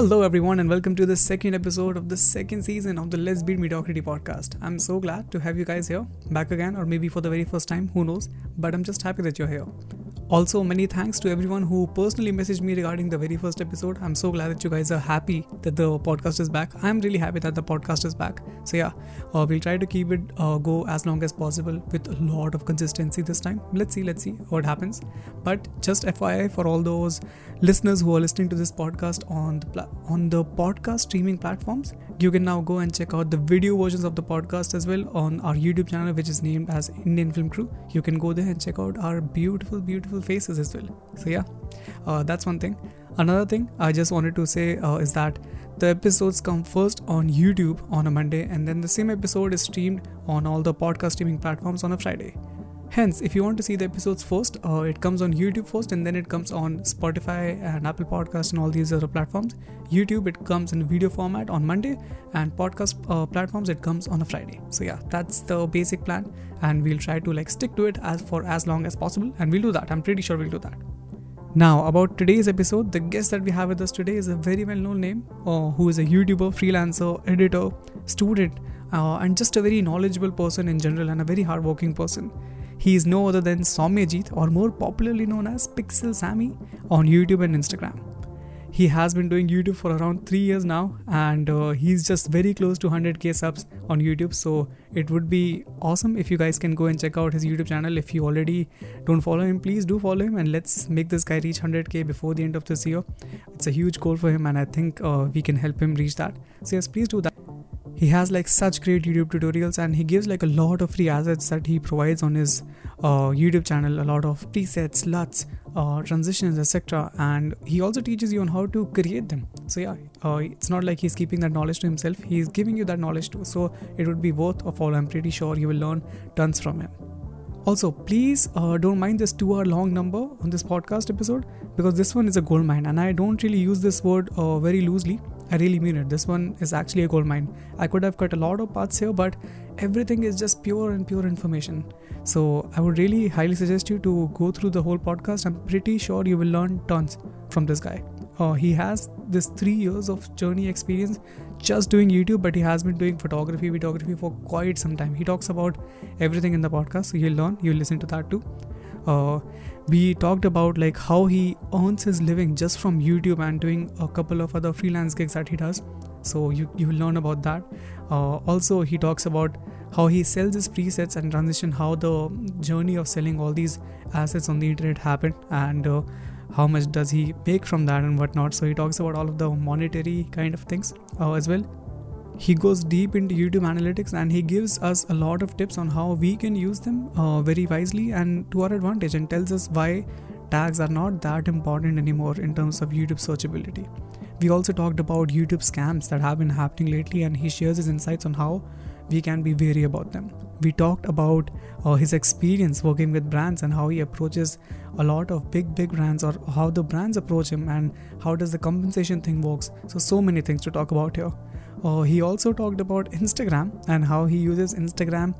Hello, everyone, and welcome to the second episode of the second season of the Let's Beat Mediocrity podcast. I'm so glad to have you guys here, back again, or maybe for the very first time, who knows, but I'm just happy that you're here. Also, many thanks to everyone who personally messaged me regarding the very first episode. I'm so glad that you guys are happy that the podcast is back. I'm really happy that the podcast is back. So, yeah, uh, we'll try to keep it uh, go as long as possible with a lot of consistency this time. Let's see, let's see what happens. But just FYI for all those listeners who are listening to this podcast on the pla- on the podcast streaming platforms, you can now go and check out the video versions of the podcast as well on our YouTube channel, which is named as Indian Film Crew. You can go there and check out our beautiful, beautiful faces as well. So, yeah, uh, that's one thing. Another thing I just wanted to say uh, is that the episodes come first on YouTube on a Monday, and then the same episode is streamed on all the podcast streaming platforms on a Friday. Hence, if you want to see the episodes first, uh, it comes on YouTube first and then it comes on Spotify and Apple Podcast and all these other platforms. YouTube, it comes in video format on Monday, and podcast uh, platforms, it comes on a Friday. So, yeah, that's the basic plan, and we'll try to like stick to it as for as long as possible, and we'll do that. I'm pretty sure we'll do that. Now, about today's episode, the guest that we have with us today is a very well known name uh, who is a YouTuber, freelancer, editor, student, uh, and just a very knowledgeable person in general and a very hardworking person. He is no other than Soumyajit, or more popularly known as Pixel Sammy, on YouTube and Instagram. He has been doing YouTube for around three years now, and uh, he's just very close to 100k subs on YouTube. So it would be awesome if you guys can go and check out his YouTube channel. If you already don't follow him, please do follow him, and let's make this guy reach 100k before the end of this year. It's a huge goal for him, and I think uh, we can help him reach that. So yes, please do that he has like such great youtube tutorials and he gives like a lot of free assets that he provides on his uh, youtube channel. A lot of presets luts uh, transitions etc and he also teaches you on how to create them. So yeah uh, it's not like he's keeping that knowledge to himself. He's giving you that knowledge too. So it would be worth a follow i'm pretty sure you will learn tons from him. Also, please uh, don't mind this two hour long number on this podcast episode because this one is a gold mine and I don't really use this word uh, very loosely. I really mean it. This one is actually a gold mine. I could have cut a lot of parts here, but everything is just pure and pure information. So I would really highly suggest you to go through the whole podcast. I'm pretty sure you will learn tons from this guy. Uh, he has this three years of journey experience just doing YouTube, but he has been doing photography, videography for quite some time. He talks about everything in the podcast, so you'll learn, you'll listen to that too. Uh, we talked about like how he earns his living just from YouTube and doing a couple of other freelance gigs that he does. So you you will learn about that. Uh, also, he talks about how he sells his presets and transition, how the journey of selling all these assets on the internet happened, and uh, how much does he make from that and whatnot. So he talks about all of the monetary kind of things uh, as well he goes deep into YouTube analytics and he gives us a lot of tips on how we can use them uh, very wisely and to our advantage and tells us why tags are not that important anymore in terms of YouTube searchability. We also talked about YouTube scams that have been happening lately and he shares his insights on how we can be wary about them. We talked about uh, his experience working with brands and how he approaches a lot of big big brands or how the brands approach him and how does the compensation thing works. So so many things to talk about here. Uh, he also talked about Instagram and how he uses Instagram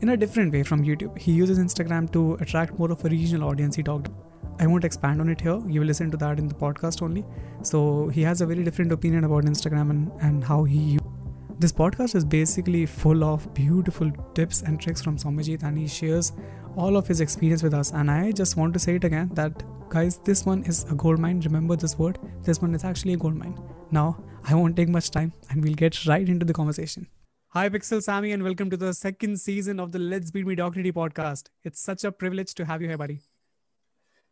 in a different way from YouTube. He uses Instagram to attract more of a regional audience. He talked. I won't expand on it here. You will listen to that in the podcast only. So he has a very different opinion about Instagram and, and how he. This podcast is basically full of beautiful tips and tricks from Soumyajit, and he shares all of his experience with us. And I just want to say it again that guys, this one is a gold mine. Remember this word. This one is actually a gold mine. Now I won't take much time and we'll get right into the conversation. Hi, Pixel Sammy, and welcome to the second season of the Let's Beat Me Mediocrity podcast. It's such a privilege to have you here, buddy.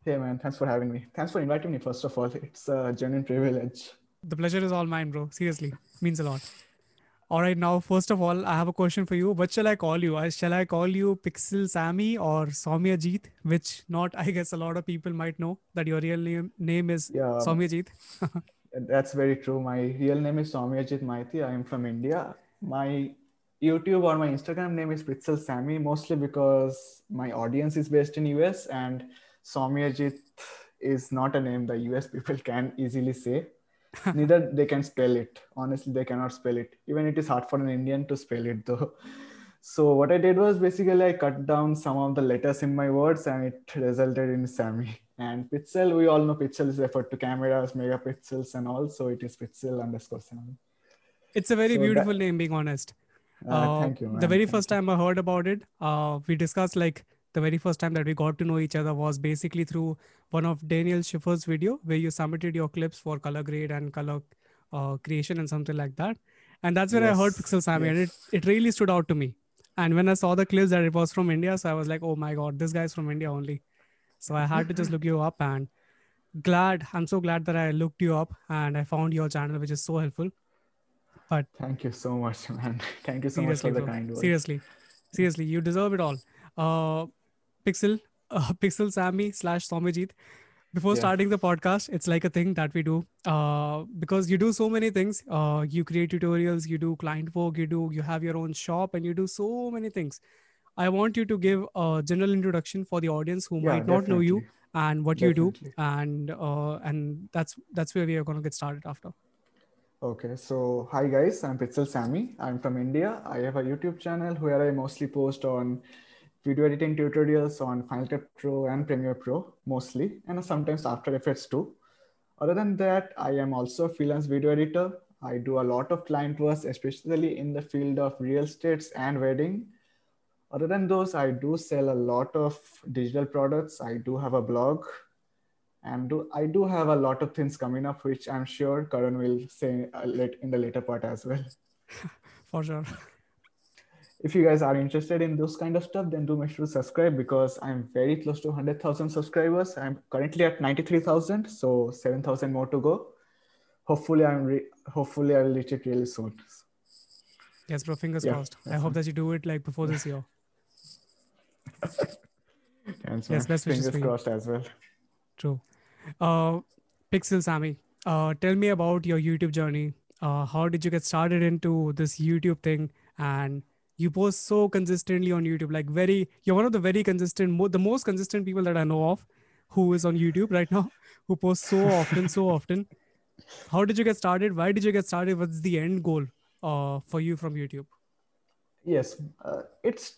Hey, man. Thanks for having me. Thanks for inviting me, first of all. It's a genuine privilege. The pleasure is all mine, bro. Seriously, means a lot. All right, now, first of all, I have a question for you. What shall I call you? Shall I call you Pixel Sammy or Soumyajit? Which not, I guess, a lot of people might know that your real name, name is yeah. Um, Soumyajit. That's very true. My real name is Soumyajit Maiti. I am from India. My YouTube or my Instagram name is Pixel Sammy, mostly because my audience is based in US and Soumyajit is not a name the US people can easily say. Neither they can spell it. Honestly, they cannot spell it. Even it is hard for an Indian to spell it though. So what I did was basically I cut down some of the letters in my words and it resulted in sammy And pixel, we all know pixel is referred to cameras, megapixels and all. So it is pixel underscore sammy It's a very so beautiful that, name, being honest. Uh, uh, thank you. Man. The very thank first you. time I heard about it, uh, we discussed like the very first time that we got to know each other was basically through one of Daniel Schiffer's video where you submitted your clips for color grade and color uh, creation and something like that. And that's when yes. I heard Pixel Sammy yes. and it, it really stood out to me. And when I saw the clips that it was from India, so I was like, oh my God, this guy's from India only. So I had to just look you up and glad, I'm so glad that I looked you up and I found your channel, which is so helpful. But thank you so much, man. Thank you so much for the kind words. Seriously, seriously, you deserve it all. Uh, Pixel, uh, Pixel Sammy slash Soumyajit before yeah. starting the podcast it's like a thing that we do uh, because you do so many things. Uh, you create tutorials you do client work you do you have your own shop and you do so many things. I want you to give a general introduction for the audience who yeah, might not know you and what definitely. you do. And uh, and that's that's where we are going to get started after. Okay so hi guys i'm pixel sammy. I'm from india. I have a youtube channel where i mostly post on video editing tutorials on Final Cut Pro and Premiere Pro mostly, and sometimes After Effects too. Other than that, I am also a freelance video editor. I do a lot of client work, especially in the field of real estates and wedding. Other than those, I do sell a lot of digital products. I do have a blog and do, I do have a lot of things coming up, which I'm sure Karan will say uh, in the later part as well. For sure if you guys are interested in those kind of stuff, then do make sure to subscribe because I'm very close to 100,000 subscribers. I'm currently at 93,000, so 7,000 more to go. Hopefully, I'm re- hopefully I will reach it really soon. Yes, bro. Fingers yeah, crossed. I hope that you do it like before this year. Thanks, yes, best fingers crossed as well. True. Uh, Pixel Sammy, uh, tell me about your YouTube journey. Uh, how did you get started into this YouTube thing, and you post so consistently on youtube like very you're one of the very consistent mo- the most consistent people that i know of who is on youtube right now who posts so often so often. How did you get started? Why did you get started? What's the end goal uh, for you from youtube? Yes uh, it's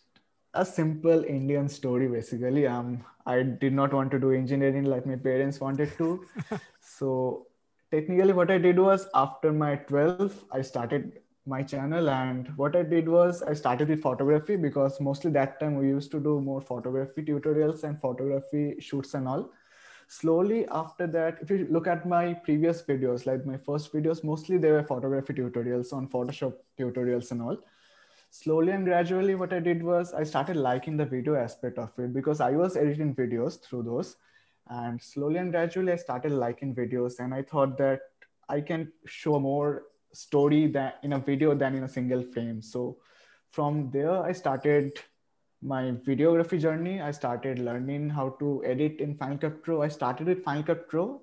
a simple indian story basically. Um i did not want to do engineering like my parents wanted to. So technically what i did was after my 12 i started my channel and what i did was i started with photography because mostly that time we used to do more photography tutorials and photography shoots and all. Slowly after that if you look at my previous videos like my first videos mostly they were photography tutorials on photoshop tutorials and all. Slowly and gradually what i did was i started liking the video aspect of it because i was editing videos through those. And slowly and gradually i started liking videos and i thought that i can show more story that in a video than in a single frame. So from there, I started my videography journey. I started learning how to edit in Final Cut Pro. I started with Final Cut Pro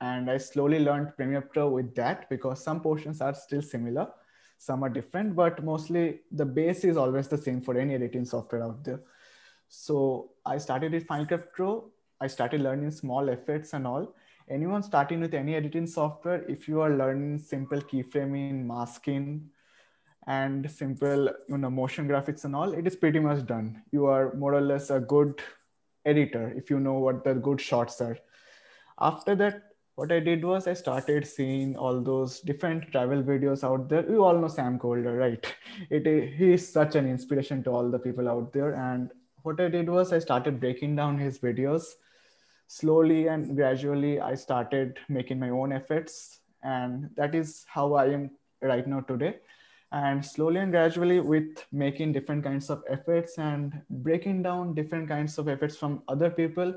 and I slowly learned Premiere Pro with that because some portions are still similar, some are different, but mostly the base is always the same for any editing software out there. So I started with Final Cut Pro. I started learning small effects and all anyone starting with any editing software, if you are learning simple keyframing, masking, and simple you know motion graphics and all, it is pretty much done. You are more or less a good editor if you know what the good shots are. After that, what I did was I started seeing all those different travel videos out there. You all know Sam Kolder, right? It he is such an inspiration to all the people out there. And what I did was I started breaking down his videos slowly and gradually i started making my own efforts and that is how i am right now today. And slowly and gradually with making different kinds of efforts and breaking down different kinds of efforts from other people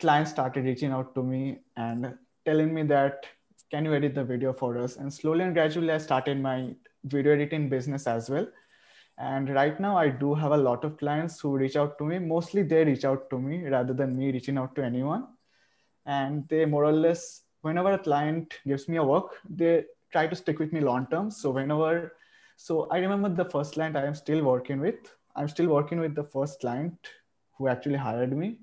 clients started reaching out to me and telling me that can you edit the video for us? And slowly and gradually i started my video editing business as well and right now, I do have a lot of clients who reach out to me. Mostly they reach out to me rather than me reaching out to anyone. And they more or less, whenever a client gives me a work, they try to stick with me long term. So whenever, so I remember the first client I am still working with. I'm still working with the first client who actually hired me.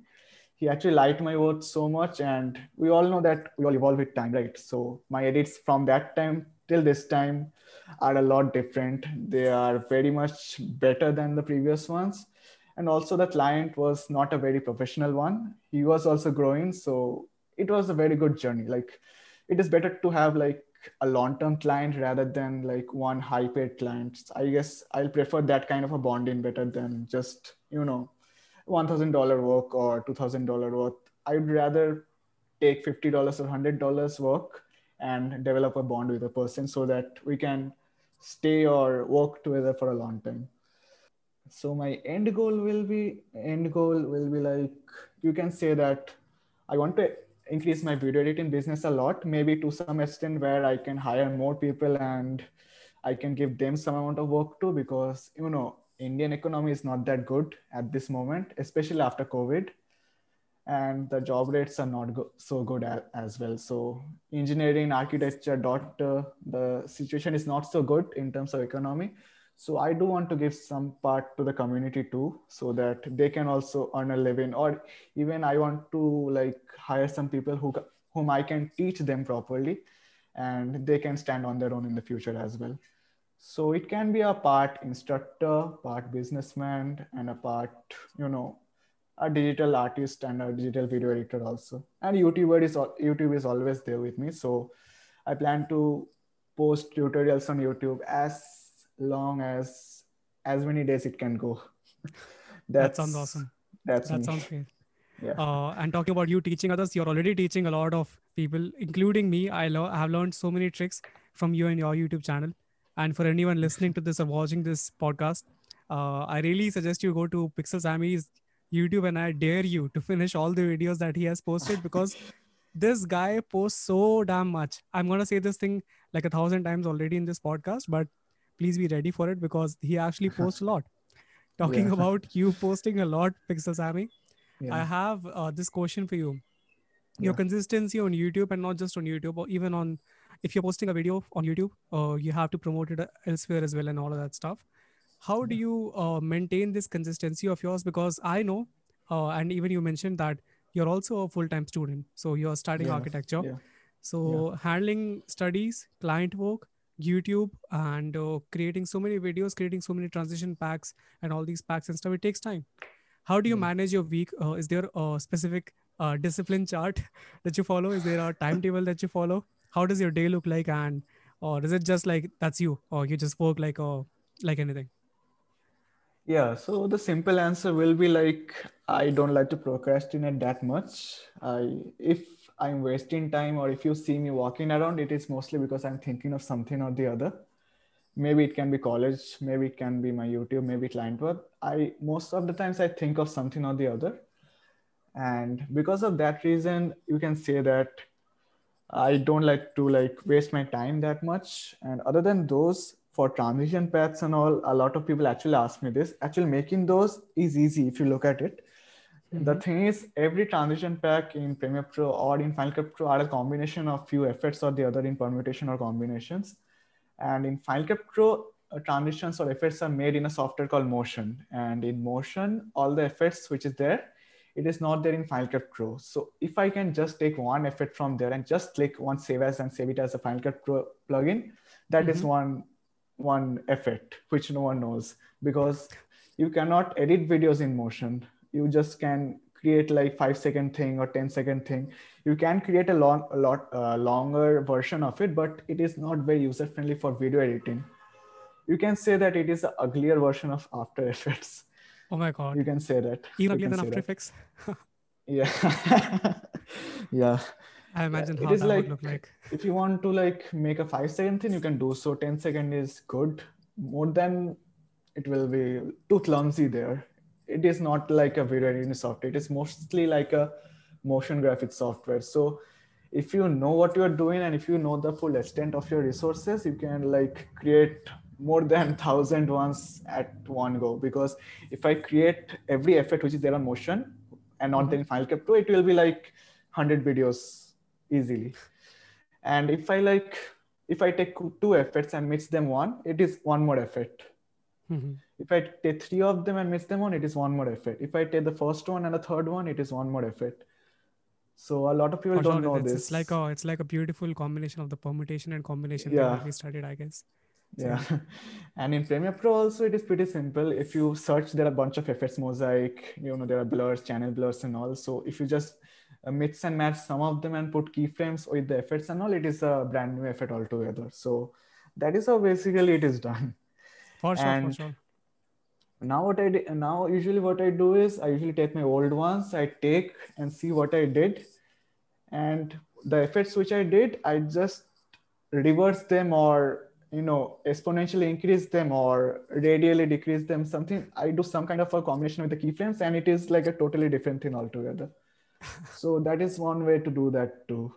He actually liked my work so much, and we all know that we all evolve with time, right? So my edits from that time till this time are a lot different. They are very much better than the previous ones. And also the client was not a very professional one. He was also growing so it was a very good journey. Like it is better to have like a long-term client rather than like one high-paid client. I guess i'll prefer that kind of a bonding better than just you know $1000 work or $2000 work. I'd rather take $50 or $100 work and develop a bond with a person so that we can stay or work together for a long time. So my end goal will be end goal will be like you can say that i want to increase my video editing business a lot maybe to some extent where i can hire more people and i can give them some amount of work too because you know indian economy is not that good at this moment especially after covid and the job rates are not go- so good as well. So engineering architecture dot uh, the situation is not so good in terms of economy. So i do want to give some part to the community too so that they can also earn a living. Or even i want to like hire some people who whom i can teach them properly and they can stand on their own in the future as well. So it can be a part instructor part businessman and a part you know a digital artist and a digital video editor also and youtuber is youtube is always there with me so i plan to post tutorials on youtube as long as as many days it can go. that sounds awesome. That's that me. sounds great. Yeah. Uh, and talking about you teaching others, you're already teaching a lot of people, including me. I, lo- I have learned so many tricks from you and your YouTube channel. And for anyone listening to this or watching this podcast, uh, I really suggest you go to Pixel Sammy's YouTube and I dare you to finish all the videos that he has posted because this guy posts so damn much. I'm gonna say this thing like a thousand times already in this podcast, but please be ready for it because he actually posts a lot. Talking Yeah. about you posting a lot, Pixel Sammy, Yeah. I have uh, this question for you. Your Yeah. consistency on YouTube and not just on YouTube, or even on if you're posting a video on YouTube, uh, you have to promote it elsewhere as well and all of that stuff. How do you uh, maintain this consistency of yours? Because I know, uh, and even you mentioned that you're also a full-time student, so you're studying Yeah. architecture. Yeah. So handling studies, client work, YouTube, and uh, creating so many videos, creating so many transition packs and all these packs and stuff, it takes time. How do you Yeah. manage your week? Uh, is there a specific uh, discipline chart that you follow? Is there a timetable that you follow? How does your day look like? And or is it just like that's you, or you just work like uh, like anything? Yeah, so the simple answer will be like I don't like to procrastinate that much. I if I'm wasting time or if you see me walking around, it is mostly because I'm thinking of something or the other. Maybe it can be college, maybe it can be my YouTube, maybe client work. I most of the times I think of something or the other. And because of that reason, you can say that I don't like to like waste my time that much. And other than those, for transition paths and all, a lot of people actually ask me this. Actually, making those is easy if you look at it. The Mhm. thing is, every transition pack in Premiere Pro or in Final Cut Pro are a combination of few effects or the other in permutation or combinations. And in Final Cut Pro, uh, transitions or effects are made in a software called Motion. And in Motion, all the effects which is there, it is not there in Final Cut Pro. So if I can just take one effect from there and just click one save as and save it as a Final Cut Pro plugin, that is Mhm. one one effect which no one knows because you cannot edit videos in motion. You just can create like five second thing or 10 second thing. You can create a long a lot uh, longer version of it but it is not very user friendly for video editing. You can say that it is an uglier version of after effects. Oh my god! you can say that. Even uglier than After that. Effects. yeah. Yeah I imagine it how is that like- would look like. if you want to like make a five second thing you can do so. 10 second is good. More than it will be too clumsy there. It is not like a video editing software. It is mostly like a motion graphics software. So if you know what you're doing and if you know the full extent of your resources you can like create more than thousand ones at one go. Because if i create every effect which is there on motion and not there in Final Cut Pro, it will be like 100 videos easily. And if I like, if I take two effects and mix them one, it is one more effect. Mhm. If I take three of them and mix them one, it is one more effect. If I take the first one and the third one, it is one more effect. So a lot of people For don't sure, know it's, this. it's like a it's like a beautiful combination of the permutation and combination Yeah. that we studied, I guess. So, yeah and in premiere pro also it is pretty simple if you search there are a bunch of effects mosaic you know there are blurs channel blurs and all so if you just Uh, mix and match some of them and put keyframes with the effects and all it is a brand new effect altogether. So that is how basically it is done. For sure, for And- sure. now what i did now usually what i do is i usually take my old ones i take and see what i did. And the effects which i did i just reverse them or you know exponentially increase them or radially decrease them something i do some kind of a combination with the keyframes and it is like a totally different thing altogether so that is one way to do that too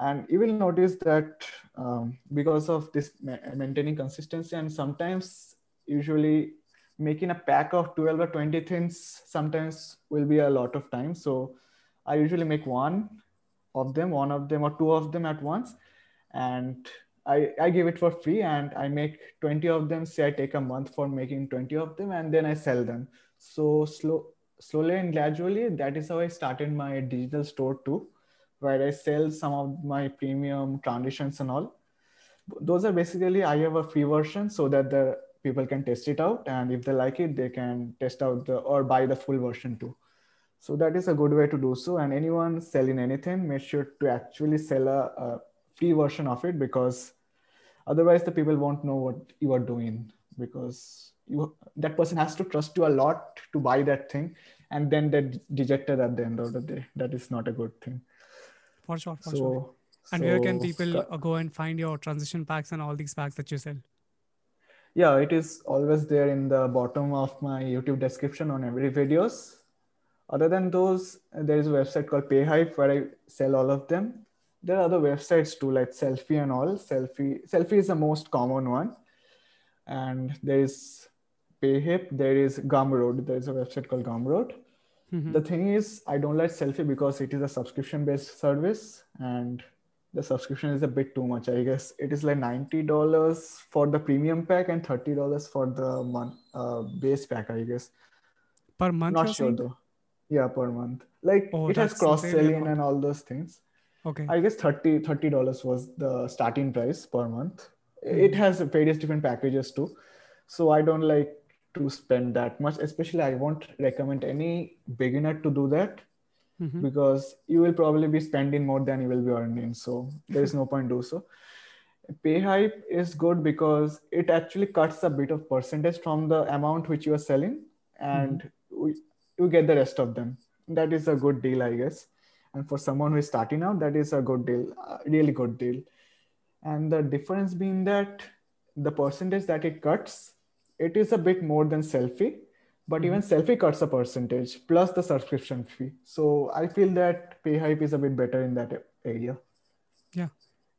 and you will notice that um, because of this ma- maintaining consistency and sometimes usually making a pack of 12 or 20 things sometimes will be a lot of time so i usually make one of them one of them or two of them at once and I, I give it for free and I make 20 of them. Say I take a month for making 20 of them and then I sell them. So slow, slowly and gradually, that is how I started my digital store too, where I sell some of my premium transitions and all. Those are basically I have a free version so that the people can test it out and if they like it, they can test out the or buy the full version too. So that is a good way to do so. And anyone selling anything, make sure to actually sell a, a free version of it because otherwise the people won't know what you are doing because you that person has to trust you a lot to buy that thing and then they're dejected at the end of the day. That is not a good thing. For sure, for so sure. And where can people go and find your transition packs and all these packs that you sell? yeah it is always there in the bottom of my youtube description on every videos. Other than those there is a website called payhip where i sell all of them. There are other websites too like Sellfy and all. Sellfy Sellfy is the most common one. And there is payhip there is gumroad. There is a website called gumroad. Mhm. the thing is i don't like Sellfy because it is a subscription based service and the subscription is a bit too much i guess. It is like $90 for the premium pack and $30 for the month uh, base pack i guess. Per month, not sure though. Yeah per month. Like Oh, it has cross-selling and all those things. Okay. i guess 30 dollars was the starting price per month. Mhm. it has various different packages too. So i don't like to spend that much especially i won't recommend any beginner to do that Mhm. because you will probably be spending more than you will be earning. So there is no point do so. payhip is good because it actually cuts a bit of percentage from the amount which you are selling, and we, you get the rest of them. That is a good deal, I guess. And for someone who is starting out, that is a good deal, a really good deal. And the difference being that the percentage that it cuts, it is a bit more than Sellfy but even Sellfy cuts a percentage plus the subscription fee. So i feel that payhip is a bit better in that area. Yeah.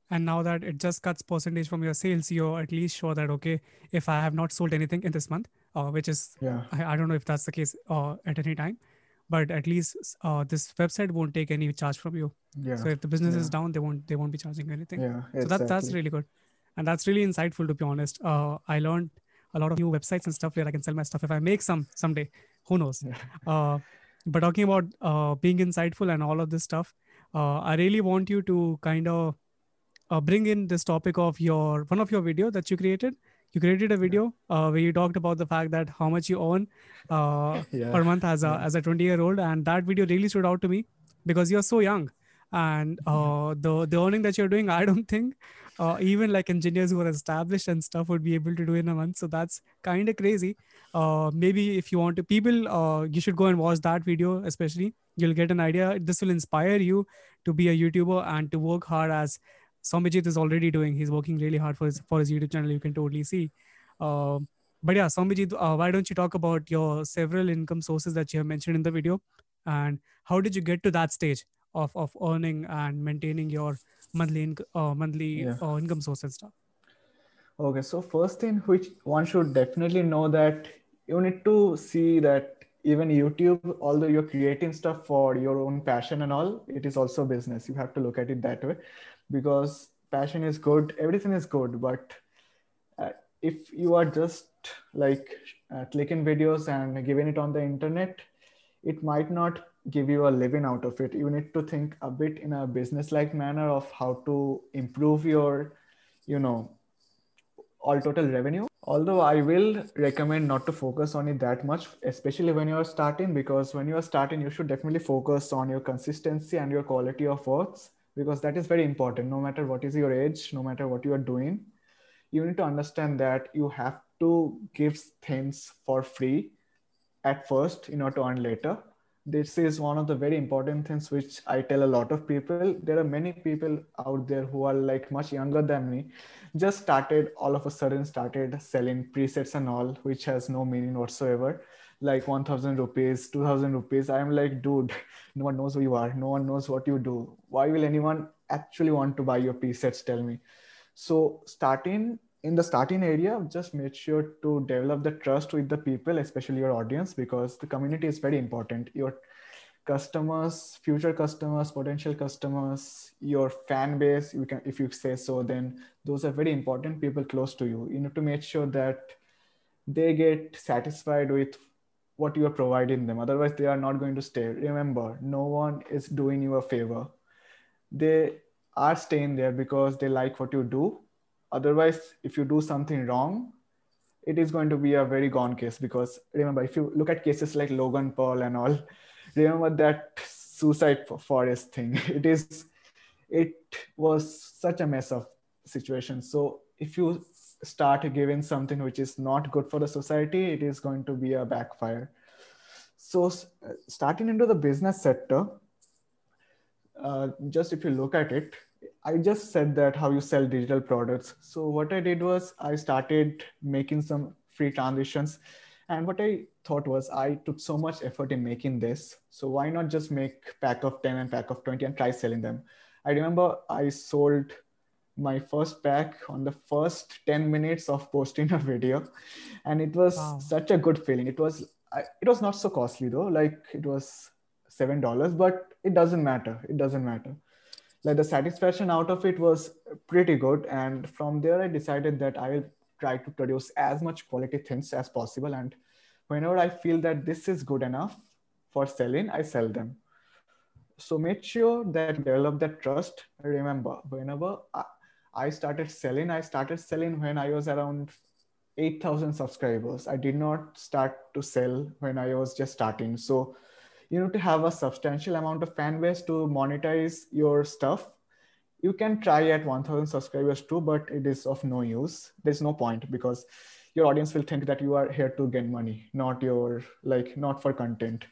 And now that it just cuts percentage from your sales you're at least sure that okay if i have not sold anything in this month uh, which is yeah. I, I don't know if that's the case uh, at any time but at least uh, this website won't take any charge from you. Yeah. So if the business is down they won't they won't be charging anything. Yeah so that, that's really good. And that's really insightful to be honest. Uh, i learned a lot of new websites and stuff where i can sell my stuff. If i make some someday who knows? Uh, but talking about uh, being insightful and all of this stuff uh, i really want you to kind of uh, bring in this topic of your one of your video that you created. You created a video uh, where you talked about the fact that how much you earn uh, yeah. per month as a Yeah. as a 20 year old and that video really stood out to me because you're so young. And uh, the the earning that you're doing i don't think uh, even like engineers who are established and stuff would be able to do in a month. So that's kind of crazy. Uh, maybe if you want to people uh, you should go and watch that video especially. You'll get an idea. This will inspire you to be a youtuber and to work hard as Soumyajit is already doing. He's working really hard for his for his youtube channel. You can totally see. Uh, but yeah Soumyajit, uh, why don't you talk about your several income sources that you have mentioned in the video? And how did you get to that stage of, of earning and maintaining your monthly inc- uh, monthly Yeah. uh, income source and stuff. Okay so first thing which one should definitely know that you need to see that even youtube although you're creating stuff for your own passion and all it is also business. You have to look at it that way. Because passion is good everything is good but uh, if you are just like uh, clicking videos and giving it on the internet it might not give you a living out of it. You need to think a bit in a business like manner of how to improve your you know all total revenue. Although i will recommend not to focus on it that much especially when you're starting because when you're starting you should definitely focus on your consistency and your quality of works because that is very important. No matter what is your age no matter what you are doing you need to understand that you have to give things for free at first in order to earn later this is one of the very important things which i tell a lot of people. There are many people out there who are like much younger than me just started all of a sudden started selling presets and all which has no meaning whatsoever. Like 1000 rupees 2000 rupees. I'm like dude no one knows who you are. No one knows what you do. Why will anyone actually want to buy your presets? Tell me. So starting in the starting area just make sure to develop the trust with the people especially your audience because the community is very important. Your customers future customers potential customers your fan base you can if you say so then those are very important people close to you. You need to make sure that they get satisfied with what you are providing them. Otherwise they are not going to stay. Remember no one is doing you a favor. They are staying there because they like what you do Otherwise, if you do something wrong, it is going to be a very gone case because remember, if you look at cases like Logan Paul and all, remember that suicide forest thing. It is, it was such a mess of situation. So if you start giving something which is not good for the society, it is going to be a backfire. So starting into the business sector, uh, just if you look at it, I just said that how you sell digital products. So what I did was I started making some free transitions. And what I thought was I took so much effort in making this. So why not just make pack of 10 and pack of 20 and try selling them? I remember I sold my first pack on the first 10 minutes of posting a video. And it was wow. such a good feeling. It was I, it was not so costly though. Like it was seven dollars, but it doesn't matter. It doesn't matter like the satisfaction out of it was pretty good and from there i decided that i will try to produce as much quality things as possible and whenever i feel that this is good enough for selling i sell them. So make sure that develop that trust. Remember whenever i started selling i started selling when i was around 8000 subscribers. I did not start to sell when i was just starting. So you need to have a substantial amount of fan base to monetize your stuff you can try at 1000 subscribers too but it is of no use. There's no point because your audience will think that you are here to get money not your like not for content.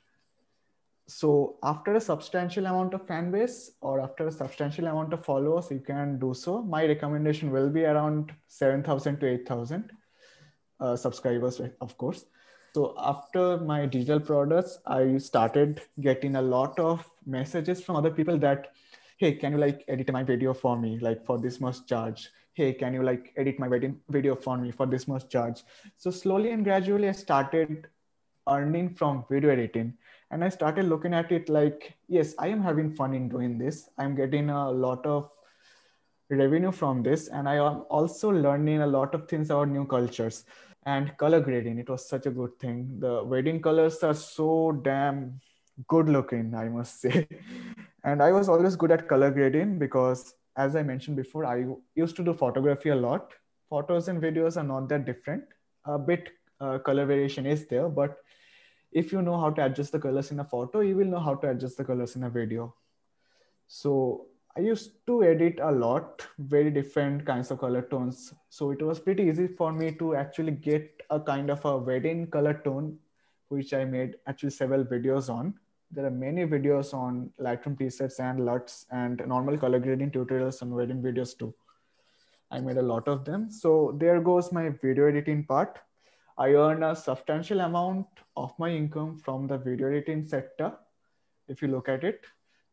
So after a substantial amount of fan base or after a substantial amount of followers you can do so. My recommendation will be around 7000 to 8000 uh, subscribers of course so after my digital products, I started getting a lot of messages from other people that, hey, can you like edit my video for me, like for this much charge? Hey, can you like edit my wedding video for me for this much charge? So slowly and gradually, I started earning from video editing. And I started looking at it like, yes, I am having fun in doing this. I'm getting a lot of revenue from this. And I am also learning a lot of things about new cultures and color grading. It was such a good thing. The wedding colors are so damn good looking i must say. And i was always good at color grading because as i mentioned before i used to do photography a lot. Photos and videos are not that different. A bit uh, color variation is there but if you know how to adjust the colors in a photo you will know how to adjust the colors in a video. So I used to edit a lot, very different kinds of color tones. So it was pretty easy for me to actually get a kind of a wedding color tone, which I made actually several videos on. There are many videos on Lightroom presets and LUTs and normal color grading tutorials and wedding videos too. I made a lot of them. So there goes my video editing part. I earn a substantial amount of my income from the video editing sector. If you look at it,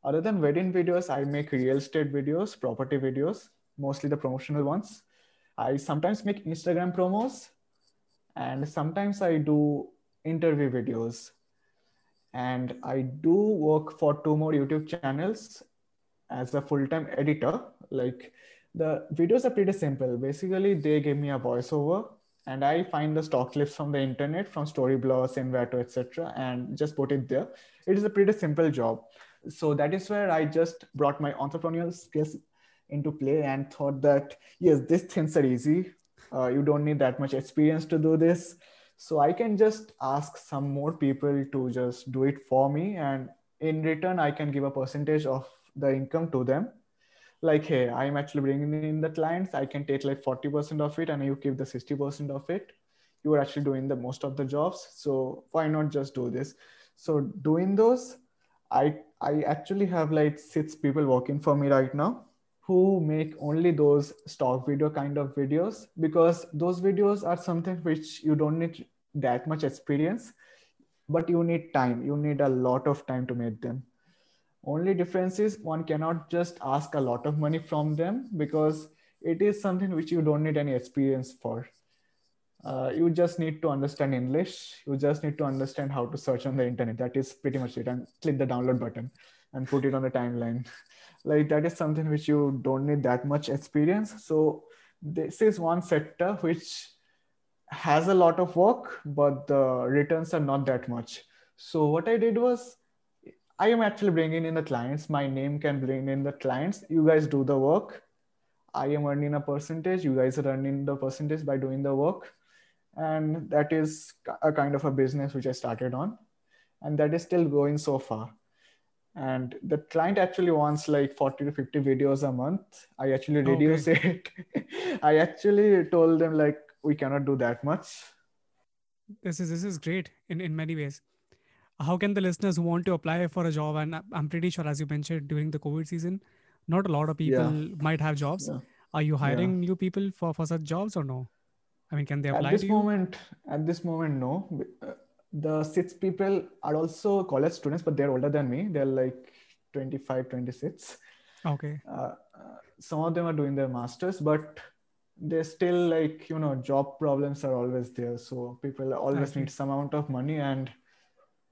other than wedding videos, I make real estate videos, property videos, mostly the promotional ones. I sometimes make Instagram promos and sometimes I do interview videos. And I do work for two more YouTube channels as a full time editor. Like the videos are pretty simple. Basically, they give me a voiceover and I find the stock clips from the internet, from Storyblocks, Envato, etc., and just put it there. It is a pretty simple job. So that is where I just brought my entrepreneurial skills into play and thought that yes, these things are easy. Uh, you don't need that much experience to do this. So I can just ask some more people to just do it for me, and in return, I can give a percentage of the income to them. Like hey i'm actually bringing in the clients. I can take like 40% of it and you keep the 60% of it. You are actually doing the most of the jobs. So why not just do this? So doing those i i actually have like six people working for me right now who make only those stock video kind of videos because those videos are something which you don't need that much experience but you need time you need a lot of time to make them only difference is one cannot just ask a lot of money from them because it is something which you don't need any experience for. Uh, you just need to understand English. You just need to understand how to search on the internet. That is pretty much it. And click the download button and put it on the timeline. like that is something which you don't need that much experience. So this is one sector which has a lot of work, but the returns are not that much. So what I did was I am actually bringing in the clients. My name can bring in the clients. You guys do the work. I am earning a percentage. You guys are earning the percentage by doing the work. And that is a kind of a business which I started on. And that is still going so far. And the client actually wants like 40 to 50 videos a month. I actually reduce okay. it. I actually told them like we cannot do that much. This is this is great in, in many ways how can the listeners who want to apply for a job and i'm pretty sure as you mentioned during the covid season not a lot of people yeah. might have jobs yeah. are you hiring yeah. new people for for such jobs or no i mean can they apply at this moment at this moment no. Uh, the six people are also college students but they're older than me. They're like 25 26 okay. Uh, uh, some of them are doing their masters but they're still like you know job problems are always there. So people always need some amount of money. And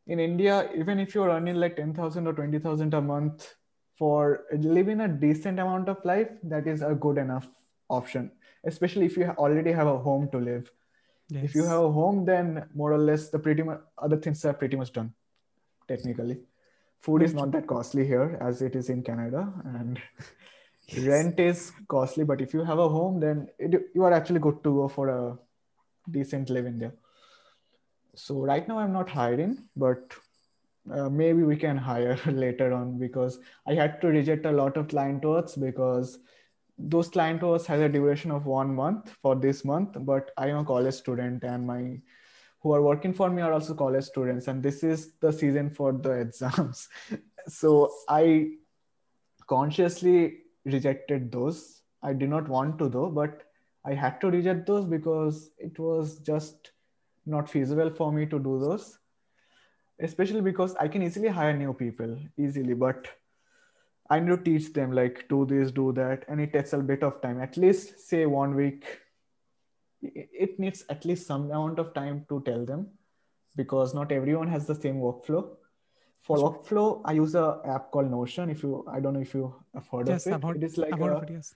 in India, even if you're earning like 10,000 or 20,000 a month for living a decent amount of life, that is a good enough option, especially if you already have a home to live. Yes. If you have a home, then more or less the pretty much other things are pretty much done technically. Food is not that costly here as it is in Canada, and yes. rent is costly. But if you have a home, then it, you are actually good to go for a decent living there so right now i'm not hiring but uh, maybe we can hire later on because i had to reject a lot of client works because those client works has a duration of one month for this month but i am a college student and my who are working for me are also college students and this is the season for the exams. So i consciously rejected those. I did not want to though but i had to reject those because it was just not feasible for me to do those especially because i can easily hire new people easily but i need to teach them like do this do that and it takes a bit of time. At least say one week it needs at least some amount of time to tell them because not everyone has the same workflow. For workflow i use a app called notion if you i don't know if you have heard yes, of it heard, it is like a, it, yes.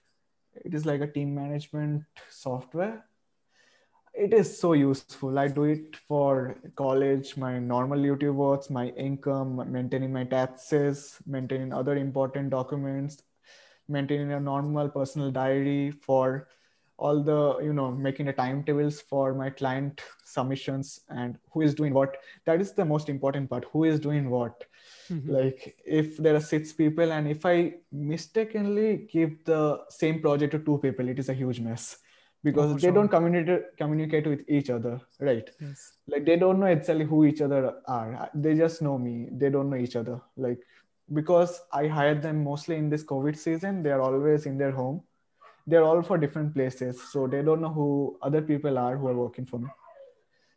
it is like a team management software it is so useful. I do it for college, my normal YouTube works, my income, maintaining my taxes, maintaining other important documents, maintaining a normal personal diary for all the you know making the timetables for my client submissions and who is doing what that is the most important part who is doing what mm-hmm. like if there are six people and if i mistakenly give the same project to two people it is a huge mess because oh, they sure. don't communicate communicate with each other right? Yes. like they don't know exactly who each other are. They just know me. They don't know each other. Like because i hired them mostly in this covid season they are always in their home. They're all for different places so they don't know who other people are who are working for me.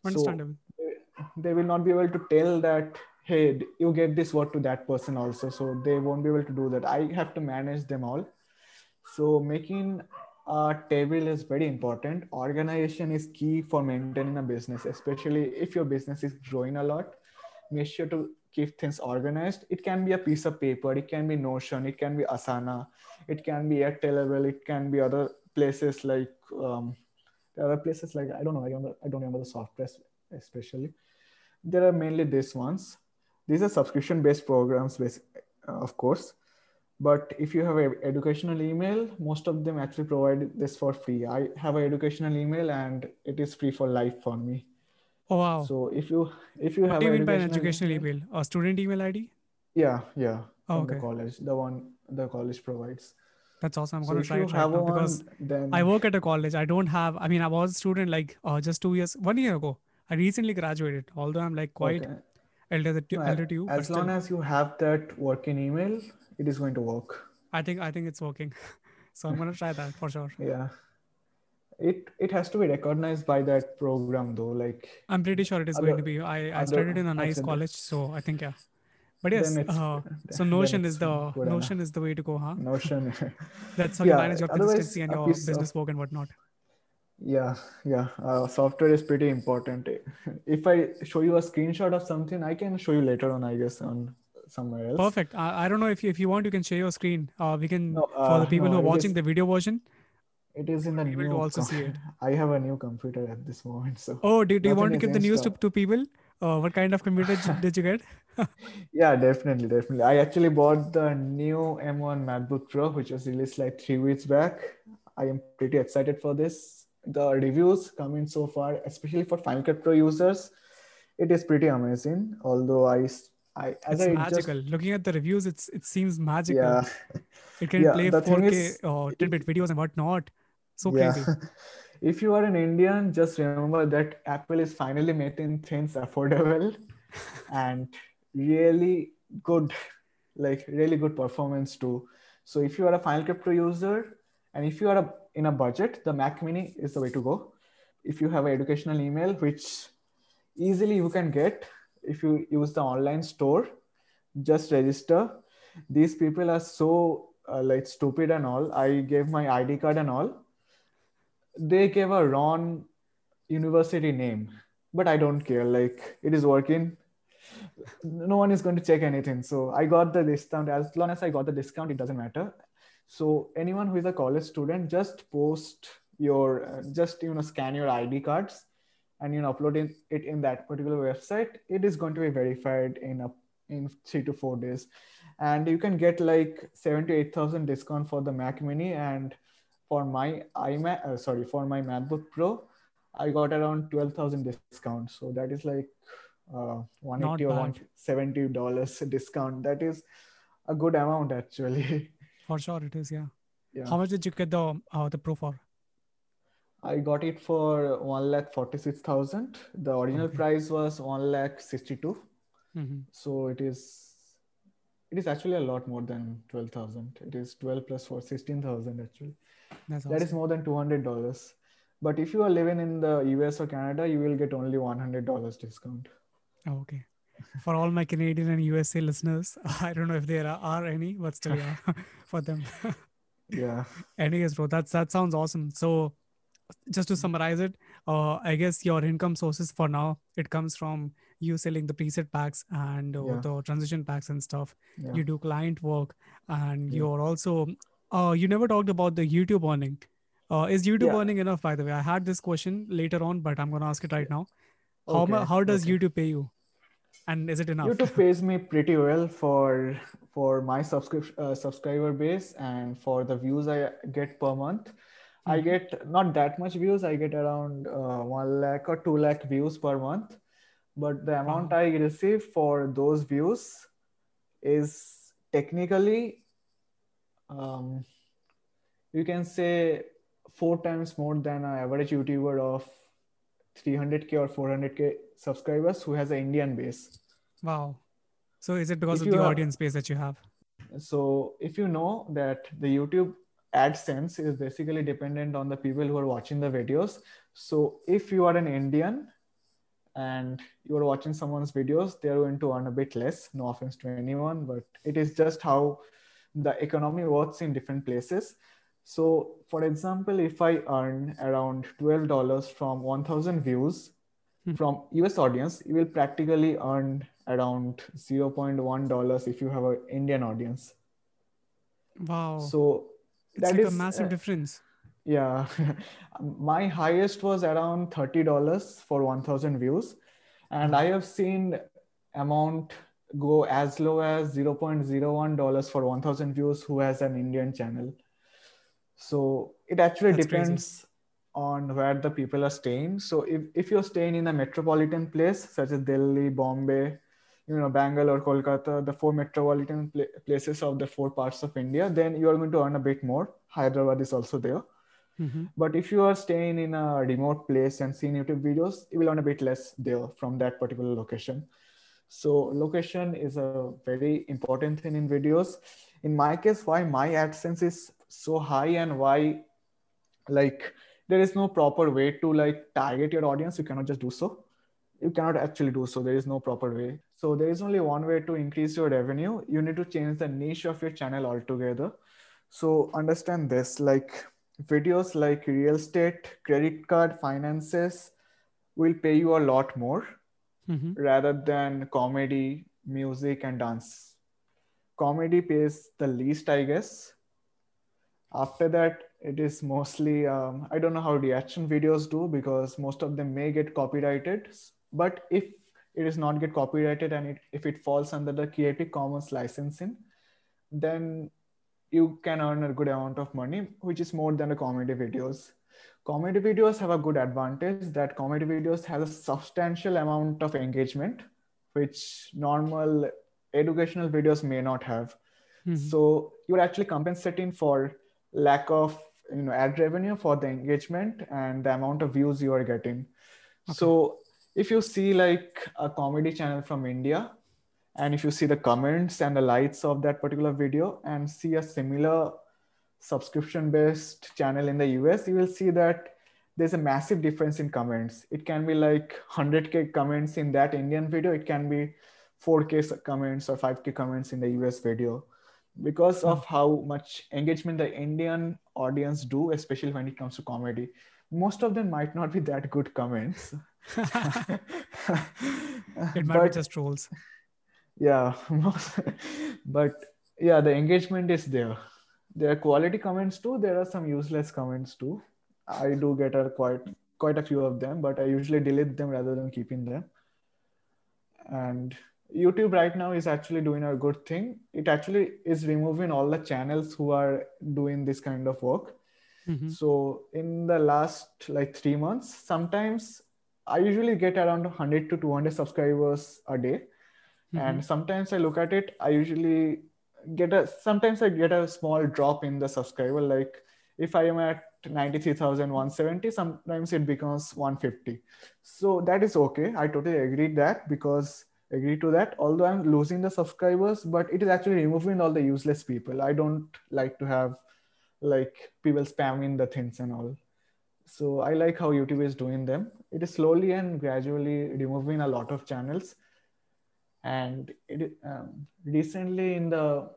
Understandable. so they, they will not be able to tell that hey you gave this work to that person also so they won't be able to do that. I have to manage them all. So making uh, table is very important. Organization is key for maintaining a business, especially if your business is growing a lot. Make sure to keep things organized. It can be a piece of paper, it can be Notion, it can be Asana, it can be Airtable, it can be other places like um, there are places like i don't know i don't, I don't remember the software especially. There are mainly these ones. These are subscription based programs uh, of course but if you have an educational email most of them actually provide this for free i have an educational email and it is free for life for me oh wow so if you if you what have do you an mean by an educational educational email a student email id yeah yeah Oh, from the college the one the college provides that's awesome i'm so gonna try it right now because then I work at a college. I don't have. I mean, I was a student like uh, just two years, one year ago. I recently graduated. Although I'm like quite okay. elder, to, No, elder to you, as long still, as you have that working email it is going to work I think I think it's working. so I'm gonna try that for sure. yeah it it has to be recognized by that program though like I'm pretty sure it is Other- going to be. I, I studied in a nice college, so I think yeah. But yes, uh, so Notion is the enough. Notion is the way to go, huh? notion That's how you manage your consistency and your piece of- business work and whatnot. yeah yeah uh, software is pretty important if i show you a screenshot of something i can show you later on i guess on somewhere else Perfect. I, I don't know if you, if you want, you can share your screen. Uh, we can No, for the uh, people no, who are watching is- the video version. it is in the able to also com- see it. i have a new computer at this moment so Oh, do, do you want to give the news to, to people? Uh, what kind of computer did you get? Yeah, definitely, definitely. I actually bought the new M1 MacBook Pro, which was released like three weeks back. I am pretty excited for this. The reviews coming so far, especially for Final Cut Pro users, it is pretty amazing. Although I, I as It's I magical. just Looking at the reviews, it's it seems magical. yeah, It can Yeah, play 4K is, or 10-bit videos and whatnot. So yeah. crazy. if you are an Indian, just remember that Apple is finally making things affordable and really good, like really good performance too. So if you are a Final Cut Pro user and if you are a, in a budget, the Mac Mini is the way to go. If you have an educational email, which easily you can get if you use the online store, just register. These people are so uh, like stupid and all. I gave my ID card and all. They gave a wrong university name but i don't care. Like it is working. No one is going to check anything. So i got the discount. As long as i got the discount it doesn't matter. So anyone who is a college student just post your uh, just you know scan your id cards and you know upload in, it in that particular website it is going to be verified in a in three to four days and you can get like 7 to 8000 discount for the mac mini and for my iMac, uh, sorry, for my MacBook Pro, I got around 12,000 discount. So that is like uh, 180 or 170 dollars discount. That is a good amount actually. For sure it is, yeah. yeah. How much did you get the uh, the Pro for? I got it for 1 lakh 46,000. The original Okay. price was 1 lakh 62. hmm So it is it is actually a lot more than 12,000. It is 12 plus 4, 16,000 actually. That's That is more than $200. But if you are living in the US or Canada, you will get only $100 discount. Oh, okay. For all my Canadian and USA listeners, I don't know if there are, are any, but still, yeah, for them. Yeah. Anyways, bro, that's that sounds awesome. So, just to summarize it, uh, I guess your income sources for now it comes from you selling the preset packs and uh, Yeah. the transition packs and stuff. Yeah. You do client work, and Yeah. you're also. Uh, you never talked about the YouTube earning. Uh, is YouTube earning enough? By the way, I had this question later on, but I'm gonna ask it right now. How Okay, how does okay. YouTube pay you? And is it enough? YouTube pays me pretty well for for my subscription uh, subscriber base and for the views I get per month. I Mhm. get not that much views. I get around uh, one lakh or two lakh views per month, but the amount Wow. I receive for those views is technically, um, you can say four times more than an average YouTuber of 300k or 400k subscribers who has an Indian base. Wow. So is it because If of the are- audience base that you have? So if you know that the YouTube AdSense is basically dependent on the people who are watching the videos. So if you are an Indian and you are watching someone's videos, they are going to earn a bit less. No offense to anyone, but it is just how the economy works in different places. So for example, if I earn around $12 from 1000 views Hmm. from US audience, you will practically earn around $0.1 if you have an Indian audience. Wow. So it's that like a massive uh, difference. yeah my highest was around $30 for 1000 views and i have seen amount go as low as $0.01 for 1000 views who has an indian channel so it actually That's depends crazy. on where the people are staying so if, if you're staying in a metropolitan place such as delhi bombay you know bangalore or kolkata the four metropolitan places of the four parts of india then you are going to earn a bit more hyderabad is also there Mm-hmm. But if you are staying in a remote place and seeing YouTube videos, you will earn a bit less there from that particular location. So location is a very important thing in videos. In my case, why my AdSense is so high and why like there is no proper way to like target your audience. You cannot just do so. You cannot actually do so. There is no proper way. So there is only one way to increase your revenue. You need to change the niche of your channel altogether. So understand this like videos like real estate, credit card, finances will pay you a lot more mm-hmm. rather than comedy, music, and dance. Comedy pays the least, I guess. After that, it is mostly, um, I don't know how reaction videos do because most of them may get copyrighted. But if it is not get copyrighted and it, if it falls under the Creative Commons licensing, then you can earn a good amount of money, which is more than the comedy videos. Comedy videos have a good advantage that comedy videos has a substantial amount of engagement, which normal educational videos may not have. Mm-hmm. So you're actually compensating for lack of you know ad revenue for the engagement and the amount of views you are getting. Okay. So if you see like a comedy channel from India, and if you see the comments and the lights of that particular video and see a similar subscription based channel in the us you will see that there's a massive difference in comments. It can be like 100k comments in that indian video. It can be 4k comments or 5k comments in the us video. Because of hmm. how much engagement the indian audience do especially when it comes to comedy most of them might not be that good comments. It might but, be just trolls. Yeah but yeah the engagement is there. There are quality comments too. There are some useless comments too. I do get a quite quite a few of them but i usually delete them rather than keeping them. And youtube right now is actually doing a good thing. It actually is removing all the channels who are doing this kind of work mm-hmm. so in the last like 3 months sometimes i usually get around 100 to 200 subscribers a day. Mm-hmm. and sometimes i look at it i usually get a sometimes i get a small drop in the subscriber. Like if i am at 93170 sometimes it becomes 150 so that is okay. I totally agree that because agree to that. Although i'm losing the subscribers but it is actually removing all the useless people. I don't like to have like people spamming the things and all. So i like how youtube is doing them. It is slowly and gradually removing a lot of channels. And it, um, recently in the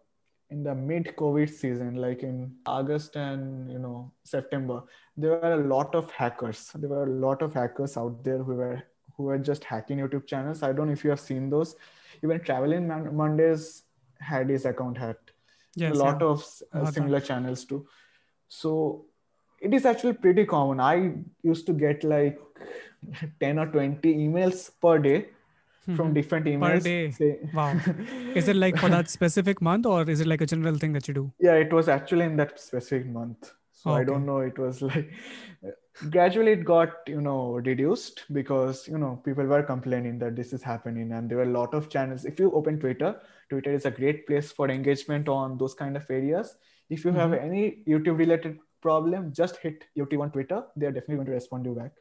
in the mid covid season like in august and you know september there were a lot of hackers. There were a lot of hackers out there who were who were just hacking youtube channels. I don't know if you have seen those. Even traveling mondays had his account hacked yes, a lot yeah. of uh, similar channels too so it is actually pretty common i used to get like 10 or 20 emails per day from mm-hmm. different emails. Per day. Say, wow. is it like for that specific month or is it like a general thing that you do? Yeah, it was actually in that specific month. So okay. I don't know. It was like gradually it got, you know, reduced because, you know, people were complaining that this is happening and there were a lot of channels. If you open Twitter, Twitter is a great place for engagement on those kind of areas. If you mm-hmm. have any YouTube related problem, just hit YouTube on Twitter. They are definitely going to respond you back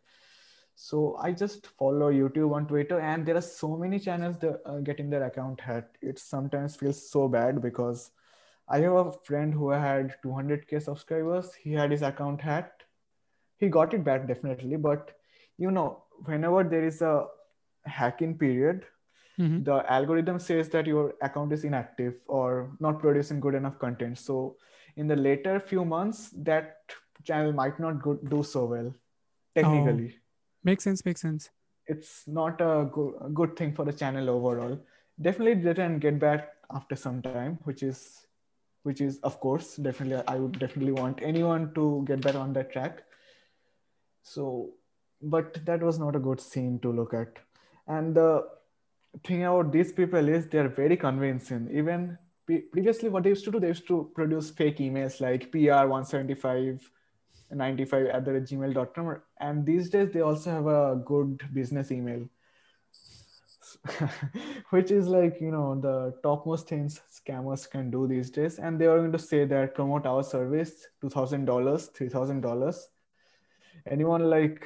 so i just follow youtube on twitter and there are so many channels that are getting their account hacked it sometimes feels so bad because i have a friend who had 200k subscribers he had his account hacked he got it back definitely but you know whenever there is a hacking period mm-hmm. the algorithm says that your account is inactive or not producing good enough content so in the later few months that channel might not go- do so well technically oh Makes sense. Makes sense. It's not a good, a good thing for the channel overall. Definitely didn't get back after some time, which is which is of course definitely I would definitely want anyone to get back on that track. So, but that was not a good scene to look at. And the thing about these people is they're very convincing. Even previously, what they used to do, they used to produce fake emails like PR175 95 at the gmail.com and these days they also have a good business email which is like you know the topmost things scammers can do these days and they are going to say that promote our service $2000 $3000 anyone like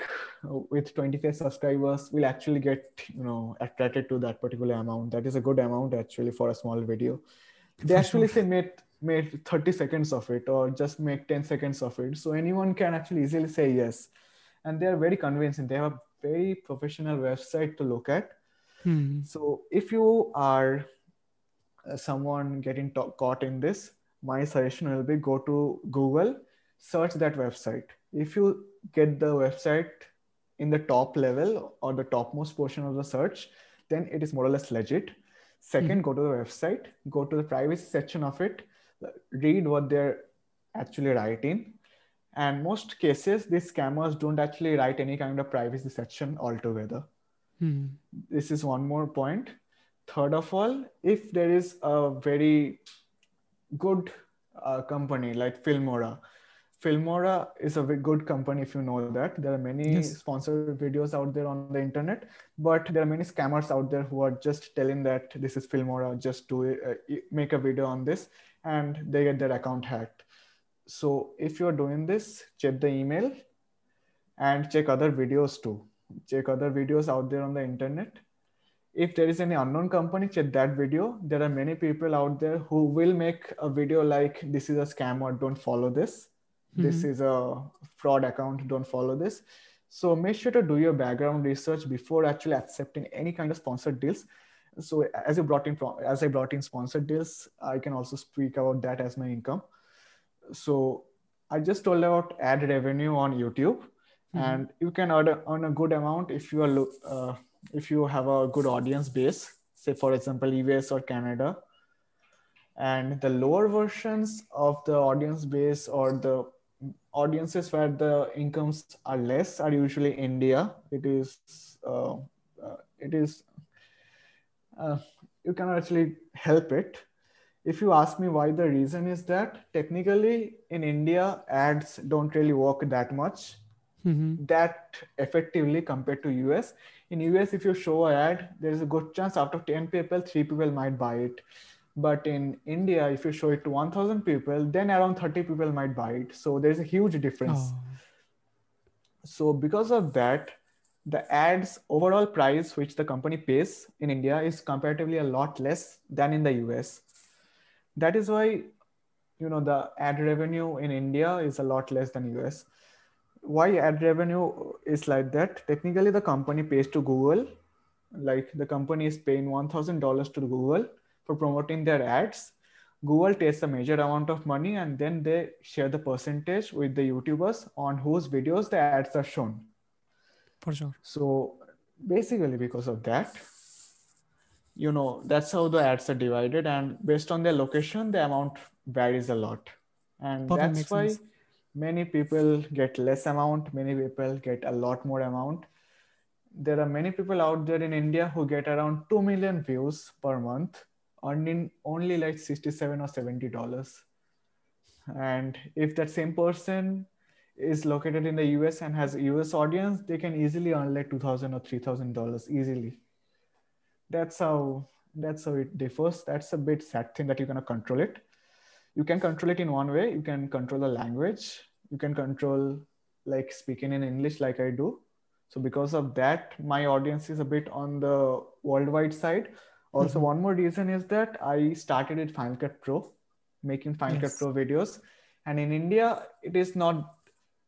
with 20k subscribers will actually get you know attracted to that particular amount. That is a good amount actually for a small video. They actually say made made 30 seconds of it or just make 10 seconds of it. So anyone can actually easily say yes. And they are very convincing. They have a very professional website to look at. Hmm. So if you are uh, someone getting caught in this, my suggestion will be go to Google, search that website. If you get the website in the top level or the topmost portion of the search, then it is more or less legit. Second, hmm go to the website, go to the privacy section of it, read what they're actually writing. And most cases, these scammers don't actually write any kind of privacy section altogether. Hmm. This is one more point. Third of all, if there is a very good uh, company like Filmora, Filmora is a good company if you know that. There are many yes. sponsored videos out there on the internet, but there are many scammers out there who are just telling that this is Filmora, just do it, uh, make a video on this, and they get their account hacked. So if you're doing this, check the email and check other videos too check other videos out there on the internet if there is any unknown company check that video there are many people out there who will make a video like this is a scam or don't follow this mm-hmm. this is a fraud account. Don't follow this. So make sure to do your background research before actually accepting any kind of sponsored deals. So as you brought in as i brought in sponsored deals i can also speak about that as my income. So i just told about ad revenue on youtube. Mm-hmm. and you can earn a, earn a good amount if you are uh, if you have a good audience base say for example us or canada. And the lower versions of the audience base or the audiences where the incomes are less are usually india. It is uh, uh, it is uh, you cannot actually help it. If you ask me why the reason is that technically in india ads don't really work that much mm-hmm. that effectively compared to us in us if you show an ad there is a good chance out of 10 people 3 people might buy it but in india if you show it to 1000 people then around 30 people might buy it. So there's a huge difference. Oh. so because of that the ads overall price which the company pays in india is comparatively a lot less than in the us that is why you know the ad revenue in india is a lot less than us why ad revenue is like that? Technically the company pays to google. Like the company is paying $1000 to google for promoting their ads. Google takes a major amount of money and then they share the percentage with the youtubers on whose videos the ads are shown. For sure. So basically because of that you know that's how the ads are divided and based on their location the amount varies a lot. And that's why sense. many people get less amount many people get a lot more amount. There are many people out there in india who get around 2 million views per month earning only like 67 or 70 dollars. And if that same person is located in the us and has a us audience they can easily earn like 2000 or 3000 dollars easily. That's how that's how it differs. That's a bit sad thing that you cannot control it. You can control it in one way. You can control the language. You can control like speaking in english like i do. So because of that my audience is a bit on the worldwide side also mm-hmm. one more reason is that i started with final cut pro making final yes. cut pro videos and in india it is not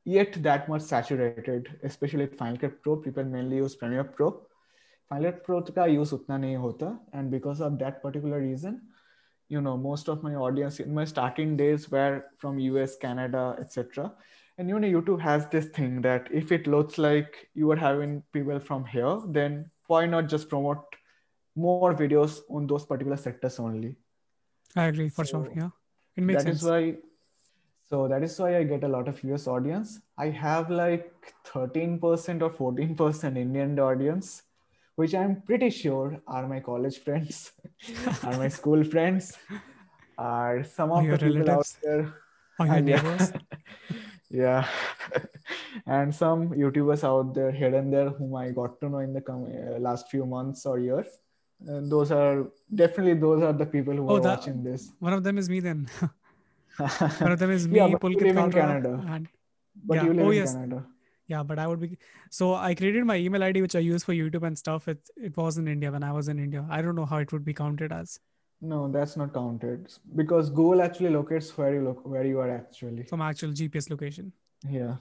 yet that much saturated especially with final cut pro people mainly use premiere pro final cut pro का use उतना नहीं होता and because of that particular reason you know most of my audience in my starting days were from us canada etc and you know youtube has this thing that if it looks like you are having people from here then why not just promote more videos on those particular sectors only i agree for so, sure yeah It makes that is sense. why so that is why I get a lot of US audience. I have like 13% or 14% Indian audience, which I'm pretty sure are my college friends, are my school friends, are some of the people out relatives there. or Ah, your yeah. neighbors. yeah. and some YouTubers out there here and there whom I got to know in the com- uh, last few months or year. And those are definitely those are the people who Oh, are that- watching this. One of them is me then. One of them is me, yeah, but Pulkit live in Kalra, Canada. and But Yeah. you live Oh, in yes. Canada. yeah, but I would be. So I created my email ID, which I use for YouTube and stuff. It it was in India when I was in India. I don't know how it would be counted as No, that's not counted because Google actually locates where you look where you are actually. from actual GPS location. Yeah,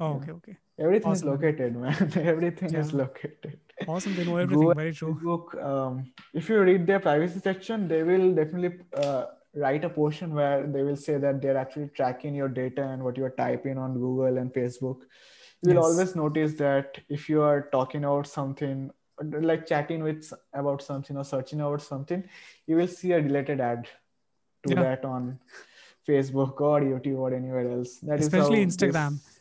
Oh, okay, okay, everything Awesome, is located, man. everything is located. awesome. They know everything. Google, Very true. Facebook, um, if you read their privacy section, they will definitely uh, write a portion where they will say that they're actually tracking your data and what you are typing on Google and Facebook. You will Yes. always notice that if you are talking about something, like chatting with about something or searching about something, you will see a related ad to Yeah. that on Facebook or YouTube or anywhere else. That is Especially how Instagram. this-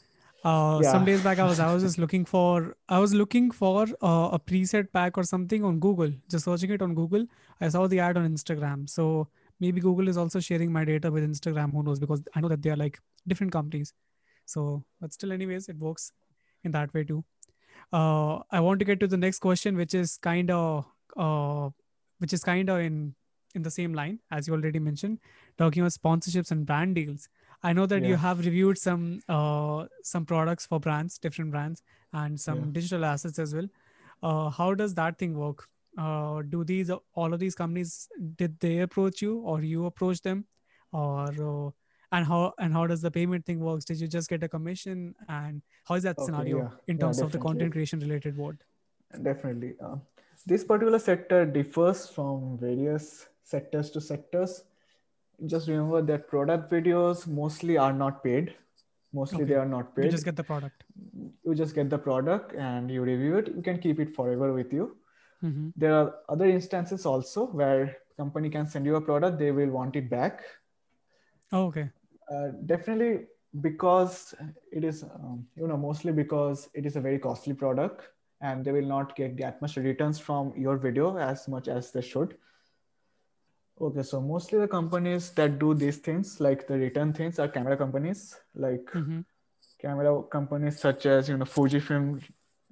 Uh, Yeah. Some days back, I was I was just looking for I was looking for uh, a preset pack or something on Google. Just searching it on Google, I saw the ad on Instagram. So maybe Google is also sharing my data with Instagram. Who knows? Because I know that they are like different companies. So, but still, anyways, it works in that way too. Uh, I want to get to the next question, which is kind of uh, which is kind of in in the same line as you already mentioned, talking about sponsorships and brand deals. I know that you have reviewed some uh, some products for brands, different brands, and some Yeah. digital assets as well. Uh, how does that thing work? Uh, do these all of these companies did they approach you or you approach them, or uh, and how and how does the payment thing works? Did you just get a commission, and how is that Okay, scenario yeah. in Yeah, terms of the content creation related world? Definitely. Uh, this particular sector differs from various sectors to sectors. Just remember that product videos mostly are not paid. Mostly they are not paid. You just get the product. you just get the product and you review it. You can keep it forever with you. hmm There are other instances also where company can send you a product, they will want it back. Oh, okay. Uh, definitely because it is, um, you know, mostly because it is a very costly product and they will not get that much returns from your video as much as they should. Okay, so mostly the companies that do these things, like the return things, are camera companies, like hmm camera companies such as you know Fujifilm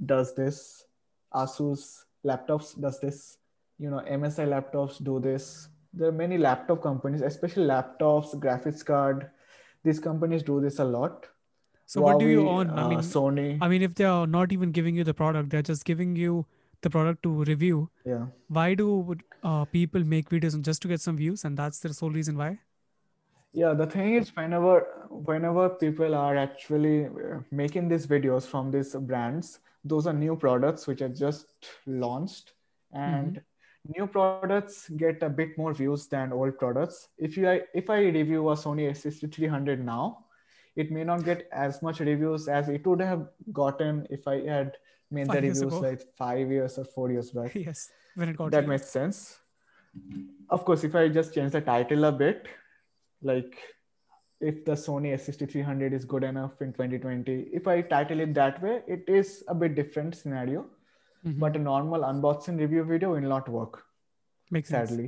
does this, Asus laptops does this, you know MSI laptops do this. There are many laptop companies, especially laptops, graphics card. These companies do this a lot. So what do you Huawei, own? I uh, mean, Sony. I mean, if they are not even giving you the product, they're just giving you the product to review. yeah. Why do uh, people make videos just to get some views, and that's the sole reason why? Yeah, the thing is, whenever whenever people are actually uh, making these videos from these brands, those are new products which are just launched, and new products get a bit more views than old products. If you if I review a Sony A6300 now, it may not get as much reviews as it would have gotten if I had made Five the reviews like five years or four years back. Yes, when it got that makes sense. Of course if i just change the title a bit like if the sony a6300 is good enough in 2020 if i title it that way it is a bit different scenario. Mhm. but a normal unboxing review video will not work makes sense. sadly.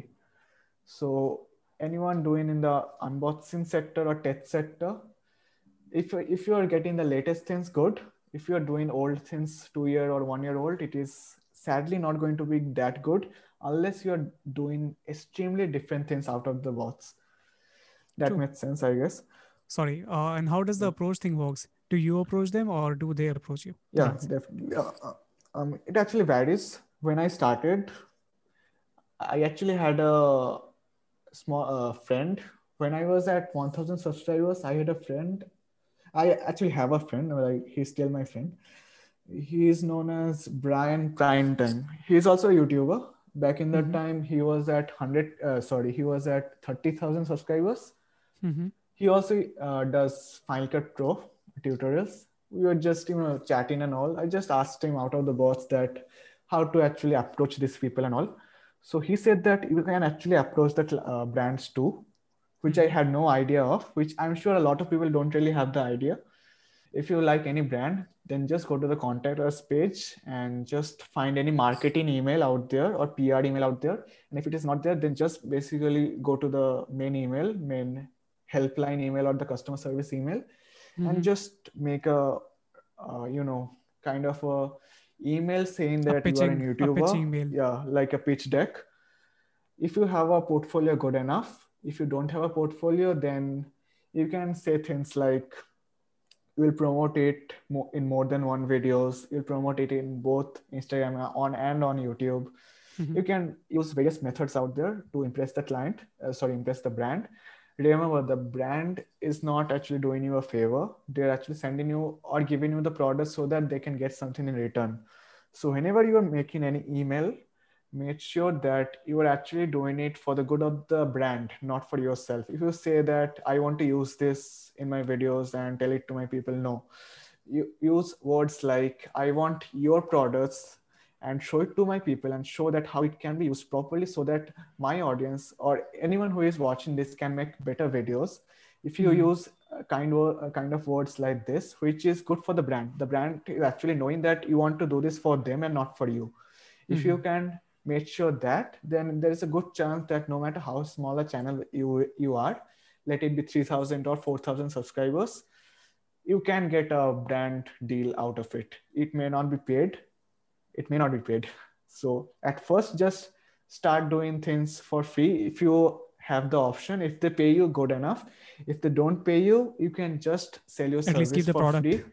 So anyone doing in the unboxing sector or tech sector if if you are getting the latest things good if you are doing old things two year or one year old it is sadly not going to be that good unless you are doing extremely different things out of the box that True. makes sense i guess Sorry. Uh, and how does the approach thing works? Do you approach them or do they approach you? yeah definitely uh, uh, um, it actually varies when i started i actually had a small uh, friend when i was at 1000 subscribers i had a friend i actually have a friend like he's still my friend he is known as brian primetime he's also a youtuber back in that Mhm. time he was at 100 uh, sorry he was at 30000 subscribers Mhm. he also uh, does Final Cut Pro tutorials. We were just, you know, chatting and all. I just asked him out of the box that how to actually approach these people and all. So he said that you can actually approach the uh, brands too. Which I had no idea of, which I'm sure a lot of people don't really have the idea. If you like any brand, then just go to the contact us page and just find any marketing email out there or PR email out there. And if it is not there, then just basically go to the main email, main helpline email or the customer service email, Mhm. and just make a, uh, you know, kind of a email saying that you are pitching- a YouTuber. email. Yeah, like a pitch deck. If you have a portfolio good enough, if you don't have a portfolio, then you can say things like you'll promote it in more than one videos. You'll promote it in both instagram on and on youtube. Mhm. you can use various methods out there to impress the client uh, sorry impress the brand. Remember the brand is not actually doing you a favor. They're actually sending you or giving you the product so that they can get something in return. So whenever you are making any email make sure that you are actually doing it for the good of the brand not for yourself. If you say that i want to use this in my videos and tell it to my people no. You use words like i want your products and show it to my people and show that how it can be used properly so that my audience or anyone who is watching this can make better videos. If you Mhm. use a kind of a kind of words like this which is good for the brand. The brand is actually knowing that you want to do this for them and not for you. If you can make sure that then there is a good chance that no matter how small a channel you you are let it be 3000 or 4000 subscribers you can get a brand deal out of it. It may not be paid. It may not be paid. So at first just start doing things for free. If you have the option if they pay you good enough if they don't pay you you can just sell your At least keep the for product. free.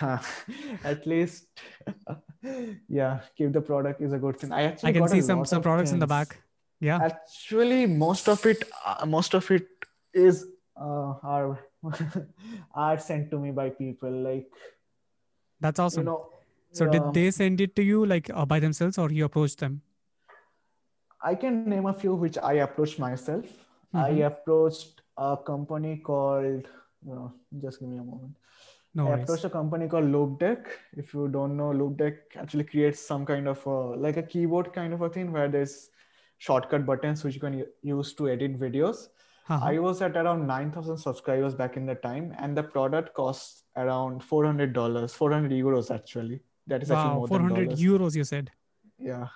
At least yeah keep the product is a good thing i actually I can got see some some products in the back. Yeah. actually most of it uh, most of it is uh, are are sent to me by people like That's awesome. you know so yeah, did they send it to you like uh, by themselves or you approached them? i can name a few which i approached myself i Mhm. approached a company called you know, just give me a moment No I approached a company called Loupedeck. If you don't know, Loupedeck actually creates some kind of a, like a keyboard kind of a thing where there's shortcut buttons which you can use to edit videos. Uh-huh. I was at around 9,000 subscribers back in the time, and the product costs around $400, 400 euros actually. That is actually wow, more 400 than dollars. euros you said. Yeah,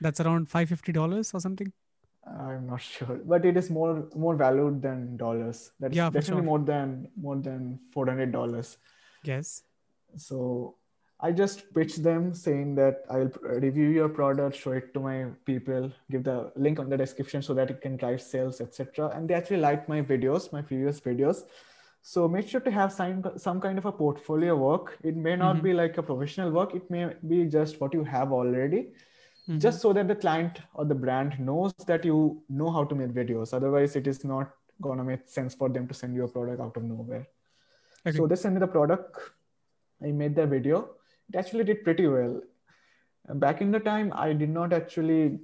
That's around 550 dollars or something. I'm not sure, but it is more more valued than dollars. That's Yeah, definitely sure. more than more than $400. Yes. so i just pitched them saying that i'll review your product show it to my people give the link on the description so that it can drive sales etc and they actually liked my videos my previous videos. So make sure to have some, some kind of a portfolio work. It may not Mhm. be like a professional work. It may be just what you have already. Mhm. just so that the client or the brand knows that you know how to make videos. Otherwise it is not gonna make sense for them to send you a product out of nowhere Okay. so they sent me the product. I made the video. It actually did pretty well. Back in the time, I did not actually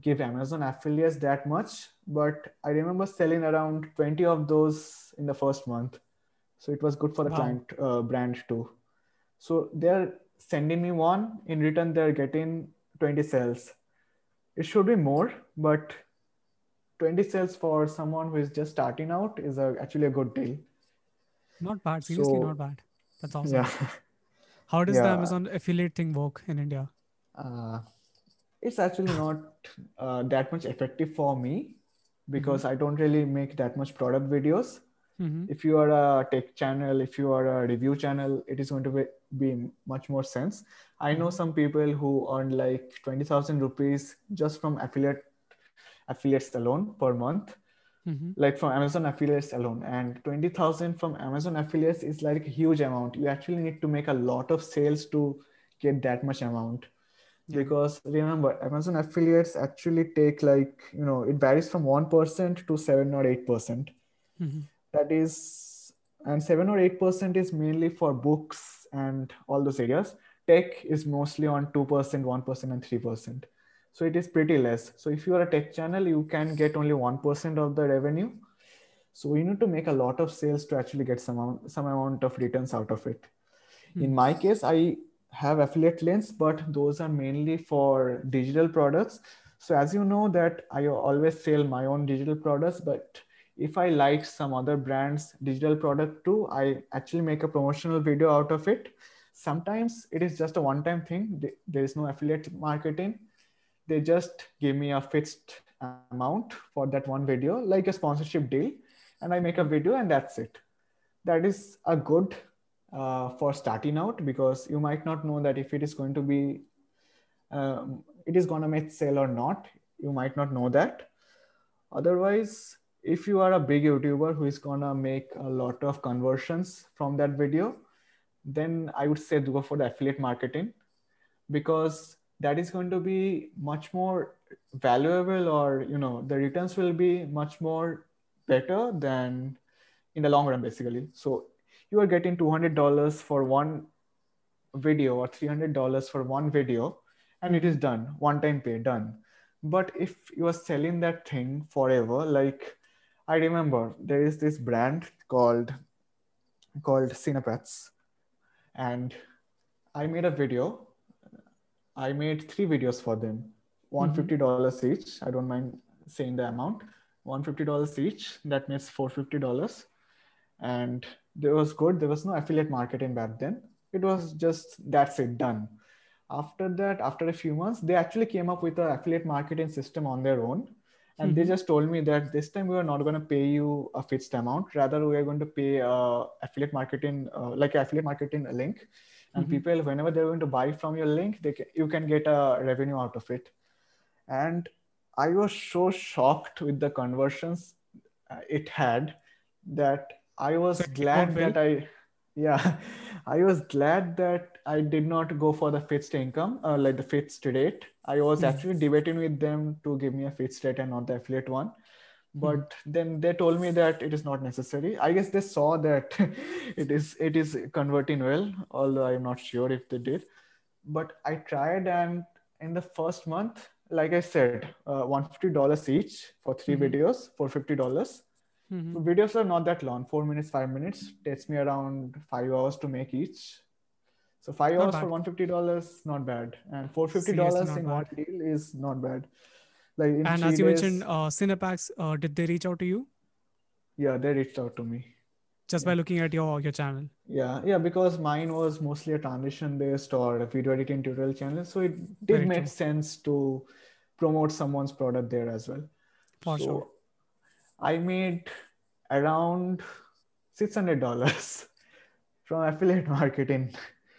give Amazon affiliates that much, but I remember selling around 20 of those in the first month. So it was good for the Wow. client uh, brand too. So they're sending me one. In return, they're getting 20 sales. It should be more, but 20 sales for someone who is just starting out is a, actually a good deal. Not bad. Seriously, So- not bad. That's awesome. Yeah. How does the Amazon affiliate thing work in India? uh, it's actually not uh, that much effective for me because I don't really make that much product videos. Mhm. If you are a tech channel, if you are a review channel, it is going to be, be much more sense. I know some people who earn like 20,000 rupees just from affiliate affiliates alone per month, Mhm. like from Amazon affiliates alone. And 20,000 from Amazon affiliates is like a huge amount. You actually need to make a lot of sales to get that much amount Yeah. because remember amazon affiliates actually take like you know it varies from 1% to 7 or 8% Mhm. that is and 7 or 8% is mainly for books and all those areas tech is mostly on 2% 1% and 3% so it is pretty less so if you are a tech channel you can get only 1% of the revenue so you need to make a lot of sales to actually get some amount, some amount of returns out of it in Hmm. my case i have affiliate links but those are mainly for digital products so as you know that i always sell my own digital products but if I like some other brand's digital product too, I actually make a promotional video out of it. Sometimes it is just a one time thing, there is no affiliate marketing. They just give me a fixed amount for that one video, like a sponsorship deal, and I make a video and that's it. That is a good uh, for starting out because you might not know that if it is going to be um, it is going to make sale or not you might not know that otherwise if you are a big youtuber who is going to make a lot of conversions from that video then i would say do go for the affiliate marketing because that is going to be much more valuable or you know the returns will be much more better than in the long run basically. So you are getting $200 for one video or $300 for one video and it is done. One time pay done. But if you are selling that thing forever like i remember there is this brand called called CinePacks and i made a video i made three videos for them. $150 mm-hmm. each. I don't mind saying the amount. $150 each. That means $450 and there was good. There was no affiliate marketing back then. It was just that's it done. After that after a few months they actually came up with an affiliate marketing system on their own. And mm-hmm. they just told me that this time we are not going to pay you a fixed amount. Rather we are going to pay uh, affiliate marketing uh, like affiliate marketing link and mm-hmm. people whenever they're going to buy from your link they can, you can get a revenue out of it and i was so shocked with the conversions uh, it had that i was glad that i yeah i was glad that i did not go for the fixed income uh, like the fixed rate i was mm. actually debating with them to give me a fixed rate and not the affiliate one. But mm. then they told me that it is not necessary i guess they saw that it is it is converting well although i'm not sure if they did but i tried and in the first month like i said uh, $150 each for 3 mm-hmm. videos for $50 Mm-hmm. Videos are not that long, four minutes, five minutes. Takes me around five hours to make each. So five not hours bad. for one fifty dollars, not bad, and four fifty dollars in bad. one deal is not bad. Like and as you days, mentioned, uh, CinePacks, uh, did they reach out to you? Yeah, they reached out to me. Just yeah. by looking at your your channel. Yeah, yeah, because mine was mostly a transition based or a video editing tutorial channel, so it did Very make true. sense to promote someone's product there as well. For so, sure. I made around $600 from affiliate marketing.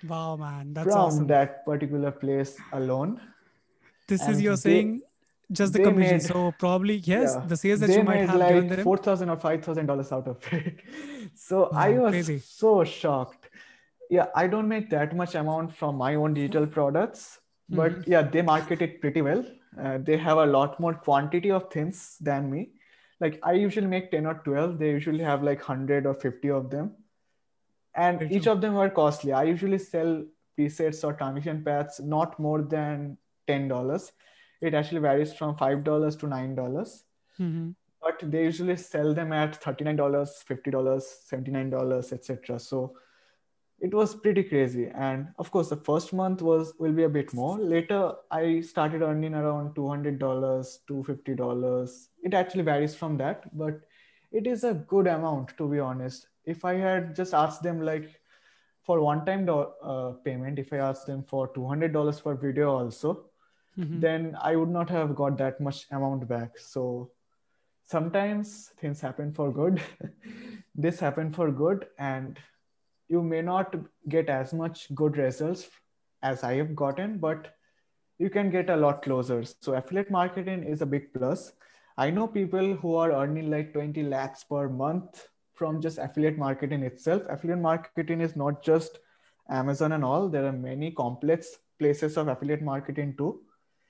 Wow, man. That's from awesome. that particular place alone. This and is you're they, saying just the commission. Made, so probably yes, yeah, the sales that you might have like given them. Four thousand or five thousand dollars out of it. so I was crazy. so shocked. Yeah, I don't make that much amount from my own digital products, but mm-hmm. yeah, they market it pretty well. Uh, they have a lot more quantity of things than me like i usually make 10 or 12 they usually have like 100 or 50 of them and each true. of them are costly i usually sell presets or transition packs not more than $10 it actually varies from $5 to $9. Mm-hmm. but they usually sell them at $39 $50 $79 etc so it was pretty crazy. And of course the first month was will be a bit more. Later i started earning around $200 $250 it actually varies from that but it is a good amount to be honest. If i had just asked them like for one time uh, payment if i asked them for $200 per video also mm-hmm. then i would not have got that much amount back so sometimes things happen for good this happened for good and you may not get as much good results as I have gotten, but you can get a lot closer. So affiliate marketing is a big plus. I know people who are earning like 20 lakhs per month from just affiliate marketing itself. Affiliate marketing is not just Amazon and all. There are many complex places of affiliate marketing too,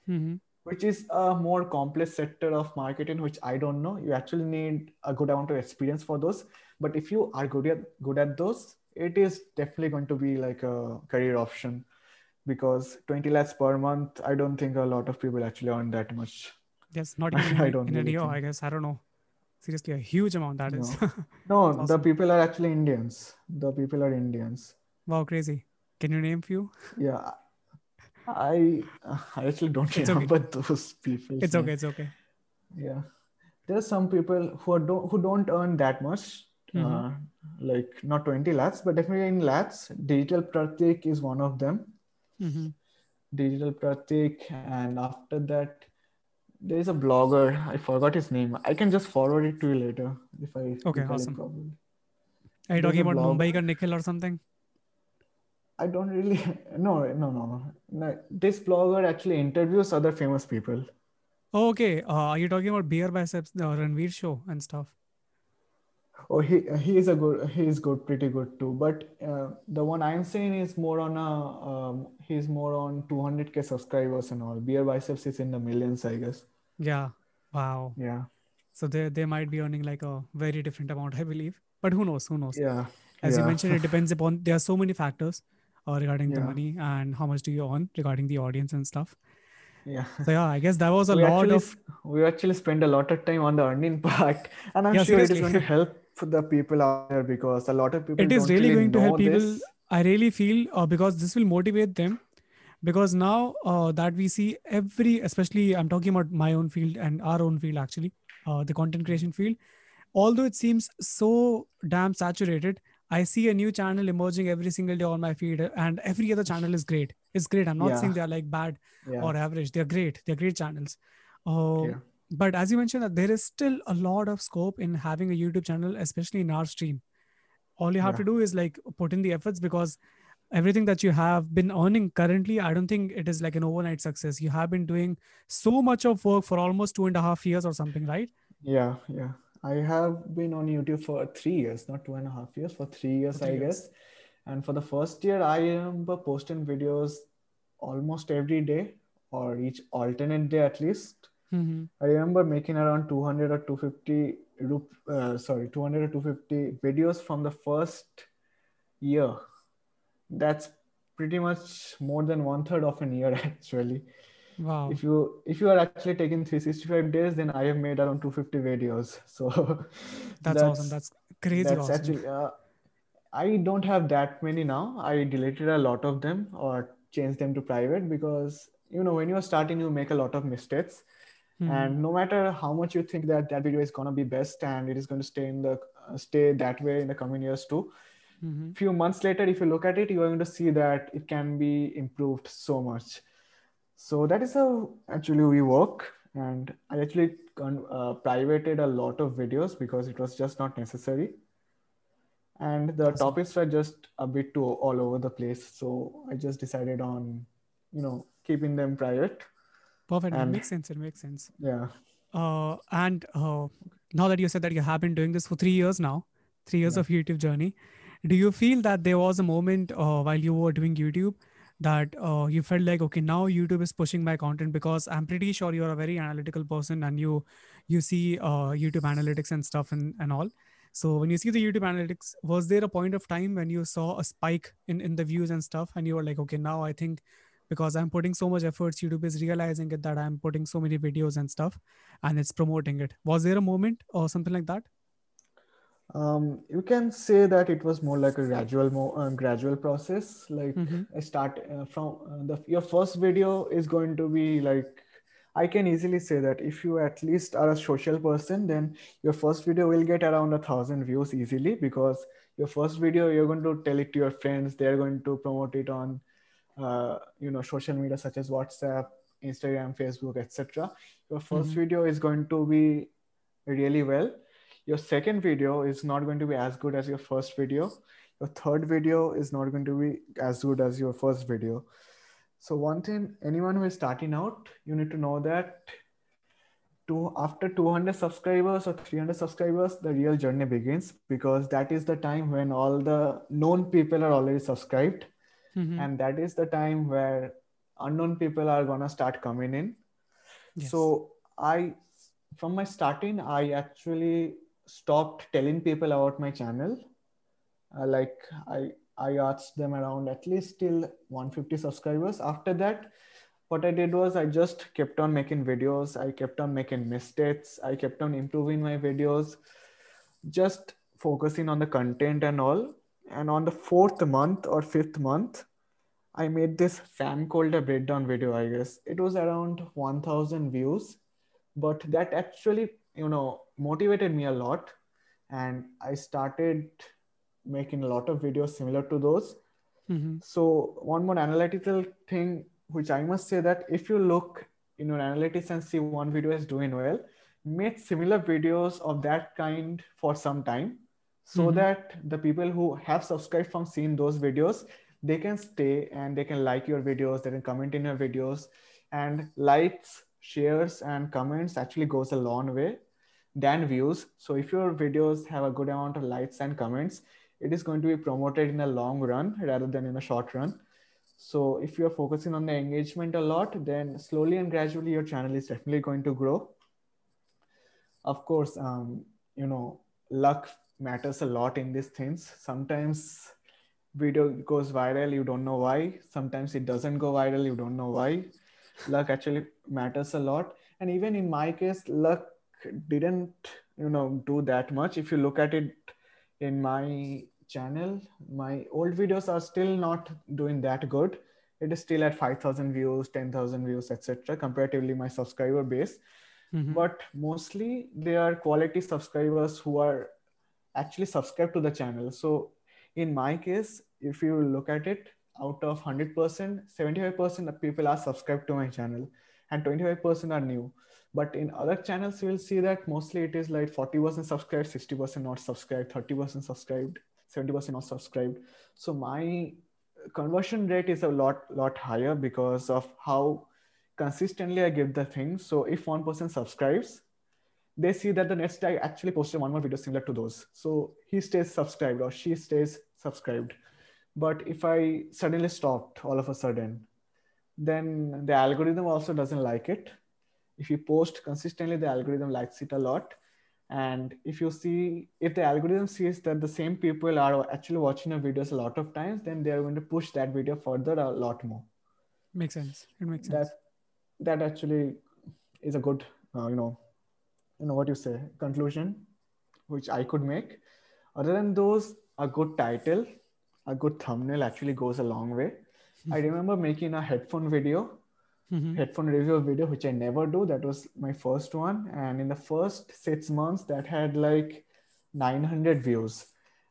mm-hmm. which is a more complex sector of marketing, which I don't know. You actually need a good amount of experience for those. But if you are good at good at those, it is definitely going to be like a career option because 20 lakhs per month i don't think a lot of people actually earn that much yes not even I don't in really i guess i don't know seriously a huge amount That no. is. no awesome. the people are actually indians the people are indians wow crazy can you name few yeah i i actually don't it's remember okay. those people it's okay it's okay. Yeah. There are some people who don't who don't earn that much mm-hmm. uh, like not 20 lakhs but definitely in lakhs. Digital pratik is one of them. Mm-hmm. digital pratik and after that there is a blogger. I forgot his name. I can just forward it to you later if i okay awesome. are you talking about blog. mumbai ka nikhil or something i don't really no no no no. This blogger actually interviews other famous people. Oh, okay. Uh, are you talking about beer biceps the ranveer show and stuff? Oh he he is a good he is good pretty good too. But uh, the one i'm saying is more on a um, he's more on 200k subscribers and all. Beer biceps is in the millions i guess. Yeah. Wow. Yeah. So they they might be earning like a very different amount i believe. But who knows who knows? Yeah. As yeah. you mentioned it depends upon there are so many factors uh, regarding yeah. the money and how much do you earn regarding the audience and stuff. Yeah. So yeah i guess that was a we lot actually, of we actually spend a lot of time on the earning part. And i'm yeah, sure seriously. it is going to help for the people out there because a lot of people it is really, really going to help people. i really feel uh, because this will motivate them. Because now uh, that we see every especially i'm talking about my own field and our own field actually uh, the content creation field although it seems so damn saturated i see a new channel emerging every single day on my feed and every other channel is great. It's great. I'm not yeah. saying they're like bad yeah. or average. They're great. They're great channels. Uh, yeah. but as you mentioned that there is still a lot of scope in having a youtube channel especially in our stream. All you have to do is like put in the efforts because everything that you have been earning currently i don't think it is like an overnight success. You have been doing so much of work for almost two and a half years or something right? Yeah yeah i have been on youtube for three years not two and a half years for three years three i years. guess and for the first year i remember posting videos almost every day or each alternate day at least Mm-hmm. I remember making around 200 or 250 uh, sorry 200 or 250 videos from the first year. That's pretty much more than one third of an year actually. Wow. If you if you are actually taking 365 days, then I have made around 250 videos. So that's, that's awesome. That's crazy. That's awesome. actually. Uh, I don't have that many now. I deleted a lot of them or changed them to private because you know when you're starting, you make a lot of mistakes Mm-hmm. And no matter how much you think that that video is going to be best and it is going to stay in the uh, stay that way in the coming years too, mm-hmm. few months later, if you look at it, you are going to see that it can be improved so much. So that is how actually we work. And I actually uh, privated a lot of videos because it was just not necessary. And the awesome. topics were just a bit too all over the place. So I just decided on, you know, keeping them private Perfect. And, it makes sense. It makes sense. Yeah. Uh, and uh, now that you said that you have been doing this for three years now, three years yeah. of YouTube journey, do you feel that there was a moment uh, while you were doing YouTube that uh, you felt like okay now youtube is pushing my content because i'm pretty sure you're a very analytical person and you you see uh, youtube analytics and stuff and, and all. So when you see the youtube analytics was there a point of time when you saw a spike in in the views and stuff and you were like okay now i think because i'm putting so much efforts youtube is realizing it that i'm putting so many videos and stuff and it's promoting it. Was there a moment or something like that um, you can say that it was more like a gradual more uh, gradual process like mm-hmm. i start uh, from uh, the your first video is going to be like i can easily say that if you at least are a social person then your first video will get around a thousand views easily because your first video you're going to tell it to your friends they're going to promote it on uh, you know social media such as whatsapp instagram facebook etc your 1st mm-hmm. video is going to be really well your second video is not going to be as good as your first video your third video is not going to be as good as your first video so one thing anyone who is starting out you need to know that to after 200 subscribers or 300 subscribers the real journey begins because that is the time when all the known people are already subscribed mm-hmm. and that is the time where unknown people are gonna start coming in yes. so i from my starting i actually stopped telling people about my channel. Uh, like i i asked them around at least till 150 subscribers. After that what i did was i just kept on making videos. I kept on making mistakes. I kept on improving my videos just focusing on the content and all. And on the fourth month or fifth month i made this fan cold breakdown video i guess. It was around 1000 views but that actually you know motivated me a lot and i started making a lot of videos similar to those Mm-hmm. so one more analytical thing which i must say that if you look in your analytics and see one video is doing well make similar videos of that kind for some time so Mhm. that the people who have subscribed from seeing those videos they can stay and they can like your videos they can comment in your videos and likes shares and comments actually goes a long way than views. So if your videos have a good amount of likes and comments it is going to be promoted in a long run rather than in a short run. So if you're focusing on the engagement a lot then slowly and gradually your channel is definitely going to grow. Of course um, you know luck matters a lot in these things. Sometimes video goes viral you don't know why. Sometimes it doesn't go viral you don't know why. Luck actually matters a lot. And even in my case luck didn't you know do that much. If you look at it in my channel my old videos are still not doing that good. It is still at 5000 views 10000 views etc comparatively my subscriber base. Mhm. but mostly they are quality subscribers who are actually subscribed to the channel. So in my case if you look at it out of 100% 75% of people are subscribed to my channel and 25% are new but in other channels you will see that mostly it is like 40% subscribed 60% not subscribed 30% subscribed 70% not subscribed so my conversion rate is a lot lot higher because of how consistently I give the thing. So if one person subscribes, they see that the next I actually posted one more video similar to those. So he stays subscribed or she stays subscribed. But if I suddenly stopped all of a sudden, then the algorithm also doesn't like it. If you post consistently, the algorithm likes it a lot. And if you see, if the algorithm sees that the same people are actually watching your videos a lot of times, then they are going to push that video further a lot more Makes sense. It makes sense. that that actually is a good uh, you know you know what you say conclusion which i could make other than those a good title a good thumbnail actually goes a long way i remember making a headphone video Mhm. headphone review video which i never do. That was my first one. And in the first six months that had like 900 views.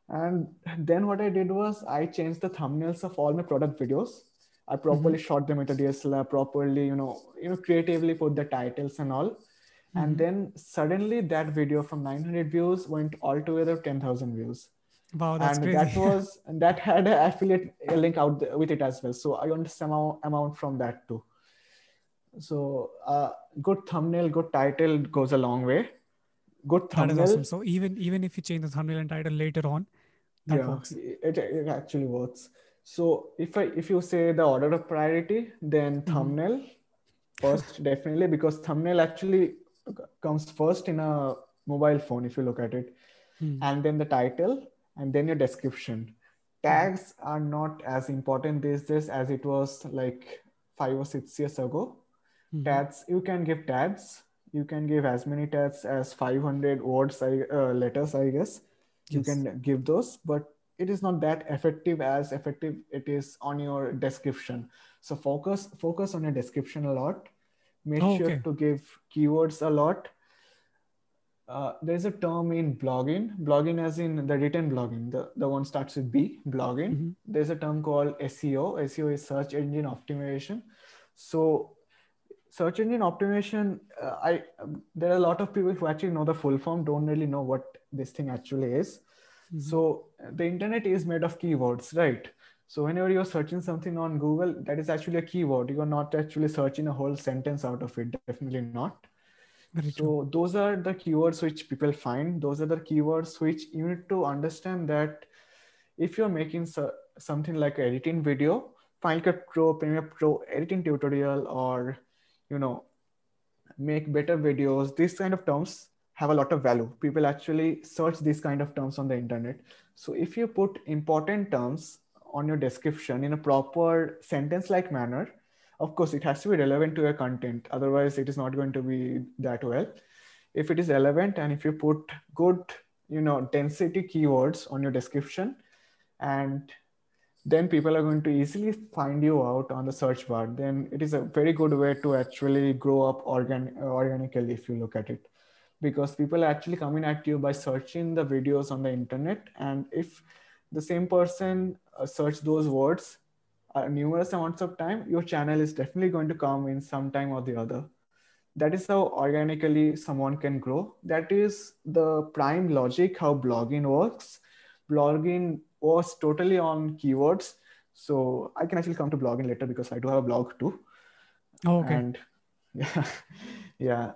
And then what i did was i changed the thumbnails of all my product videos. I properly shot them with a dslr properly you know you know creatively put the titles and all. And Mhm. then suddenly that video from 900 views went altogether 10000 views. Wow, that's and crazy. that was and that had an affiliate link out with it as well. So i earned some amount from that too so uh, good thumbnail good title goes a long way good that is thumbnail awesome. So even even if you change the thumbnail and title later on, that yeah works. it, it actually works so if i if you say the order of priority then Mm-hmm. thumbnail first definitely because thumbnail actually comes first in a mobile phone if you look at it Hmm. and then the title and then your description tags are not as important these days as it was like five or six years ago Mhm. tags you can give tags you can give as many tags as 500 words I, uh, letters i guess. You Yes. can give those but it is not that effective as effective it is on your description. So focus focus on your description a lot. Make Oh, sure okay. to give keywords a lot. Uh, there's a term in blogging. Blogging as in the written blogging the, the one starts with b blogging. Mhm. there's a term called seo seo is search engine optimization. So search engine optimization uh, i um, there are a lot of people who actually know the full form don't really know what this thing actually is. Mhm. so uh, the internet is made of keywords right? So whenever you're searching something on google that is actually a keyword. You're not actually searching a whole sentence out of it definitely not. Very so true. those are the keywords which people find. Those are the keywords which you need to understand that if you're making so, something like editing video final cut pro premiere pro editing tutorial or you know make better videos. These kind of terms have a lot of value. People actually search these kind of terms on the internet. So if you put important terms on your description in a proper sentence like manner of course it has to be relevant to your content. Otherwise it is not going to be that well. If it is relevant and if you put good you know density keywords on your description and then people are going to easily find you out on the search bar. Then it is a very good way to actually grow up organ- organically if you look at it. Because people are actually coming at you by searching the videos on the internet. And if the same person uh, search those words uh, numerous amounts of time your channel is definitely going to come in some time or the other. That is how organically someone can grow. That is the prime logic how blogging works. Blogging was totally on keywords. So i can actually come to blogging later because i do have a blog too. Oh, okay. And yeah yeah.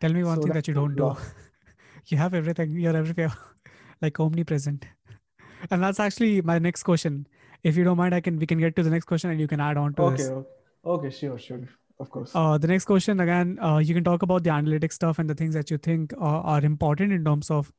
Tell me one So thing that you don't do. you have everything. You're everywhere. Like omnipresent. And that's actually my next question. If you don't mind i can we can get to the next question and you can add on to okay this. okay okay sure sure. Of course. Uh, the next question again uh, you can talk about the analytics stuff and the things that you think uh, are important in terms of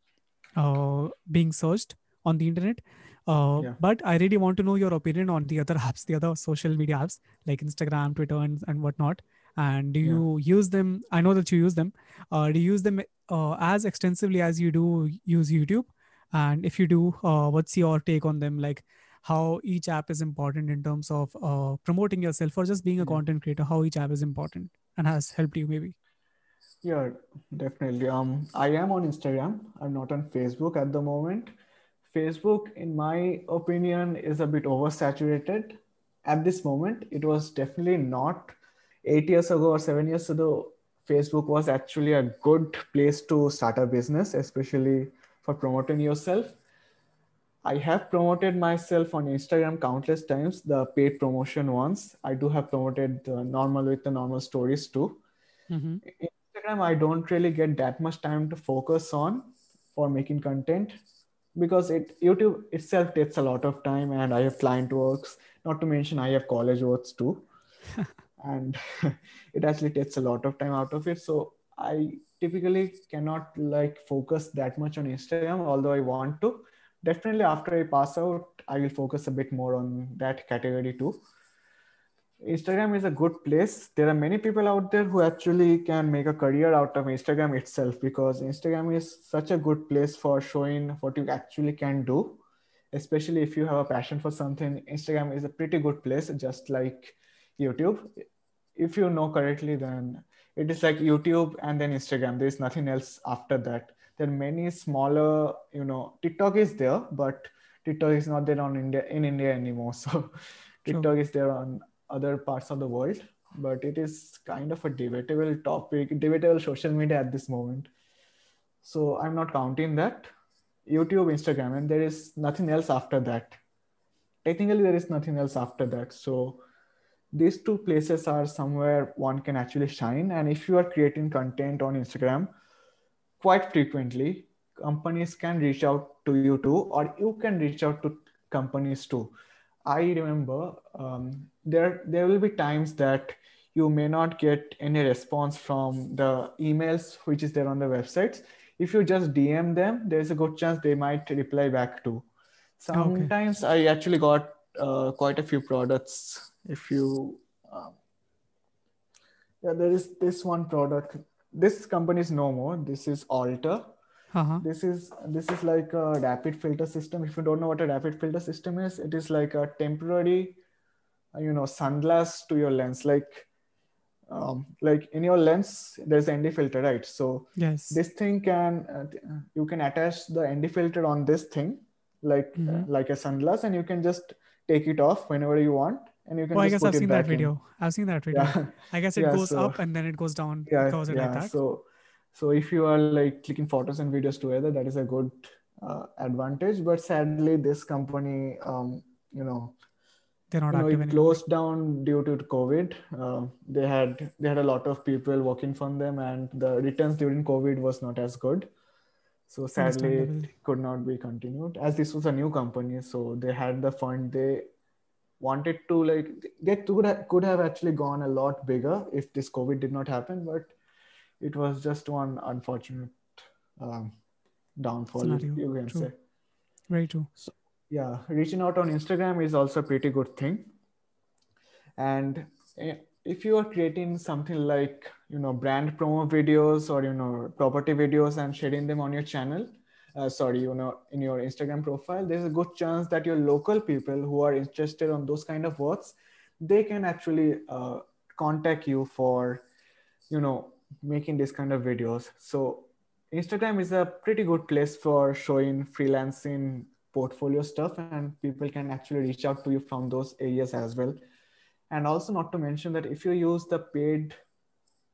uh, being searched on the internet uh, Yeah. but i really want to know your opinion on the other apps the other social media apps like instagram twitter and, and whatnot and do Yeah. you use them i know that you use them uh, do you use them uh, as extensively as you do use youtube and if you do uh, what's your take on them like how each app is important in terms of uh, promoting yourself or just being a content creator how each app is important and has helped you maybe Yeah, definitely. Um, I am on Instagram. I'm not on Facebook at the moment. Facebook, in my opinion, is a bit oversaturated at this moment. It was definitely not eight years ago or seven years ago. Facebook was actually a good place to start a business, especially for promoting yourself. I have promoted myself on Instagram countless times, the paid promotion ones. I do have promoted the normal with the normal stories too. mm-hmm. Instagram, I don't really get that much time to focus on for making content because it YouTube itself takes a lot of time and I have client works, not to mention I have college works too. and it actually takes a lot of time out of it. So I typically cannot like focus that much on Instagram, although I want to. Definitely after I pass out, I will focus a bit more on that category too. Instagram is a good place. There are many people out there who actually can make a career out of Instagram itself because Instagram is such a good place for showing what you actually can do. Especially if you have a passion for something, Instagram is a pretty good place, just like YouTube. If you know correctly, then it is like YouTube and then Instagram. There is nothing else after that. There are many smaller, you know, TikTok is there, but TikTok is not there on India in India anymore. So. TikTok is there on other parts of the world, but it is kind of a debatable topic, debatable social media at this moment. So I'm not counting that. YouTube, Instagram, and there is nothing else after that. Technically, there is nothing else after that. So these two places are somewhere one can actually shine. And if you are creating content on Instagram quite frequently, companies can reach out to you too, or you can reach out to companies too. I remember um, there there will be times that you may not get any response from the emails which is there on the websites. If you just DM them, there's a good chance they might reply back too. Sometimes I actually got uh, quite a few products. If you, um, yeah, there is this one product. This company is no more. This is Alter uh-huh. this is this is like a rapid filter system. If you don't know what a rapid filter system is it is like a temporary uh, you know sunglass to your lens. Like um, like in your lens there's nd filter right? So yes. this thing can uh, you can attach the nd filter on this thing like uh, Mhm. like a sunglass and you can just take it off whenever you want and you can oh i guess i've it seen that back in. video. I've seen that video. Yeah i guess it Yeah, goes so- up and then it goes down yeah yeah like that so so if you are like clicking photos and videos together that is a good uh, advantage. But sadly this company um, you know they're not you know it anymore. closed down due to covid. Uh, they had they had a lot of people working for them and the returns during covid was not as good. So sadly it could not be continued. As this was a new company so they had the fund. They wanted to like they could have, could have actually gone a lot bigger if this covid did not happen but it was just one unfortunate um, downfall you- Scenario, you can true. say. Very true. Yeah reaching out on instagram is also a pretty good thing. And eh, if you are creating something like you know brand promo videos or you know property videos and sharing them on your channel uh, sorry you know in your instagram profile there's a good chance that your local people who are interested on those kind of works they can actually uh, contact you for you know making this kind of videos so Instagram is a pretty good place for showing freelancing portfolio stuff, and people can actually reach out to you from those areas as well. And also, not to mention that if you use the paid,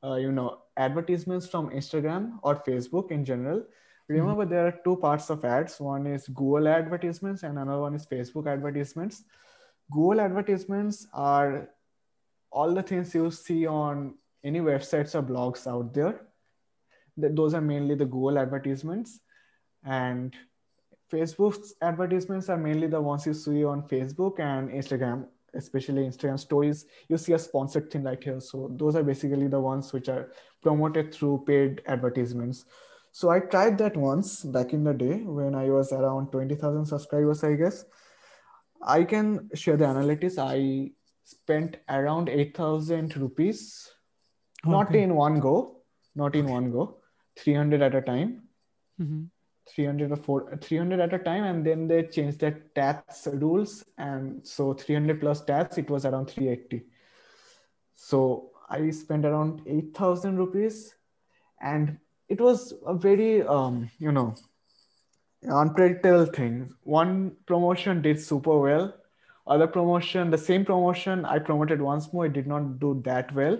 uh, you know, advertisements from Instagram or Facebook in general, remember mm-hmm. there are two parts of ads. One is Google advertisements, and another one is Facebook advertisements. Google advertisements are all the things you see on any websites or blogs out there. Those are mainly the google advertisements. And facebook's advertisements are mainly the ones you see on facebook and instagram especially instagram stories. You see a sponsored thing right here. So those are basically the ones which are promoted through paid advertisements. So i tried that once back in the day when i was around 20000 subscribers i guess. I can share the analytics. I spent around 8000 rupees okay. not in one go. Not in one go. 300 at a time. Mm-hmm. 300 or four, 300 at a time and then they changed the tax rules and so 300 plus tax it was around 380 so i spent around 8000 rupees and it was a very um, you know unpredictable thing. One promotion did super well. Other promotion the same promotion i promoted once more it did not do that well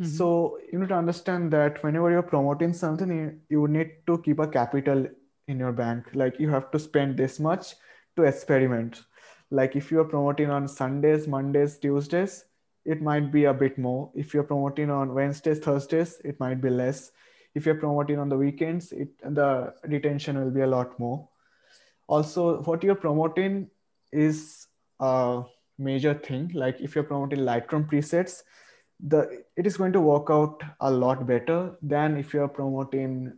mm-hmm. so you need to understand that whenever you're promoting something you, you need to keep a capital in your bank. Like you have to spend this much to experiment. Like if you're promoting on sundays mondays tuesdays it might be a bit more. If you're promoting on wednesdays thursdays it might be less. If you're promoting on the weekends it the retention will be a lot more. Also what you're promoting is a major thing. Like if you're promoting Lightroom presets, the it is going to work out a lot better than if you're promoting,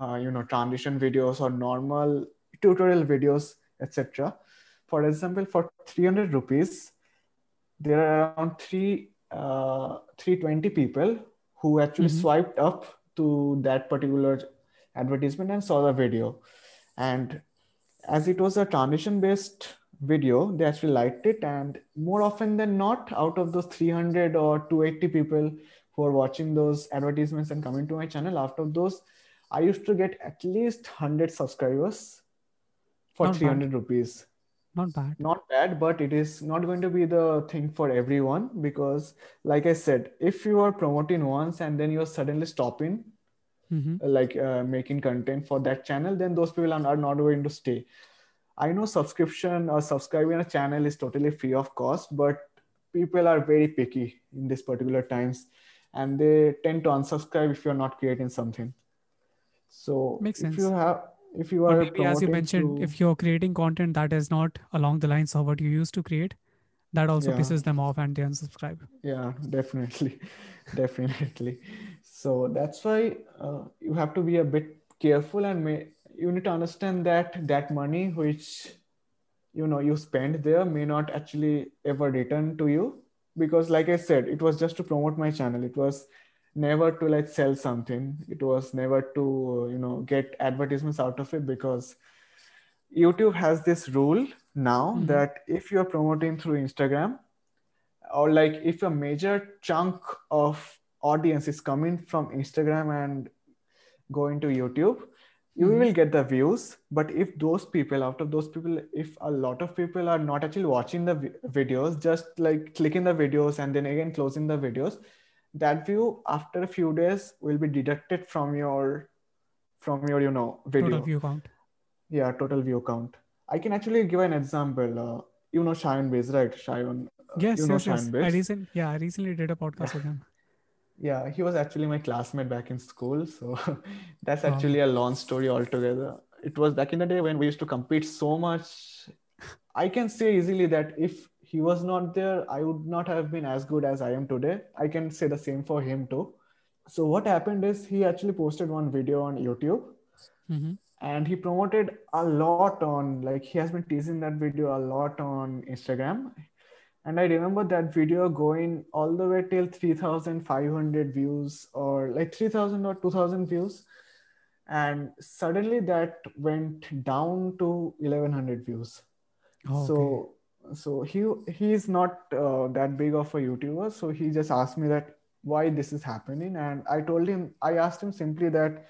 uh, you know, transition videos or normal tutorial videos, etc. For example, for 300 rupees, there are around three uh, 320 people who actually mm-hmm. swiped up to that particular advertisement and saw the video. And as it was a transition based video they actually liked it and more often than not out of those 300 or 280 people who are watching those advertisements and coming to my channel after those i used to get at least 100 subscribers for not 300 bad. rupees not bad not bad but it is not going to be the thing for everyone because like i said if you are promoting once and then you're suddenly stopping mm-hmm. like uh, making content for that channel then those people are, are not going to stay I know subscription or subscribing a channel is totally free of cost, but people are very picky in this particular times and they tend to unsubscribe if you're not creating something. So Makes if you have if you are maybe as you mentioned, to, if you're creating content that is not along the lines of what you used to create, that also yeah. pisses them off and they unsubscribe. Yeah, definitely. definitely. So that's why uh, you have to be a bit careful and may you need to understand that that money which you know you spend there may not actually ever return to you because like i said it was just to promote my channel it was never to like sell something it was never to you know get advertisements out of it because youtube has this rule now mm-hmm. that if you're promoting through instagram or like if a major chunk of audience is coming from instagram and going to youtube you mm-hmm. will get the views but if those people out of those people if a lot of people are not actually watching the videos just like clicking the videos and then again closing the videos that view after a few days will be deducted from your from your you know video. total view count. Yeah total view count. I can actually give an example uh, you know Shayan Biz, right? Shayan uh, yes you know yes, yes. I recently, yeah I recently did a podcast with him yeah he was actually my classmate back in school so that's actually a long story altogether. It was back in the day when we used to compete so much. I can say easily that if he was not there i would not have been as good as i am today. I can say the same for him too. So what happened is he actually posted one video on youtube mm-hmm. and he promoted a lot on like he has been teasing that video a lot on instagram and i remember that video going all the way till 3500 views or like 3000 or 2000 views and suddenly that went down to 1100 views oh, so okay. so he he is not uh, that big of a youtuber so he just asked me that why this is happening and i told him i asked him simply that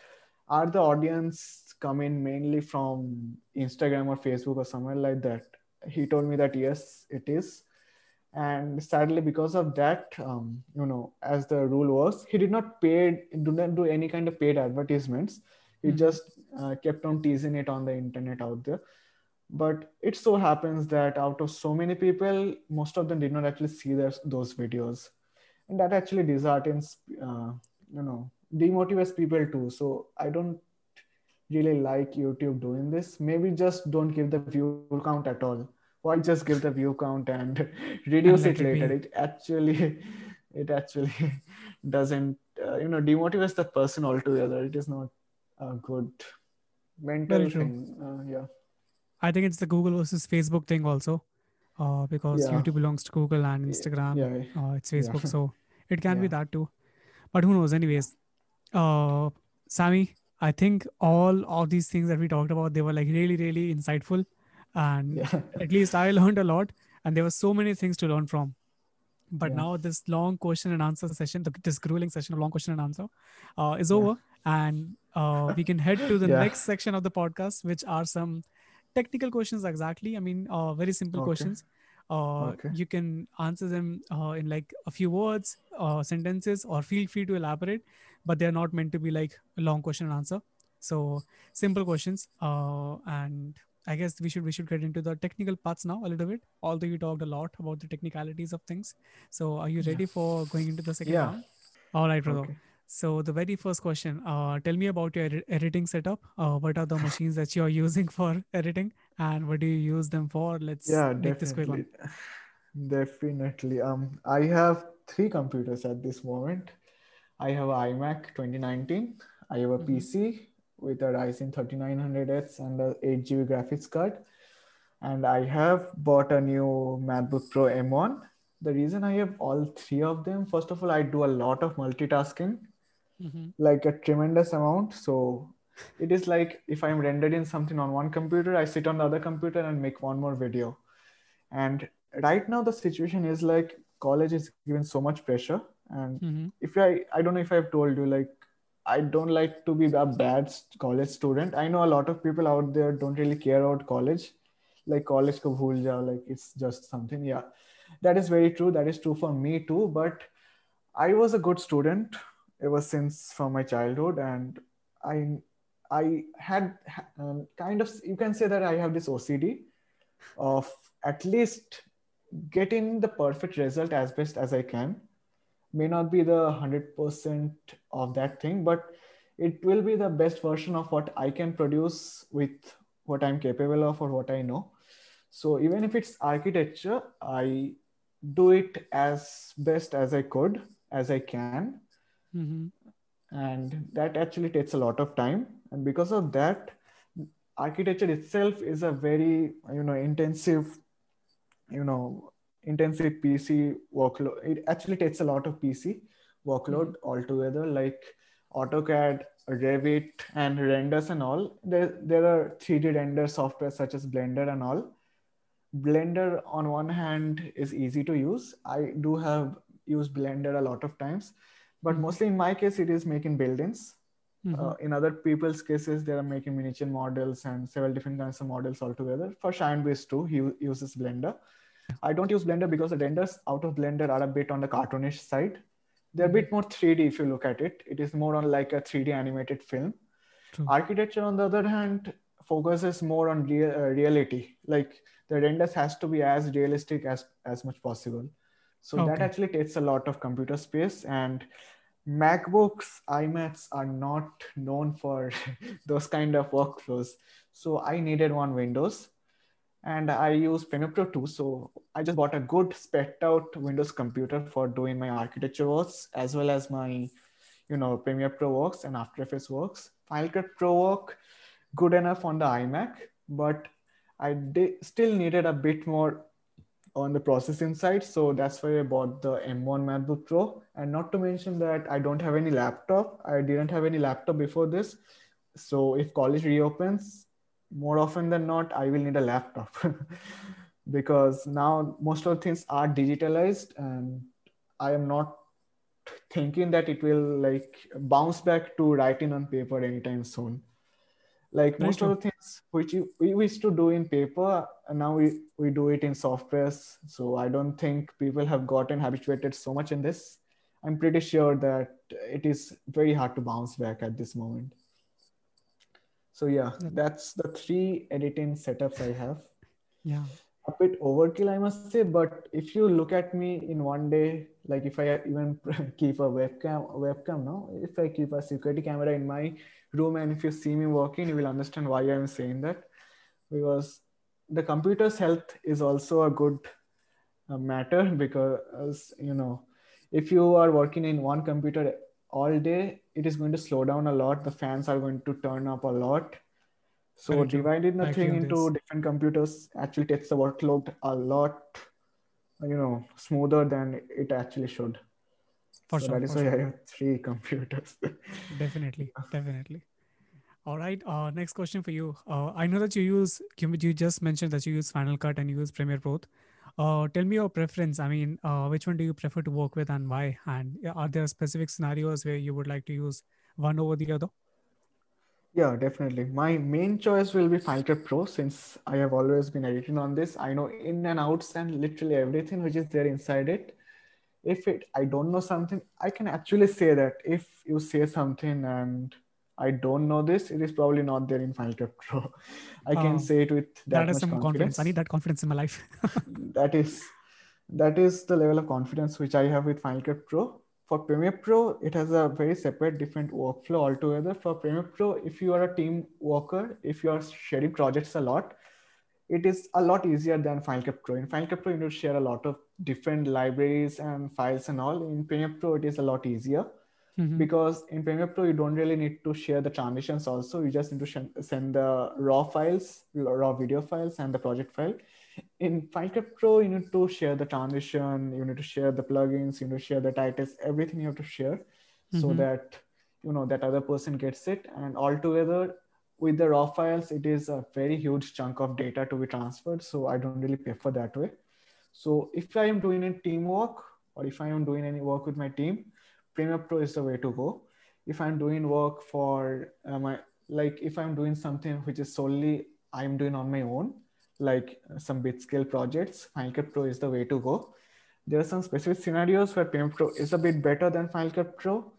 are the audience coming mainly from Instagram or Facebook or somewhere like that? He told me that yes, it is. And sadly, because of that, um, you know, as the rule was, he did not pay, do not do any kind of paid advertisements. He Mhm. just uh, kept on teasing it on the internet out there. But it so happens that out of so many people, most of them did not actually see their, those videos, and that actually disheartens, uh, you know, demotivates people too. So I don't really like YouTube doing this. Maybe just don't give the view count at all. Why just give the view count and reduce let it it later? It actually, it actually doesn't, uh, you know, demotivates the person altogether. It is not a good mental thing. Uh, yeah. I think it's the Google versus Facebook thing also, uh, because Yeah. YouTube belongs to Google and Instagram, Yeah. uh, it's Yeah. Facebook, so it can be that too. But who knows? Anyways, uh, Sammy, I think all of these things that we talked about, they were like really, really insightful, and Yeah. at least I learned a lot, and there were so many things to learn from. But Yeah. now this long question and answer session, the, this grueling session of long question and answer, uh, is Yeah. over, and uh, we can head to the Yeah. next section of the podcast, which are some technical questions. Exactly, I mean, uh, very simple Okay. questions. Uh, Okay. You can answer them uh, in like a few words, uh, sentences, or feel free to elaborate. But they're not meant to be like a long question and answer. So simple questions, uh, and I guess we should we should get into the technical parts now a little bit. Although you talked a lot about the technicalities of things. So are you Yeah. ready for going into the second Yeah. round? All right, brother. Okay. So the very first question, uh, tell me about your edit- editing setup. Uh, what are the machines that you're using for editing, and what do you use them for? Let's Yeah, make this quick one. definitely. Um, I have three computers at this moment. I have iMac 2019. I have a Mhm. PC with a Ryzen 3900X and a 8 GB graphics card. And I have bought a new MacBook Pro M1. The reason I have all three of them, first of all, I do a lot of multitasking, Mhm. like a tremendous amount. So it is like if I'm rendering something on one computer, I sit on the other computer and make one more video. And right now the situation is like college is given so much pressure. And Mhm. if I I don't know if I've told you, like I don't like to be a bad college student. I know a lot of people out there don't really care about college. Like college ko bhool jao, like it's just something. Yeah. That is very true. That is true for me too. But I was a good student ever since from my childhood, and I I had um, kind of you can say that I have this OCD of at least getting the perfect result as best as I can. May not be the hundred percent of that thing, but it will be the best version of what I can produce with what I'm capable of or what I know. So even if it's architecture, I do it as best as I could, as I can Mhm. and that actually takes a lot of time and because of that architecture itself is a very you know intensive you know intensive pc workload it actually takes a lot of pc workload altogether like autocad revit and renders and all. There, there are 3d render software such as blender and all. Blender on one hand is easy to use. I do have used blender a lot of times but Mhm. mostly in my case it is making buildings. Mhm. uh, in other people's cases they are making miniature models and several different kinds of models altogether. For shine base too he uses blender i don't use blender because the renders out of blender are a bit on the cartoonish side. They're a bit more 3d if you look at it. It is more on like a 3d animated film. True. architecture on the other hand focuses more on real, uh, reality. Like the renders has to be as realistic as as much possible. So that actually takes a lot of computer space and macbooks imacs are not known for those kind of workflows. So i needed one windows and i use premiere pro 2 so i just bought a good spec out windows computer for doing my architecture works as well as my you know premiere pro works and after effects works. Final cut pro work good enough on the imac but i did, still needed a bit more on the processing side. So that's why i bought the m1 macbook pro. And not to mention that i don't have any laptop. I didn't have any laptop before this. So if college reopens more often than not i will need a laptop. Because now most of the things are digitalized and i am not thinking that it will like bounce back to writing on paper anytime soon. Like most of the things which you, we used to do in paper and now we, we do it in softwares. So i don't think people have gotten habituated so much in this. I'm pretty sure that it is very hard to bounce back at this moment so yeah that's the three editing setups i have. Yeah. A bit overkill, I must say. But if you look at me in one day, like if I even keep a webcam, webcam, no, if I keep a security camera in my room, and if you see me working, you will understand why I'm saying that, because the computer's health is also a good uh, matter because you know if you are working in one computer all day it is going to slow down a lot the fans are going to turn up a lot so Very dividing the thing into different computers actually takes the workload a lot, you know, smoother than it actually should. For so sure. That is why sure. I have three computers. definitely, definitely. All right. Uh, next question for you. Uh, I know that you use you just mentioned that you use Final Cut and you use Premiere Pro. Uh, tell me your preference. I mean, uh, which one do you prefer to work with and why? And are there specific scenarios where you would like to use one over the other? Yeah, definitely. My main choice will be Cut Pro since I have always been editing on this. I know in and outs and literally everything which is there inside it. If it I don't know something, I can actually say that if you say something and I don't know this, it is probably not there in Final Cut Pro. I can oh, say it with that, that is some confidence. confidence. I need that confidence in my life. that is that is the level of confidence which I have with Final Cut Pro for Premiere Pro, it has a very separate, different workflow altogether. For Premiere Pro, if you are a team worker, if you are sharing projects a lot, it is a lot easier than Final Cut Pro. In Final Cut Pro, you need to share a lot of different libraries and files and all. In Premiere Pro, it is a lot easier mm-hmm. because in Premiere Pro, you don't really need to share the transitions also. You just need to sh- send the raw files, raw video files, and the project file in Final Cut Pro, you need to share the transition, you need to share the plugins, you need to share the titles, everything you have to share mm-hmm. so that you know that other person gets it. And altogether, with the raw files, it is a very huge chunk of data to be transferred. So I don't really prefer that way. So if I am doing a teamwork or if I am doing any work with my team, Premiere Pro is the way to go. If I'm doing work for uh, my like if I'm doing something which is solely I'm doing on my own, like some bit scale projects, Final Cut Pro is the way to go. There are some specific scenarios where Premiere Pro is a bit better than Final Cut Pro.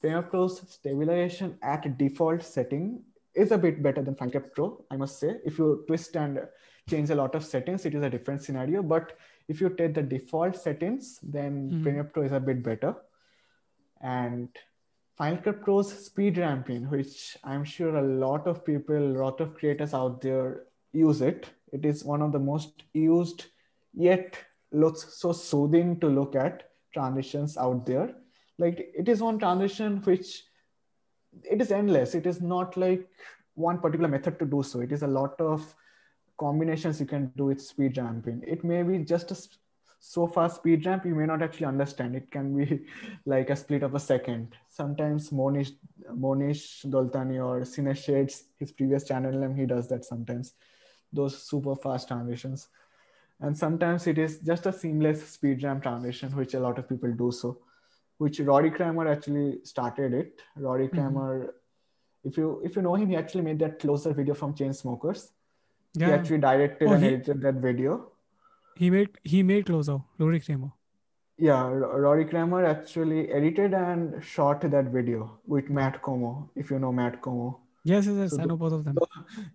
Premiere Pro's stabilization at default setting is a bit better than Final Cut Pro, I must say. If you twist and change a lot of settings, it is a different scenario. But if you take the default settings, then mm-hmm. Premiere Pro is a bit better. And Final Cut Pro's speed ramping, which I'm sure a lot of people, a lot of creators out there use it it is one of the most used yet looks so soothing to look at transitions out there. Like it is one transition which it is endless. It is not like one particular method to do so. It is a lot of combinations you can do with speed ramping. It may be just a so fast speed ramp you may not actually understand. It can be like a split of a second. Sometimes Monish Monish Doltani or Cine Shades, his previous channel name, he does that sometimes those super fast transitions. And sometimes it is just a seamless speed ramp transition, which a lot of people do so, which Rory Kramer actually started it. Rory mm-hmm. Kramer, mm-hmm. if you if you know him, he actually made that closer video from Chainsmokers. Yeah. He actually directed oh, and he, edited that video. He made he made closer, Rory Kramer. Yeah, Rory Kramer actually edited and shot that video with Matt Komo, if you know Matt Komo. Yes, yes, yes. So I know both of them.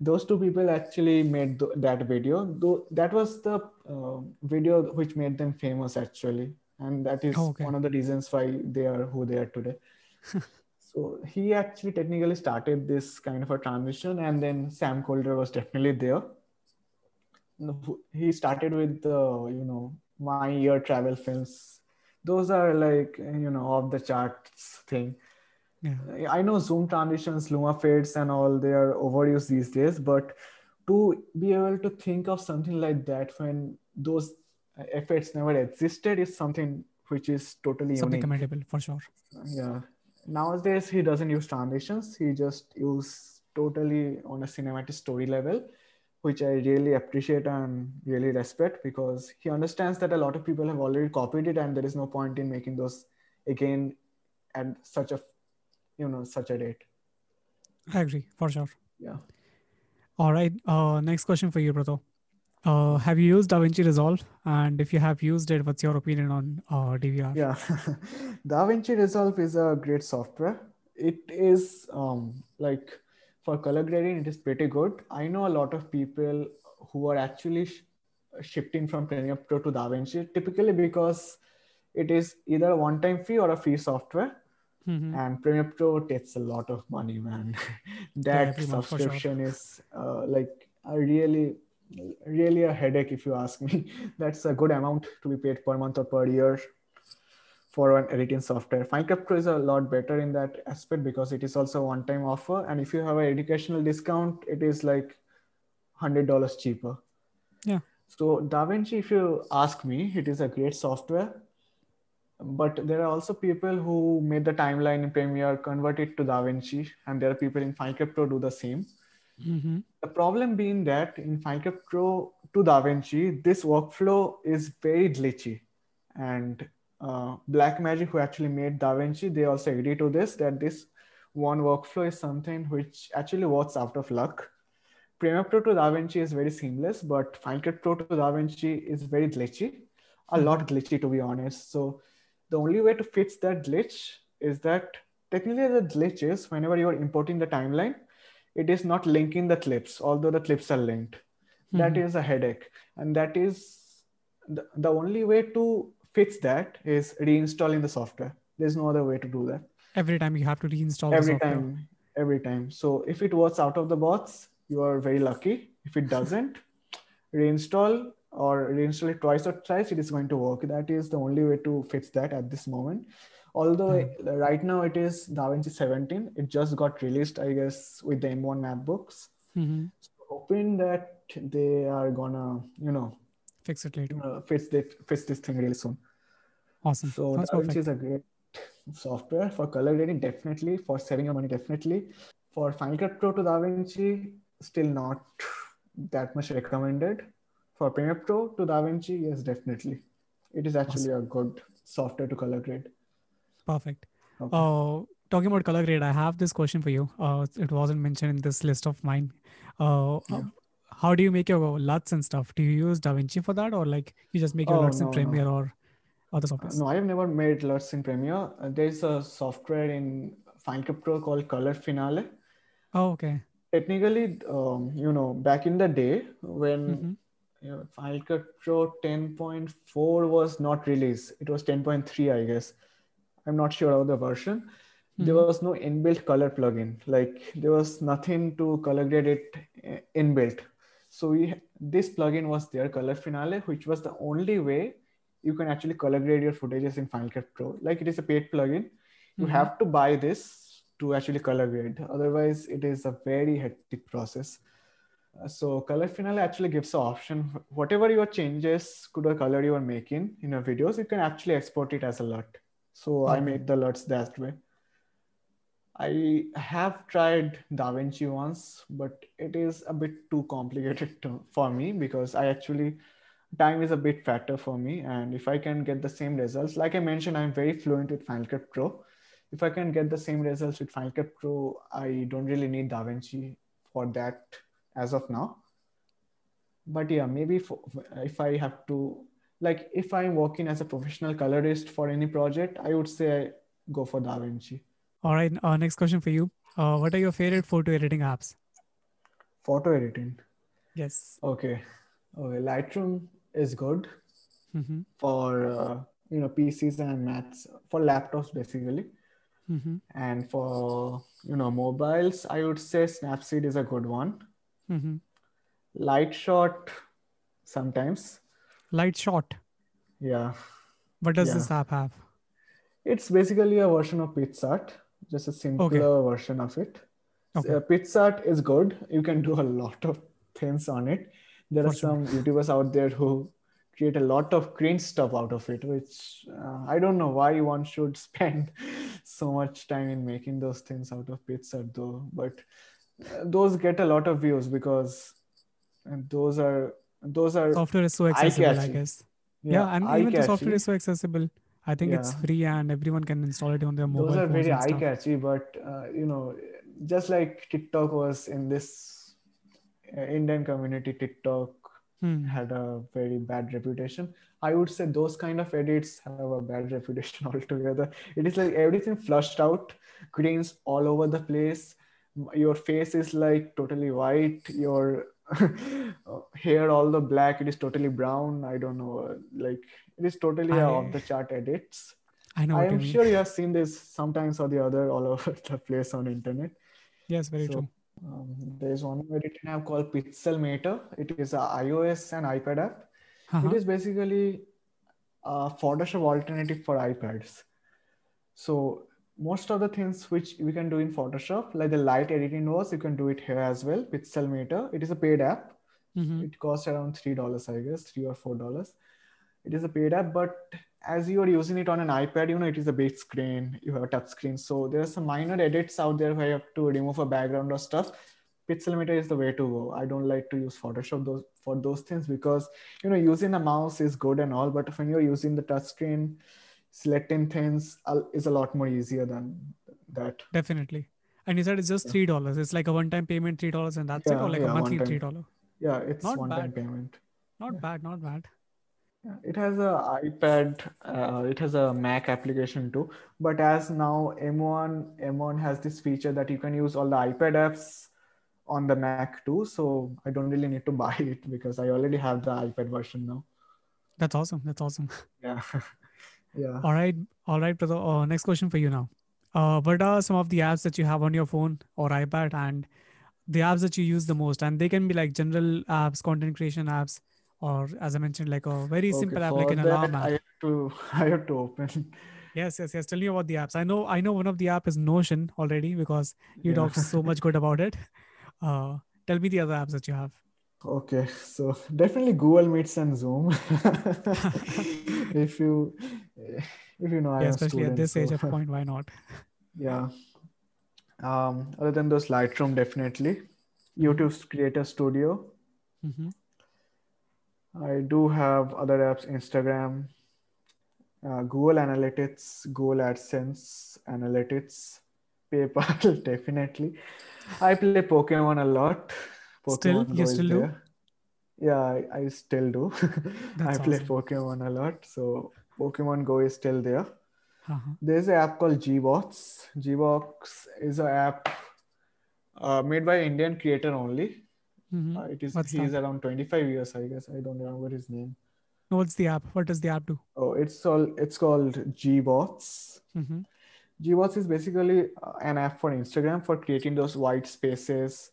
Those two people actually made th- that video. Though that was the uh, video which made them famous, actually, and that is oh, okay. one of the reasons why they are who they are today. so he actually technically started this kind of a transition, and then Sam Kolder was definitely there. He started with the you know my year travel films. Those are like you know off the charts thing yeah. I know Zoom transitions, Luma fades, and all they are overused these days, but to be able to think of something like that when those effects never existed is something which is totally something unique. commendable for sure. Yeah. Nowadays he doesn't use transitions. He just use totally on a cinematic story level, which I really appreciate and really respect because he understands that a lot of people have already copied it and there is no point in making those again at such a you know such a date. I agree for sure. yeah All right. Uh, next question for you, Prato. Uh, have you used DaVinci Resolve? And if you have used it, what's your opinion on uh, DVR? yeah davinci resolve is a great software it is um, like for color grading it is pretty good. I know a lot of people who are actually sh- shifting from premiere pro to davinci typically because it is either a one time fee or a free software. Mhm. and premiere pro takes a lot of money man. That month for sure. subscription is uh, like a really really a headache if you ask me. That's a good amount to be paid per month or per year for an editing software final cut pro is a lot better in that aspect because it is also a one time offer and if you have an educational discount it is like $100 cheaper Yeah. so davinci if you ask me it is a great software but there are also people who made the timeline in Premiere, convert it to DaVinci, and there are people in Final Cut Pro do the same. Mhm. The problem being that in Final Cut Pro to DaVinci, this workflow is very glitchy, and uh, Blackmagic, who actually made DaVinci, they also agree to this that this one workflow is something which actually works out of luck. Premiere Pro to DaVinci is very seamless, but Final Cut Pro to DaVinci is very glitchy, a lot glitchy to be honest. So the only way to fix that glitch is that technically the glitch is whenever you're importing the timeline, it is not linking the clips, although the clips are linked. That Mhm. is a headache. And that is the, the only way to fix that is reinstalling the software. There's no other way to do that. Every time you have to reinstall every time, every time. So if it works out of the box, you are very lucky. If it doesn't, reinstall or reinstall it twice or thrice, it is going to work. That is the only way to fix that at this moment. Although Hmm. right now it is DaVinci 17, it just got released, I guess, with the M1 MacBooks. Mhm. So hoping that they are gonna, you know, Fix it later. uh, fix this fix this thing really soon. Awesome. So That's DaVinci perfect. is a great software for color grading, definitely. For saving your money, definitely. For Final Cut Pro to DaVinci, still not that much recommended. For Premiere Pro to DaVinci, yes, definitely. It is actually a good software to color grade. Perfect. Okay. Uh, talking about color grade, I have this question for you. Uh, it wasn't mentioned in this list of mine. Uh, Yeah. How do you make your LUTs and stuff? Do you use DaVinci for that, or like you just make your Oh, LUTs in no, no. Premiere or other software? no, I have never made LUTs in Premiere. Uh, there's a software in Final Cut Pro called Color Finale. Oh, okay. Technically, um, you know, back in the day when Mhm. you know, Final Cut Pro 10.4 was not released. It was 10.3, I guess. I'm not sure of the version. There Mhm. was no inbuilt color plugin. Like there was nothing to color grade it uh, inbuilt. So we this plugin was there, Color Finale, which was the only way you can actually color grade your footages in Final Cut Pro. Like it is a paid plugin. You Mhm. have to buy this to actually color grade. Otherwise, it is a very hectic process. Uh, So Color Finale actually gives the option, whatever your changes to the color you are making in your videos, you can actually export it as a LUT. So I made the LUTs that way. I have tried DaVinci once, but it is a bit too complicated to, for me because I actually time is a bit factor for me. And if I can get the same results, like I mentioned, I'm very fluent with Final Cut Pro. If I can get the same results with Final Cut Pro, I don't really need DaVinci for that as of now. But yeah, maybe for, if I have to, like, if I'm working as a professional colorist for any project, I would say I go for DaVinci. All right. Uh, next question for you. Uh, what are your favorite photo editing apps? Photo editing. Yes. Okay. Okay. Lightroom is good Mm-hmm. for uh, you know PCs and Macs for laptops basically, Mm-hmm. and for you know mobiles, I would say Snapseed is a good one. Mm-hmm. Lightshot sometimes. Light shot. Yeah. What does Yeah. this app have? It's basically a version of PicsArt, just a simpler version of it. Okay. Uh, PicsArt is good. You can do a lot of things on it. There For are sure. some YouTubers out there who create a lot of cringe stuff out of it, which uh, I don't know why one should spend so much time in making those things out of PicsArt, though. But uh, those get a lot of views because uh, those are those are Software is so accessible, I guess. Yeah, and even the software is so accessible. I think it's free and everyone can install it on their mobile Those are very eye catchy, but uh, you know, just like TikTok was in this uh, Indian community, TikTok Hmm. had a very bad reputation. I would say those kind of edits have a bad reputation altogether. It is like everything flushed out, greens all over the place. Your face is like totally white. Your hair, all the black, it is totally brown. I don't know. Like it is totally I- off the chart edits. I know I you am mean. sure you have seen this sometimes or the other all over the place on internet. Yes, very So, true. Um, there is one editing app called Pixelmator. It is a iOS and iPad app. Uh-huh. It is basically a Photoshop alternative for iPads. So most of the things which we can do in Photoshop, like the light editing was, you can do it here as well. Pixelmator. It is a paid app. Mhm. It costs around three dollars, I guess, three or four dollars. It is a paid app, but as you are using it on an iPad, you know it is a big screen. You have a touch screen, so there are some minor edits out there where you have to remove a background or stuff. Pixelmator is the way to go. I don't like to use Photoshop those for those things because you know using a mouse is good and all, but when you're using the touch screen, selecting things is a lot more easier than that. Definitely. And you said it's just three dollars. It's like a one-time payment, three dollars, and that's it, or like a monthly three dollar. Yeah, it's Not one-time bad. payment. Not Yeah. bad, not bad. It has a iPad. Uh, it has a Mac application too. But as now M1 M1 has this feature that you can use all the iPad apps on the Mac too. So I don't really need to buy it because I already have the iPad version now. That's awesome. That's awesome. Yeah, yeah. All right, all right, brother. Uh, next question for you now. Uh, what are some of the apps that you have on your phone or iPad, and the apps that you use the most? And they can be like general apps, content creation apps, or as I mentioned, like a very Okay, simple app like an alarm app. I have to I have to open. Yes, yes, yes. Tell me about the apps. I know, I know one of the app is Notion already because you Yeah. talk so much good about it. Uh, tell me the other apps that you have. Okay, so definitely Google Meets and Zoom. if you if you know I yeah, especially at student, this age so- of point, why not? Yeah. Um, other than those, Lightroom definitely. YouTube's Creator Studio. hmm I do have other apps, Instagram, uh, Google Analytics, Google AdSense Analytics, PayPal, definitely. I play Pokemon a lot. Still? Pokemon You Go is still do? Yeah, I, I still do. I play awesome. Pokemon a lot. So Pokemon Go is still there. Uh-huh. There's an app called Gbox. Gbox is an app uh, made by Indian creator only. Mhm. Uh, it is What's he's that? around 25 years, I guess. I don't remember his name. What's the app? What does the app do? Oh, it's all it's called Gbots. hmm Gbots is basically uh, an app for Instagram for creating those white spaces.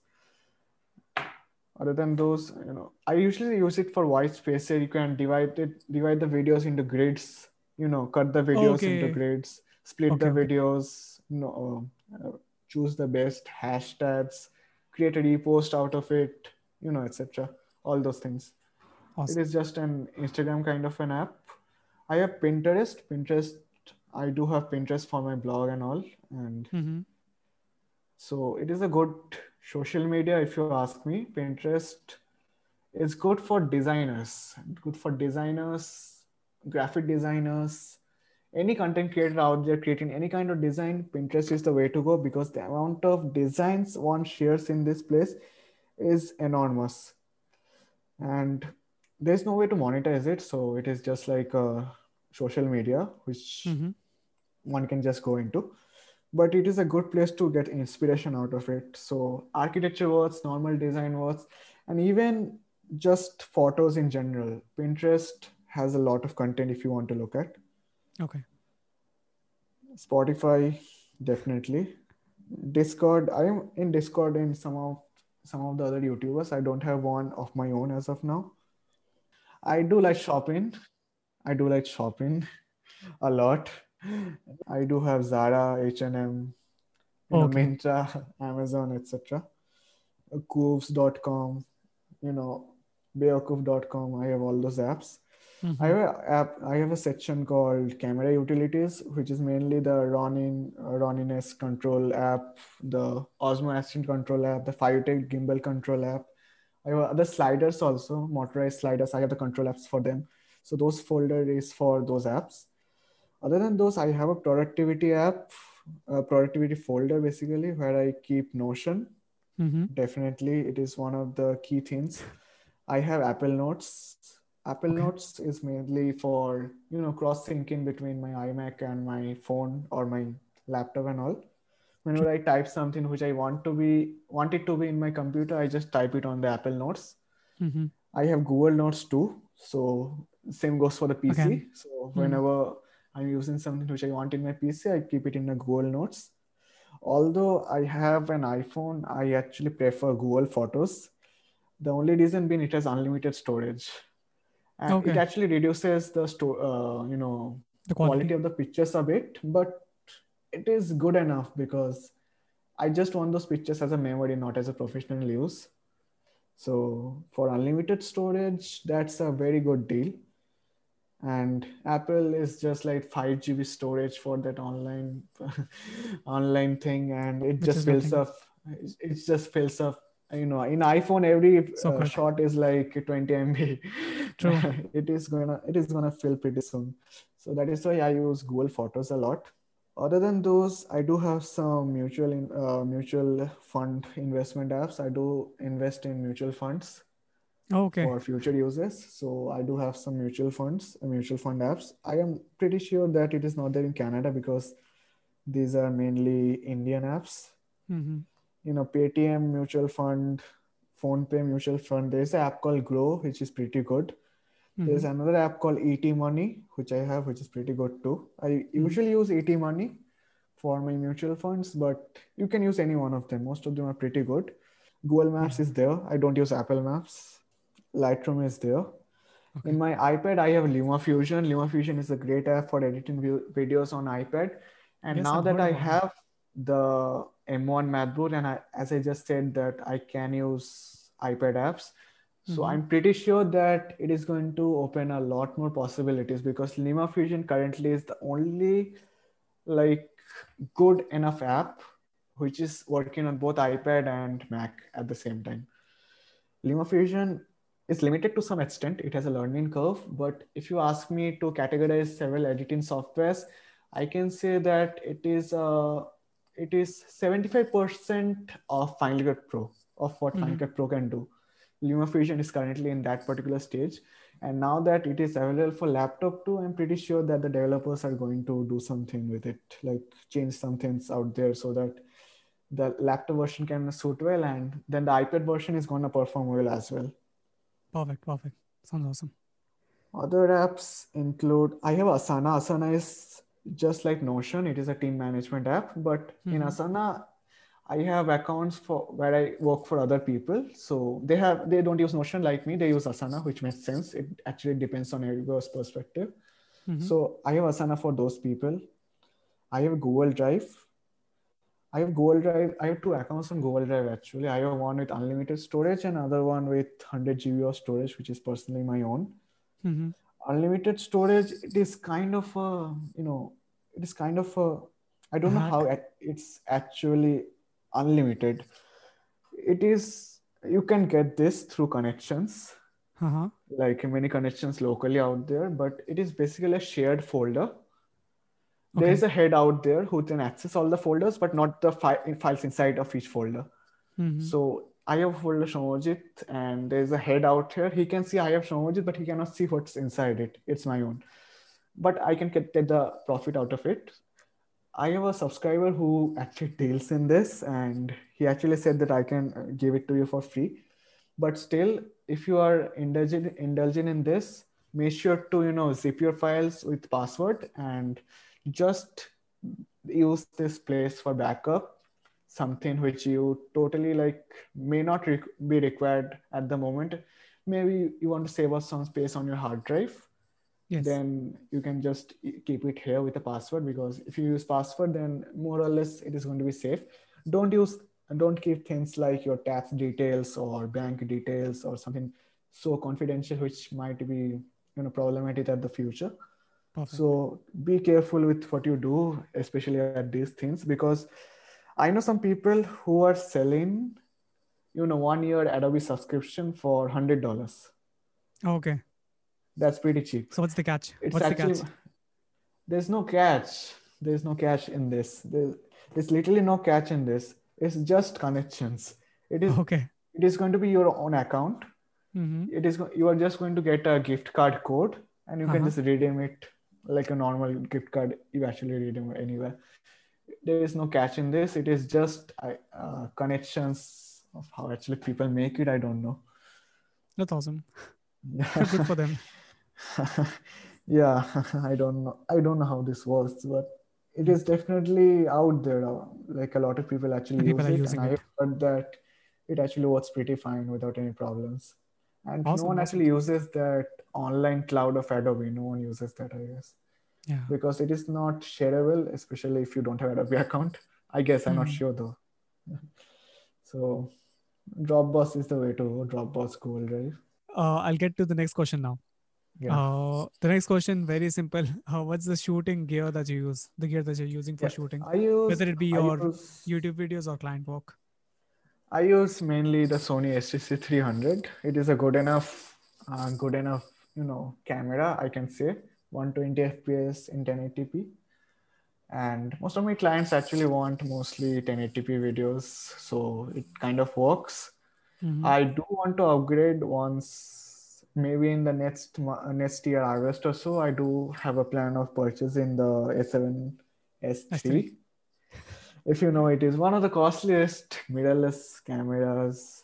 Other than those, you know, I usually use it for white spaces. You can divide it, divide the videos into grids. You know, cut the videos into grids, split Okay, the okay. videos. You know, uh, choose the best hashtags, create a repost out of it. You know, etc. All those things. Awesome. It is just an Instagram kind of an app. I have Pinterest. Pinterest, I do have Pinterest for my blog and all. And hmm so it is a good social media if you ask me. Pinterest is good for designers, good for designers, graphic designers, any content creator out there creating any kind of design. Pinterest is the way to go because the amount of designs one shares in this place is enormous. And there's no way to monetize it. So it is just like a social media, which hmm one can just go into but it is a good place to get inspiration out of it so architecture works normal design works and even just photos in general pinterest has a lot of content if you want to look at Okay. spotify definitely discord i am in discord in some of some of the other youtubers i don't have one of my own as of now i do like shopping i do like shopping a lot i do have zara h&m you know, Okay. Myntra, Amazon, etc. Koovs.com, you know, Bewakoof.com. I have all those apps. Mhm. I have a app. I have a section called Camera Utilities, which is mainly the Ronin uh, Ronin-esque control app, the Osmo Action control app, the FeiyuTech gimbal control app. I have other sliders also, motorized sliders. I have the control apps for them. So those folder is for those apps. other than those i have a productivity app a productivity folder basically where i keep notion Mm-hmm. definitely it is one of the key things i have apple notes apple Okay. notes is mainly for you know cross syncing between my imac and my phone or my laptop and all whenever i type something which i want to be want it to be in my computer i just type it on the apple notes Mm-hmm. I have Google Notes too. So same goes for the PC. Okay. So whenever I'm using something which I want in my PC, I keep it in the Google Notes. Although I have an iPhone, I actually prefer Google Photos. The only reason being it has unlimited storage, and it actually reduces the sto- uh, you know The quality quality. of the pictures a bit, but it is good enough because I just want those pictures as a memory, not as a professional use. So for unlimited storage, that's a very good deal. And Apple is just like 5 GB storage for that online online thing, and it Which just fills up. It just fills up. You know, in iPhone, every So uh, shot is like 20 MB. True. it is gonna it is gonna fill pretty soon. So that is why I use Google Photos a lot. Other than those, I do have some mutual in, uh, mutual fund investment apps. I do invest in mutual funds Okay. for future uses. So I do have some mutual funds, uh, mutual fund apps. I am pretty sure that it is not there in Canada because these are mainly Indian apps. Mm-hmm. You know, Paytm mutual fund, PhonePe mutual fund. There's an app called Groww, which is pretty good. There's Mm-hmm. another app called ET Money, which I have, which is pretty good too. I usually use ET Money for my mutual funds, but you can use any one of them. Most of them are pretty good. Google Maps is there. I don't use Apple Maps. Lightroom is there. Okay. In my iPad, I have LumaFusion. LumaFusion is a great app for editing videos on iPad. And Yes, now I've that I have the M1 MacBook, and I, as I just said, that I can use iPad apps. So Mhm. I'm pretty sure that it is going to open a lot more possibilities because LumaFusion currently is the only like good enough app which is working on both iPad and Mac at the same time. LumaFusion is limited to some extent. It has a learning curve, but if you ask me to categorize several editing softwares, I can say that it is uh, it is 75% of Final Cut Pro of what Final Mhm. Cut Pro can do. LumaFusion is currently in that particular stage. And now that it is available for laptop too, I'm pretty sure that the developers are going to do something with it, like change some things out there so that the laptop version can suit well and then the iPad version is going to perform well as well. Perfect. Perfect. Sounds awesome. Other apps include I have Asana. Asana is just like Notion. It is a team management app, but in Mhm. Asana, I have accounts for where I work for other people. So they have they don't use Notion like me. They use Asana, which makes sense. It actually depends on everyone's perspective. Mhm. So I have Asana for those people. I have Google Drive. I have Google Drive. I have two accounts on Google Drive actually. I have one with unlimited storage and another one with 100 GB of storage, which is personally my own Mhm. unlimited storage it is kind of a you know it is kind of a i don't know how it's actually unlimited it is you can get this through connections Uh-huh. like many connections locally out there but it is basically a shared folder there Okay. is a head out there who can access all the folders but not the fi- files inside of each folder Mhm. so I have folder Soumyajit and there's a head out here. He can see I have Soumyajit, but he cannot see what's inside it. It's my own. But I can get get the profit out of it. I have a subscriber who actually deals in this and he actually said that I can uh, give it to you for free. But still, if you are indulging, indulging in this, make sure to, you know, zip your files with password and just use this place for backup something which you totally like may not be required at the moment maybe you want to save us some space on your hard drive Yes. then you can just keep it here with a password because if you use password then more or less it is going to be safe don't use don't keep things like your tax details or bank details or something so confidential which might be you know problematic at the future Perfect. so be careful with what you do, especially at these things, because I know some people who are selling, you know, one year Adobe subscription for hundred dollars. okay. That's pretty cheap. So what's the catch? It's what's the catch? there's no catch. There's no catch in this. There's, there's literally no catch in this. It's just connections. It is Okay. it is going to be your own account. Mm-hmm. It is you are just going to get a gift card code and you can Uh-huh. just redeem it like a normal gift card. You actually redeem it anywhere. There is no catch in this. It is just uh, connections of how actually people make it. I don't know. That's awesome. Good for them. yeah i don't know i don't know how this works but it is definitely out there uh, like a lot of people actually People use it and i it. heard that it actually works pretty fine without any problems and Awesome, no one actually uses that online cloud of adobe no one uses that i guess Yeah. because it is not shareable especially if you don't have adobe account i guess i'm not Mhm. sure though so dropbox is the way to go dropbox google drive Uh, I'll get to the next question now. Yeah Uh, the next question, very simple. Uh, what's the shooting gear that you use? The gear that you're using for Yeah, shooting, i use whether it be I your use- YouTube videos or client work. I use mainly the Sony A6300. It is a good enough, uh, good enough, you know, camera. I can say 120 FPS in 1080p. And most of my clients actually want mostly 1080p videos, so it kind of works. Mhm. I do want to upgrade once, maybe in the next uh, next year August or so. I do have a plan of purchasing the S7 S3. S3. If you know, it is one of the costliest mirrorless cameras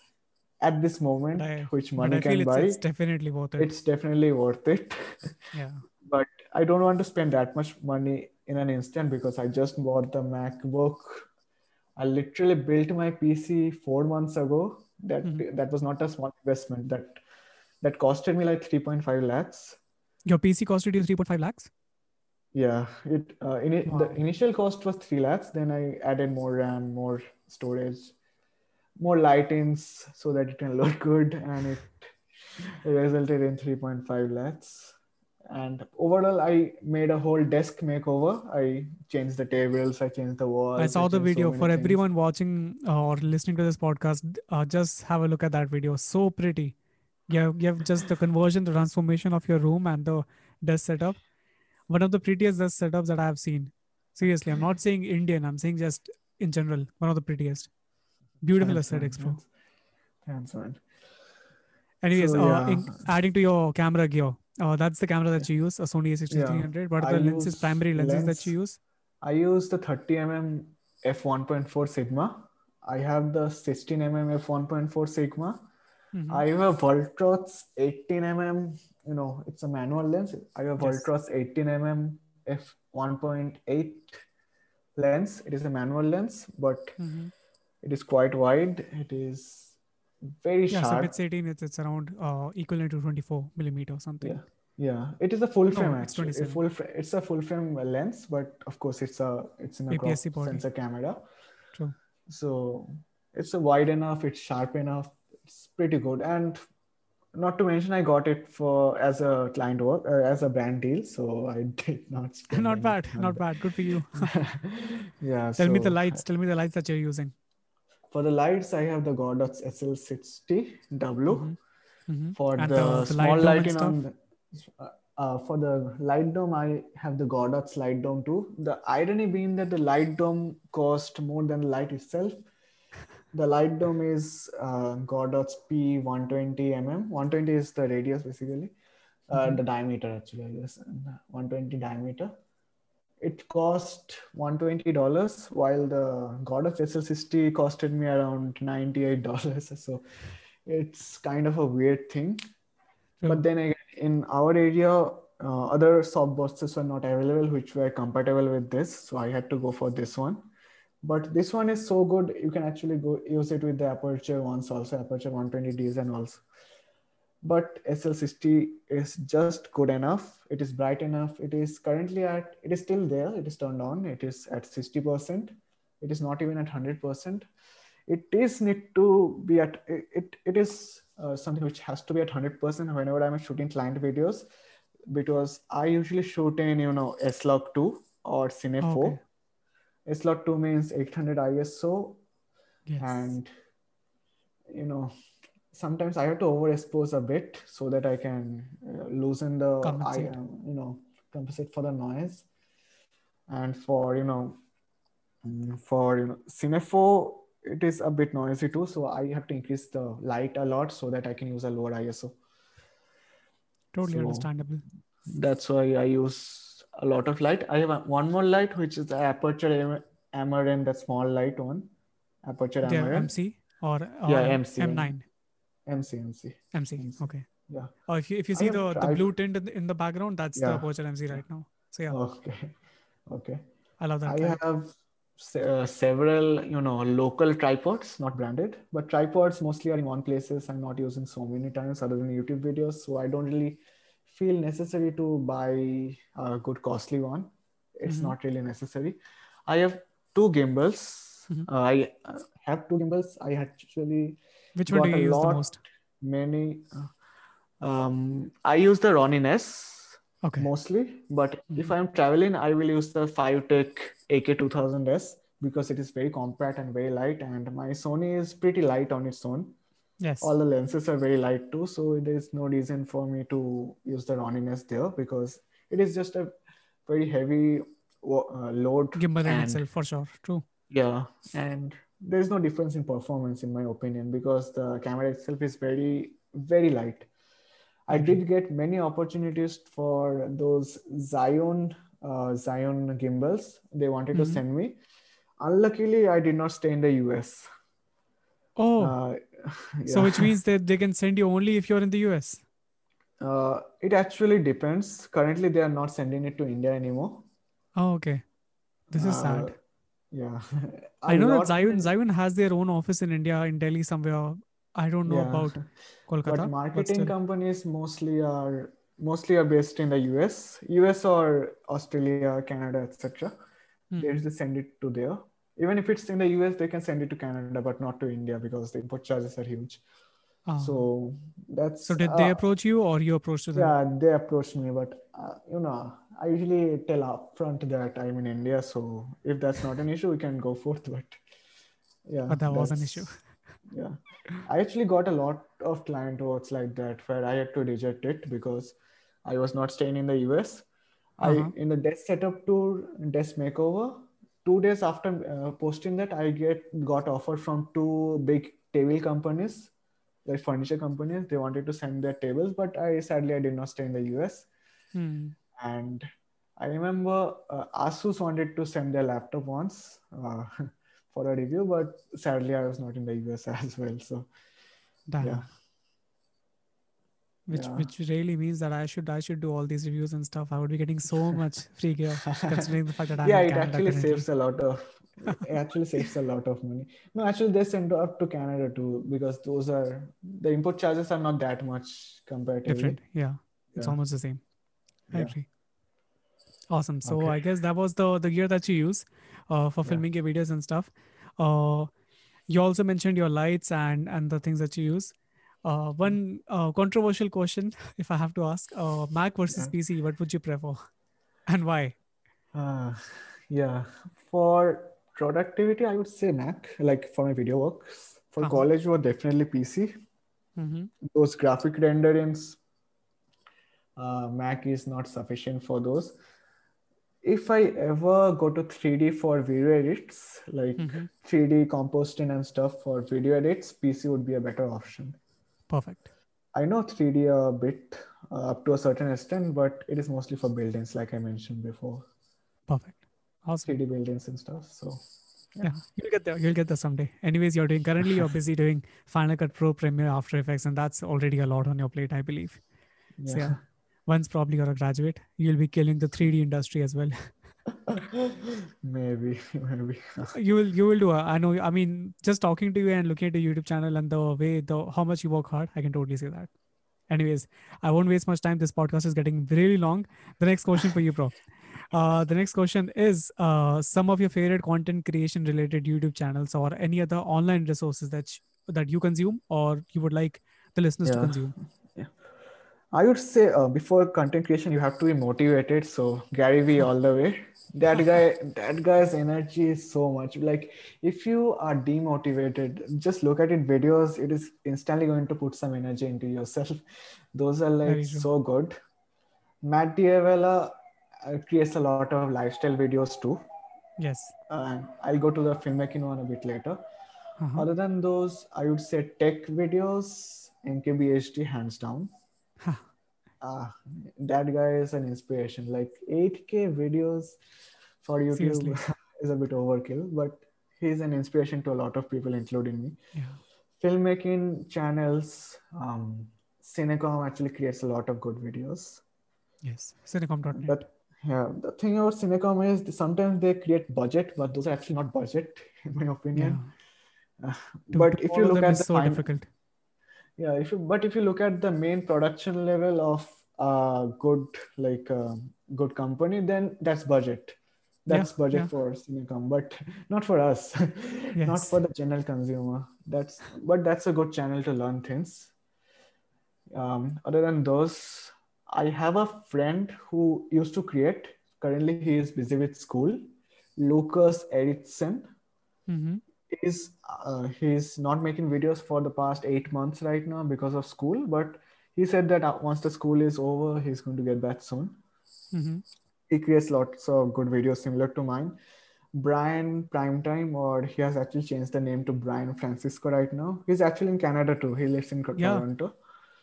at this moment, I- which money can it's, buy. it's definitely worth it. It's definitely worth it. yeah. but I don't want to spend that much money in an instant because I just bought the MacBook. I literally built my PC four months ago. That Mhm. that was not a small investment. That that costed me like 3.5 lakhs. Your PC costed you 3.5 lakhs? Yeah, it uh, in it, the initial cost was three lakhs. Then I added more RAM, more storage, more lightings so that it can look good, and it resulted in 3.5 lakhs. And overall, I made a whole desk makeover. I changed the tables, I changed the walls. I saw the changed so video. many For things. everyone watching uh, or listening to this podcast, uh, just have a look at that video. So pretty. You have, you have just the conversion, the transformation of your room and the desk setup. One of the prettiest desk setups that I have seen. Seriously, I'm not saying Indian. I'm saying just in general, one of the prettiest. Beautiful man, aesthetics, bro. man. Anyways, So, uh, in, adding to your camera gear, uh, that's the camera that you use, a Sony A6300. What are I the lenses, primary lenses lens- that you use? I use the 30mm f1.4 Sigma. I have the 16mm f1.4 Sigma. Mhm. I have a Viltrox 18mm. You know, it's a manual lens. I have a Yes. Viltrox 18mm f1.8 lens. It is a manual lens, but Mhm. it is quite wide. It is very Yeah, so sharp. it's 18, it's, it's around uh, equivalent to 24 millimeter or something. Yeah. Yeah, it is a full frame it's actually. A full fr- it's a full frame lens, but of course it's a it's in a crop APS-C sensor camera. True. So it's a wide enough, it's sharp enough, it's pretty good. And not to mention, I got it for as a client work uh, as a brand deal, so I did not. not bad, not bad. Good for you. yeah. Tell me the lights. Tell me the lights that you're using. For the lights, I have the Godox SL60W. Mhm. Mhm. For the, the- the small light lighting on the, uh, uh, for the light dome, I have the Godox light dome too. The irony being that the light dome cost more than the light itself. The light dome is uh, Godox P120mm. 120 is the radius basically, uh, Mhm. the diameter actually, I guess, and 120 diameter. It cost $120 while the Godox SL60 costed me around $98. So it's kind of a weird thing. But then again, in our area, uh, other softboxes were not available, which were compatible with this. So I had to go for this one. But this one is so good, you can actually go use it with the Aperture ones also, Aperture 120Ds and also. But SL60 is just good enough. It is bright enough. It is currently at, it is still there. It is turned on. It is at 60%. It is not even at 100%. It is need to be at, it, it, is uh, something which has to be at 100% whenever I'm shooting client videos because I usually shoot in, you know, S-Log 2 or Cine 4. Okay. S-Log 2 means 800 ISO Yes. and you know sometimes i have to overexpose a bit so that i can uh, loosen the Compensate. um, you know compensate for the noise. And for you know mm, for you know Cine 4 it is a bit noisy too. So i have to increase the light a lot so that i can use a lower iso totally So- understandable. that's why i use a lot of light. I have one more light which is the aperture Am- amaran the small light one. Aperture yeah amaran mc or, or Yeah, MC. m9 mc mc mc MC. okay. Yeah. oh if you if you see the the blue tint in the, in the background that's the Yeah. aperture mc right now. So yeah. Okay. Okay. I love that I have uh, several, you know, local tripods, not branded, but tripods mostly are in one places. I'm not using so many times other than YouTube videos, so I don't really feel necessary to buy a good costly one. It's Mhm. not really necessary. I have two gimbals. Mhm. Uh, I uh, have two gimbals. I actually which one do you use the most many. Uh, um, I use the Ronin S okay mostly but if Mhm. i'm traveling i will use the FeiyuTech ak2000s because it is very compact and very light and my sony is pretty light on its own yes. All the lenses are very light too so there is no reason for me to use the ronin s there because it is just a very heavy uh, load gimbal and- itself for sure. True. Yeah and there is no difference in performance in my opinion because the camera itself is very very light. I did get many opportunities for those Zhiyun uh, Zhiyun gimbals. They wanted to Mhm. send me. Unluckily i did not stay in the us oh. Uh, so which means that they can send you only if you're in the us uh, it actually depends currently they are not sending it to india anymore oh okay this is Uh, sad yeah i know that lot Zhiyun Zhiyun has their own office in india in delhi somewhere i don't know Yeah. about kolkata but marketing still. companies mostly are mostly are based in the US, US or Australia, Canada, etc. Hmm. They just send it to there. Even if it's in the US, they can send it to Canada, but not to India because the import charges are huge. Ah. So that's so did they uh, approach you or you approached them yeah, they approached me, but uh, you know, I usually tell upfront that I'm in India, so if that's not an issue, we can go forth. But yeah, But that was an issue. Yeah, I actually got a lot of client works like that where I had to reject it because I was not staying in the US. Uh-huh. I in the desk setup tour, desk makeover. Two days after uh, posting that, I get got offer from two big table companies, like furniture companies. They wanted to send their tables, but I sadly I did not stay in the US. Hmm. And I remember uh, Asus wanted to send their laptop once uh, for a review, but sadly I was not in the US as well. So Damn. yeah, which Yeah. which really means that I should I should do all these reviews and stuff. I would be getting so much free gear considering the fact that I'm yeah, it actually currently. saves a lot of. it actually saves a lot of money. No, actually they send up to Canada too because those are the import charges are not that much comparatively. different. Yeah, it's Yeah. almost the same. I Yeah. agree. Awesome. So Okay. I guess that was the the gear that you use uh, for filming your videos and stuff. Uh, you also mentioned your lights and and the things that you use. Uh, one uh, controversial question, if I have to ask, uh, Mac versus Yeah. PC, what would you prefer, and why? Uh, yeah, for productivity, I would say Mac. Like for my video works, for Uh-huh. college work, definitely PC. hmm Those graphic renderings, uh, Mac is not sufficient for those. If I ever go to 3D for video edits, like Mhm. 3D composting and stuff for video edits, PC would be a better option. Perfect. I know 3D a bit uh, up to a certain extent, but it is mostly for buildings, like I mentioned before, Perfect. Awesome. 3D buildings and stuff. So Yeah, you'll get there. You'll get there someday. Anyways, you're doing currently you're busy doing Final Cut Pro, Premiere, After Effects, and that's already a lot on your plate, I believe. So yeah, once probably you're a graduate, you'll be killing the 3D industry as well. Maybe, maybe. you will you will do. I know. I mean, just talking to you and looking at your YouTube channel and the way the how much you work hard, I can totally say that. Anyways, I won't waste much time. This podcast is getting really long. The next question for you, bro. Uh, the next question is uh, some of your favorite content creation related YouTube channels or any other online resources that sh- that you consume or you would like the listeners to consume. Yeah. I would say uh, before content creation, you have to be motivated. So Gary Vee all the way. That guy, that guy's energy is so much. Like if you are demotivated, just look at it videos. It is instantly going to put some energy into yourself. Those are like so good. Matt D'Avella, uh, creates a lot of lifestyle videos too. Yes. And I'll go to the filmmaking one a bit later. Uh-huh. Other than those, I would say tech videos, MKBHD hands down. Uh, that guy is an inspiration. Like 8K videos for YouTube Seriously. is a bit overkill, but he's an inspiration to a lot of people, including me. Yeah. Filmmaking channels, um, Cinecom actually creates a lot of good videos. Yes. Cinecom.net. But yeah, the thing about Cinecom is sometimes they create budget, but those are actually not budget, in my opinion. yeah. Uh, To- but to if you look at the so fin- difficult. Yeah if you but if you look at the main production level of a good like uh, good company then that's budget. That's Yeah, budget yeah. for Cinecom but not for us. Not for the general consumer. That's but that's a good channel to learn things. Um, other than those i have a friend who used to create. Currently he is busy with school. Lucas erickson Mm-hmm. He's uh, he's not making videos for the past eight months right now because of school but he said that uh, once the school is over he's going to get back soon Mm-hmm. he creates lots of good videos similar to mine brian primetime or he has actually changed the name to brian francisco right now he's actually in canada too he lives in Yeah. toronto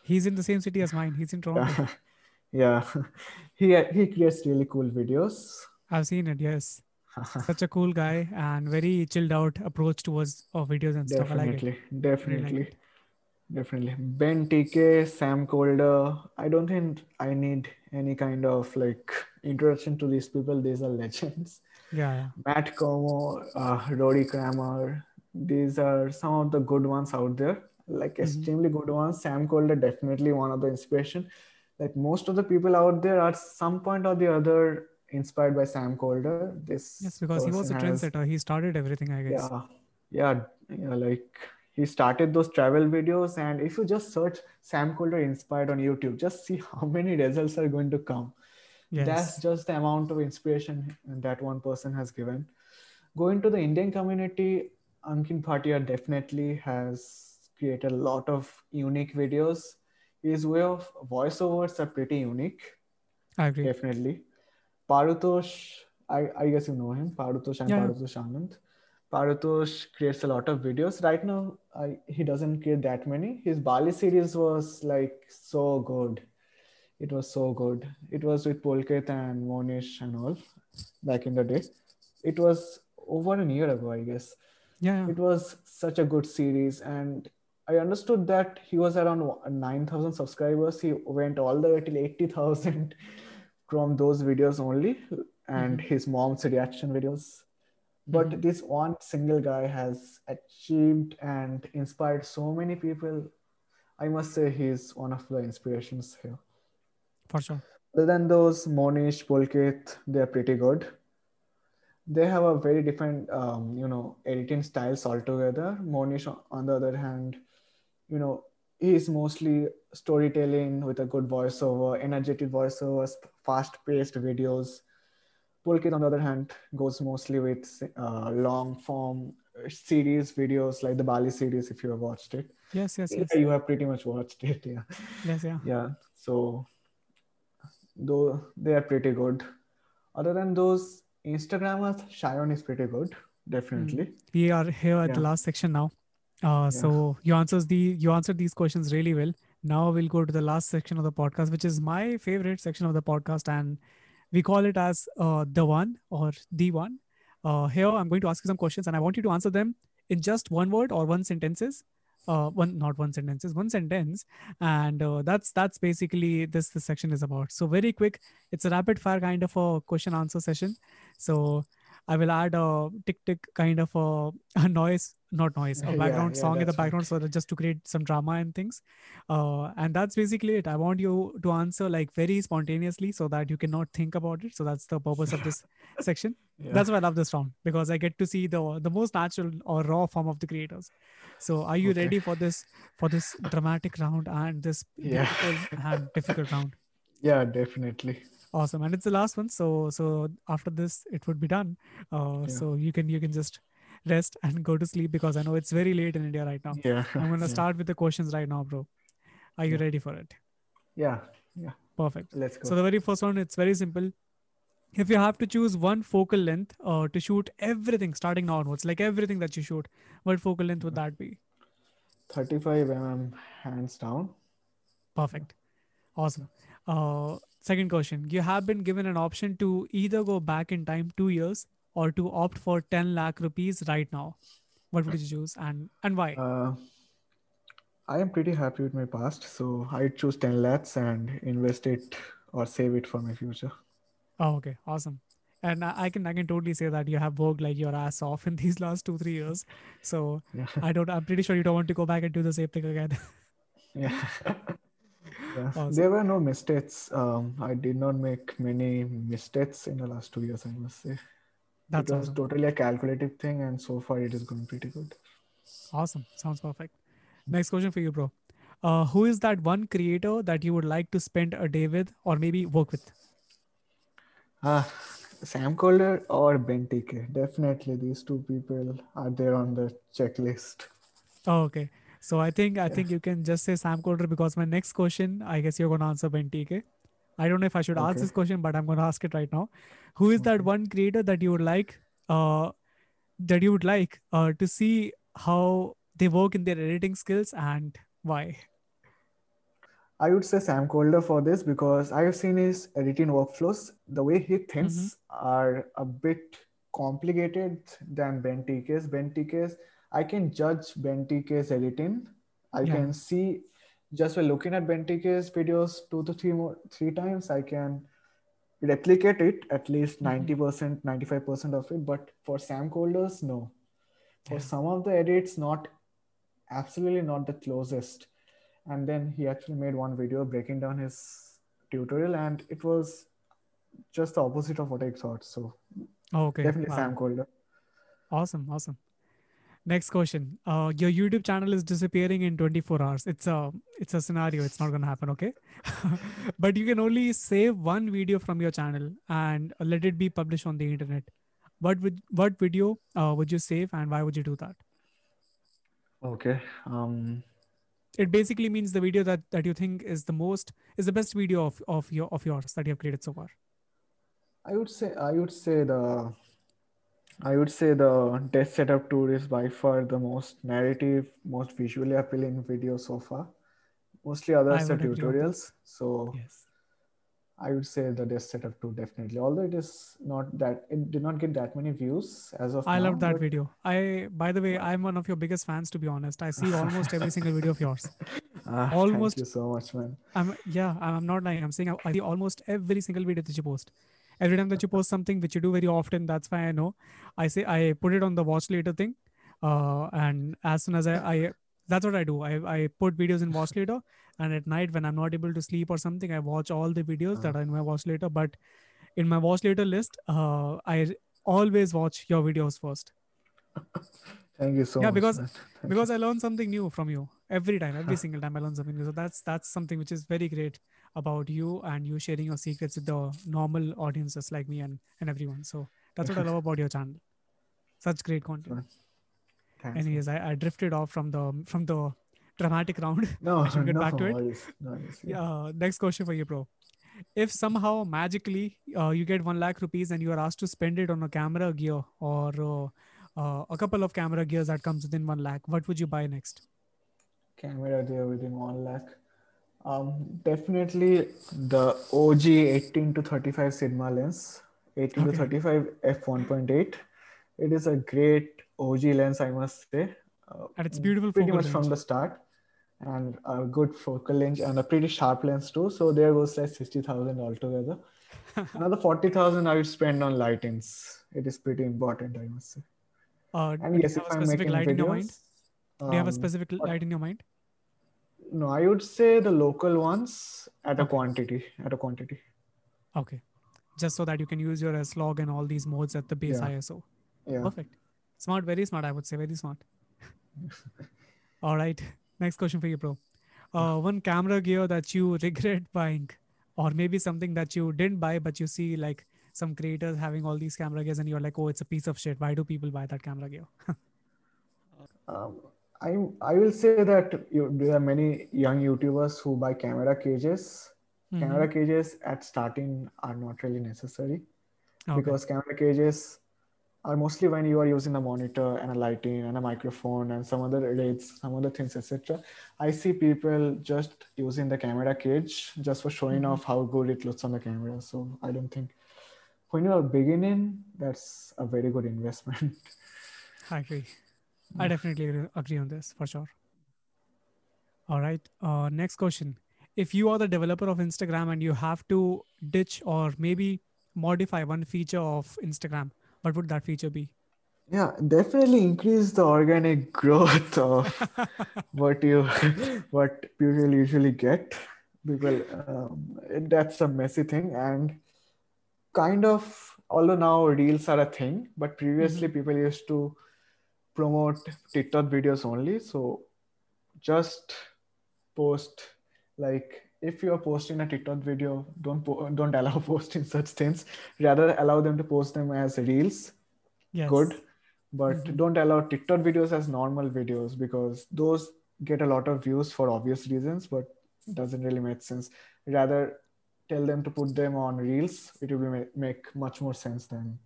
He's in the same city as mine. He's in Toronto. yeah he he creates really cool videos I've seen it. Yes. Such a cool guy and very chilled out approach towards uh, videos and stuff. I like it. definitely definitely it. definitely ben tk Sam Kolder i don't think i need any kind of like introduction to these people these are legends Yeah. Matt Komo uh, rory kramer these are some of the good ones out there like Mhm. extremely good ones Sam Kolder definitely one of the inspiration like most of the people out there at some point or the other inspired by Sam Kolder this Yes, because he was a person has- He started everything, I guess. yeah yeah yeah like he started those travel videos and if you just search Sam Kolder inspired on youtube just see how many results are going to come Yes. that's just the amount of inspiration that one person has given going to the indian community Ankin bhatia definitely has created a lot of unique videos his way of voiceovers are pretty unique I agree. definitely. Paritosh, I, I guess you know him, Paritosh and Yeah. Paritosh Anand. Paritosh creates a lot of videos. Right now, I, he doesn't create that many. His Bali series was like so good. It was so good. It was with Pulkit and Monish and all back in the day. It was over a year ago, I guess Yeah. yeah. it was such a good series and i understood that he was around 9000 subscribers he went all the way till 80000 from those videos only and his mom's reaction videos. But Mhm. this one single guy has achieved and inspired so many people. I must say he's one of the inspirations here. For sure. other than those monish Pulkit they're pretty good. They have a very different um, you know editing styles altogether. Monish on the other hand you know he's mostly storytelling with a good voiceover energetic voiceovers fast paced videos Pulkit, on the other hand, goes mostly with uh, long form series videos like the Bali series, if you have watched it. Yes, yes, yes. Yeah, you have pretty much watched it. Yeah. Yes, yeah. Yeah. So, though they are pretty good. Other than those Instagrammers, Shion is pretty good, definitely. We are here at the last section now. Uh, So you answers the you answered these questions really well. Now we'll go to the last section of the podcast, which is my favorite section of the podcast, and we call it as uh, the one or the one. Uh, here I'm going to ask you some questions, and I want you to answer them in just one word or one sentences. Uh, one not one sentences, one sentence, and uh, that's that's basically this this section is about. So very quick, it's a rapid fire kind of a question answer session. So I will add a tick tick kind of a, a noise, not noise, a background yeah, song in the that's right. background, so that just to create some drama and things. Uh, and that's basically it. I want you to answer like very spontaneously, so that you cannot think about it. So that's the purpose of this section. Yeah. That's why I love this round because I get to see the the most natural or raw form of the creators. So are you Okay. ready for this for this dramatic round and this Yeah. and difficult round? yeah, definitely. awesome and it's the last one so so after this it would be done uh, so you can you can just rest and go to sleep because i know it's very late in india right now Yeah. i'm gonna yeah. start with the questions right now bro are you Yeah. ready for it Yeah. Yeah. perfect Let's go. so the very first one it's very simple if you have to choose one focal length uh, to shoot everything starting now onwards, like everything that you shoot, what focal length would that be? 35 mm hands down. Perfect. Awesome. Uh, second question. You have been given an option to either go back in time two years or to opt for 10 lakh rupees right now. What would you choose and, and why? Uh, I am pretty happy with my past, so I choose 10 lakhs and invest it or save it for my future. Oh, okay. Awesome. And I can I can totally say that you have worked like your ass off in these last two three years. So Yeah. I don't. I'm pretty sure you don't want to go back and do the same thing again. yeah. Yeah. Awesome. There were no mistakes. Um, I did not make many mistakes in the last two years, I must say. That's it was awesome. totally a calculative thing, and so far it is going pretty good. Awesome. Sounds perfect. Next question for you, bro. Uh, who is that one creator that you would like to spend a day with or maybe work with? Ah, Sam Kolder or Ben TK. Definitely, these two people are there on the checklist. Oh, okay. So I think I think you can just say Sam Kolder because my next question, I guess you're gonna answer Ben TK. I don't know if I should ask this question, but I'm gonna ask it right now. Who is that one creator that you would like uh that you would like uh to see how they work in their editing skills and why? I would say Sam Kolder for this because I have seen his editing workflows. The way he thinks Mm-hmm. are a bit complicated than Ben TK's. Ben TK's, I can judge Ben TK's editing. I Yeah. can see just by looking at Ben TK's videos two to three more three times, I can replicate it at least Mhm. 90%, 95% of it. But for Sam Kolder's, no. For Yeah. some of the edits, not absolutely not the closest and then he actually made one video breaking down his tutorial and it was just the opposite of what i thought so Oh, okay. definitely Wow. sam kolder Awesome, awesome. Next question. Uh, your YouTube channel is disappearing in 24 hours. It's a it's a scenario. It's not gonna happen, okay? but you can only save one video from your channel and let it be published on the internet. What would what video uh, would you save and why would you do that? okay um It basically means the video that that you think is the most is the best video of of your of yours that you have created so far. i would say i would say the i would say the death setup tour is by far the most narrative most visually appealing video so far mostly others are would agree on tutorials so Yes. i would say the death setup tour definitely although it is not that it did not get that many views as of I now loved that but- video. I by the way, I'm one of your biggest fans to be honest. I see almost every single video of yours. Ah, Almost- thank you so much man I'm yeah, I'm I'm not lying. I'm saying I, I see almost every single video that you post. Every time that you post something, which you do very often, that's why I know. I say I put it on the watch later thing, uh, and as soon as I, I that's what I do. I I put videos in watch later, and at night when I'm not able to sleep or something, I watch all the videos that are in my watch later. But in my watch later list, uh, I always watch your videos first Thank you so Yeah, much. because- Thank because I learn something new from you every time, every single time I learn something new. So that's that's something which is very great about you and you sharing your secrets with the normal audiences like me and and everyone. So that's what I love about your channel. Such great content. Thanks. Anyways, I, I drifted off from the from the dramatic round. no, I should get no back to it. worries, no worries, yeah. Uh, next question for you, bro. If somehow magically uh, you get one lakh rupees and you are asked to spend it on a camera gear or uh, uh, a couple of camera gears that comes within one lakh, what would you buy next? Camera there within one lakh. Um, definitely the OG 18 to 35 Sigma lens, 18 Okay. to 35 f 1.8. It is a great OG lens, I must say. Uh, And it's beautiful pretty much from the start, and a good focal range and a pretty sharp lens too. So there goes like 60,000 altogether. Another 40,000 I would spend on lightings. It is pretty important, I must say. Uh, And do yes, you if have a I'm specific making light in your mind? Do you have a um, specific light in your mind? No, I would say the local ones at a quantity. At a quantity. Okay. Just so that you can use your S log and all these modes at the base Yeah. ISO. Yeah. Perfect. Smart, very smart, I would say. Very smart. all right. Next question for you, bro. Uh, one camera gear that you regret buying, or maybe something that you didn't buy, but you see like some creators having all these camera gears and you're like, oh, it's a piece of shit. Why do people buy that camera gear? Um, I I will say that you, there are many young YouTubers who buy camera cages. Mhm. Camera cages at starting are not really necessary. Okay. because camera cages are mostly when you are using a monitor and a lighting and a microphone and some other lights, some other things, etc. I see people just using the camera cage just for showing Mhm. off how good it looks on the camera. So I don't think when you are beginning, that's a very good investment. I agree. I definitely agree- agree on this for sure. All right. Uh, next question. If you are the developer of Instagram and you have to ditch or maybe modify one feature of Instagram, what would that feature be? Yeah, definitely increase the organic growth of what you what people usually get. People, um, that's a messy thing, and kind of although now reels are a thing, but previously people used to promote TikTok videos only. So just post like if you are posting a TikTok video, don't po- don't allow posting such things. Rather allow them to post them as reels Yes. good but Mhm. don't allow tiktok videos as normal videos because those get a lot of views for obvious reasons but doesn't really make sense rather tell them to put them on reels it will be ma- make much more sense than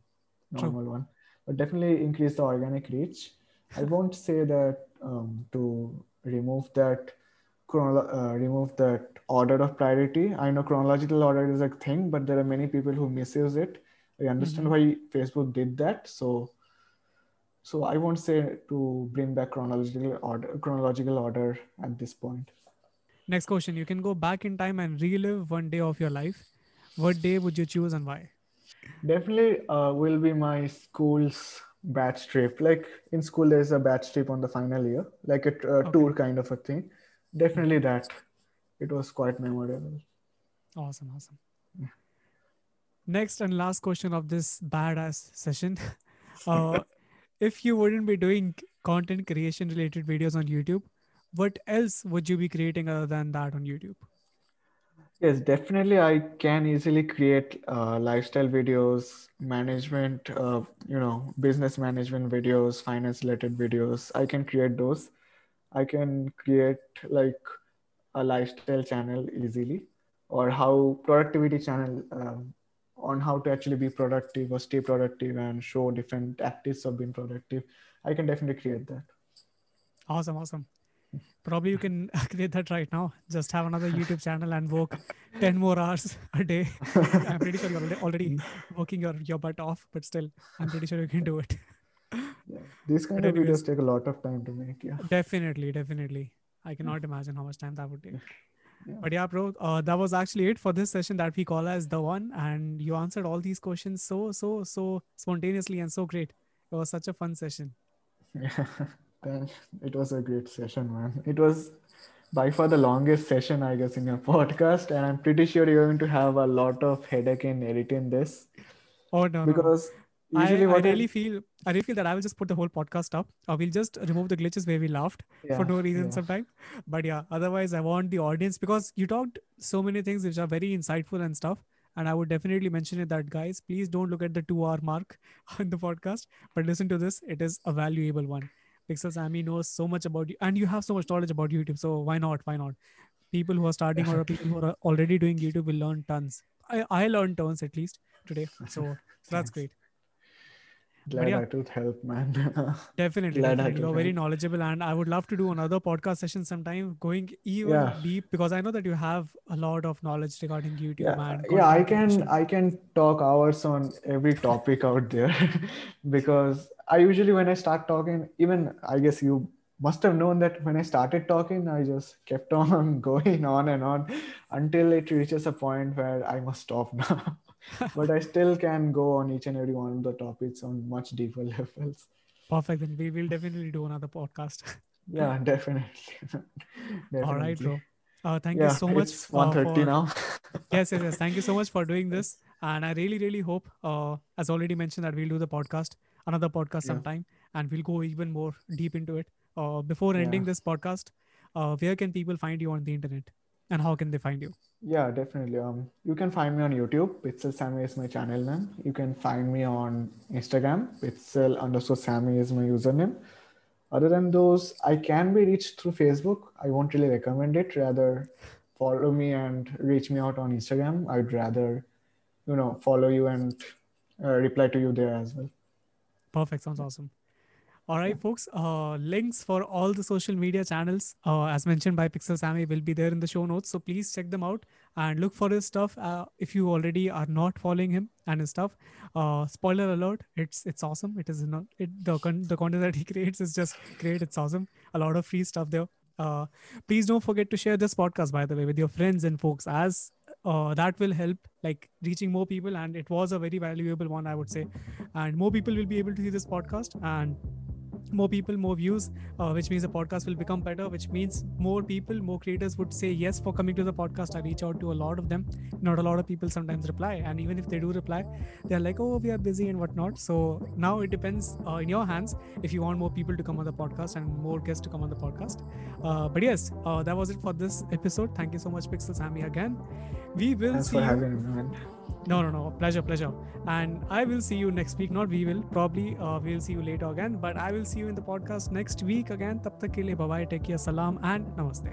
True. normal one but definitely increase the organic reach i won't say that um, to remove that chronolo- uh, remove that order of priority i know chronological order is a thing but there are many people who misuse it I understand Mhm. why Facebook did that. So, so I won't say to bring back chronological order, chronological order at this point. Next question. You can go back in time and relive one day of your life. What day would you choose and why? Definitely uh, will be my school's batch trip. Like in school, there's a batch trip on the final year, like a uh, tour kind of a thing. Definitely that. It was quite memorable. Awesome, awesome. Next and last question of this badass session. Uh, if you wouldn't be doing content creation related videos on YouTube, what else would you be creating other than that on YouTube? Yes, definitely. I can easily create uh, lifestyle videos, management, uh, you know, business management videos, finance related videos. I can create those. I can create like a lifestyle channel easily, or how productivity channel um, on how to actually be productive or stay productive and show different tactics of being productive. I can definitely create that. Awesome, awesome. Probably you can create that right now. Just have another YouTube channel and work 10 more hours a day. I'm pretty sure you're already, already working your, your butt off, but still, I'm pretty sure you can do it. Yeah. These kind But of anyways- videos take a lot of time to make. Yeah. Definitely, definitely. I cannot imagine how much time that would take. Yeah. But yeah, bro, uh, that was actually it for this session that we call as the one. And you answered all these questions so, so, so spontaneously and so great. It was such a fun session. Yeah, it was a great session, man. It was by far the longest session, I guess, in your podcast, and I'm pretty sure you're going to have a lot of headache in editing this Oh, no. no, no. because I, usually I what really feel I really feel that I will just put the whole podcast up. Or we'll just remove the glitches where we laughed yeah, for no reason yeah. sometime. But yeah, otherwise I want the audience because you talked so many things which are very insightful and stuff. And I would definitely mention it that guys, please don't look at the two hour mark on the podcast, but listen to this. It is a valuable one. Pixel Sammy knows so much about you and you have so much knowledge about YouTube. So why not? Why not? People who are starting or people who are already doing YouTube will learn tons. I, I learned tons at least today. So, so that's great. Glad yeah. I could help, man. Definitely, Glad definitely. You're very help. knowledgeable, and I would love to do another podcast session sometime, going even Yeah. deep because I know that you have a lot of knowledge regarding YouTube yeah, and yeah, I can. I can talk hours on every topic out there because I usually when I start talking, even I guess you must have known that when I started talking, I just kept on going on and on until it reaches a point where I must stop now. but I still can go on each and every one of the topics on much deeper levels. Perfect. Then we will definitely do another podcast. Yeah, definitely. All right, bro. Uh, thank Yeah, you so much. it's uh, for- now. yes, yes, yes. Thank you so much for doing this, and I really, really hope, uh, as already mentioned, that we'll do the podcast, another podcast Yeah. sometime, and we'll go even more deep into it. Uh, before Yeah. ending this podcast, uh, where can people find you on the internet, and how can they find you? Yeah, definitely. Um, you can find me on YouTube. Pixel Sammy is my channel name. You can find me on Instagram. Pixel underscore Sammy is my username. Other than those, I can be reached through Facebook. I won't really recommend it. Rather, follow me and reach me out on Instagram. I'd rather, you know, follow you and uh, reply to you there as well. Perfect. Sounds awesome. All right, folks. Uh, links for all the social media channels, uh, as mentioned by Pixel Sammy, will be there in the show notes. So please check them out and look for his stuff. Uh, if you already are not following him and his stuff, uh, spoiler alert, it's it's awesome. It is not it the con- the content that he creates is just great. It's awesome. A lot of free stuff there. Uh, please don't forget to share this podcast, by the way, with your friends and folks, as uh, that will help like reaching more people. And it was a very valuable one, I would say. And more people will be able to see this podcast and more people more views uh, which means the podcast will become better which means more people more creators would say yes for coming to the podcast. I reach out to a lot of them. Not a lot of people sometimes reply. And even if they do reply they're like oh we are busy and whatnot. So now it depends uh, in your hands if you want more people to come on the podcast and more guests to come on the podcast. Uh, but yes uh, that was it for this episode. Thank you so much pixel sammy again. We will Thanks see for you- having me, man. No, no, no. Pleasure, pleasure. And I will see you next week. Not we will. Probably uh, we'll see you later again. But I will see you in the podcast next week again. Tab tak ke liye bye bye. Take care. Salam and namaste.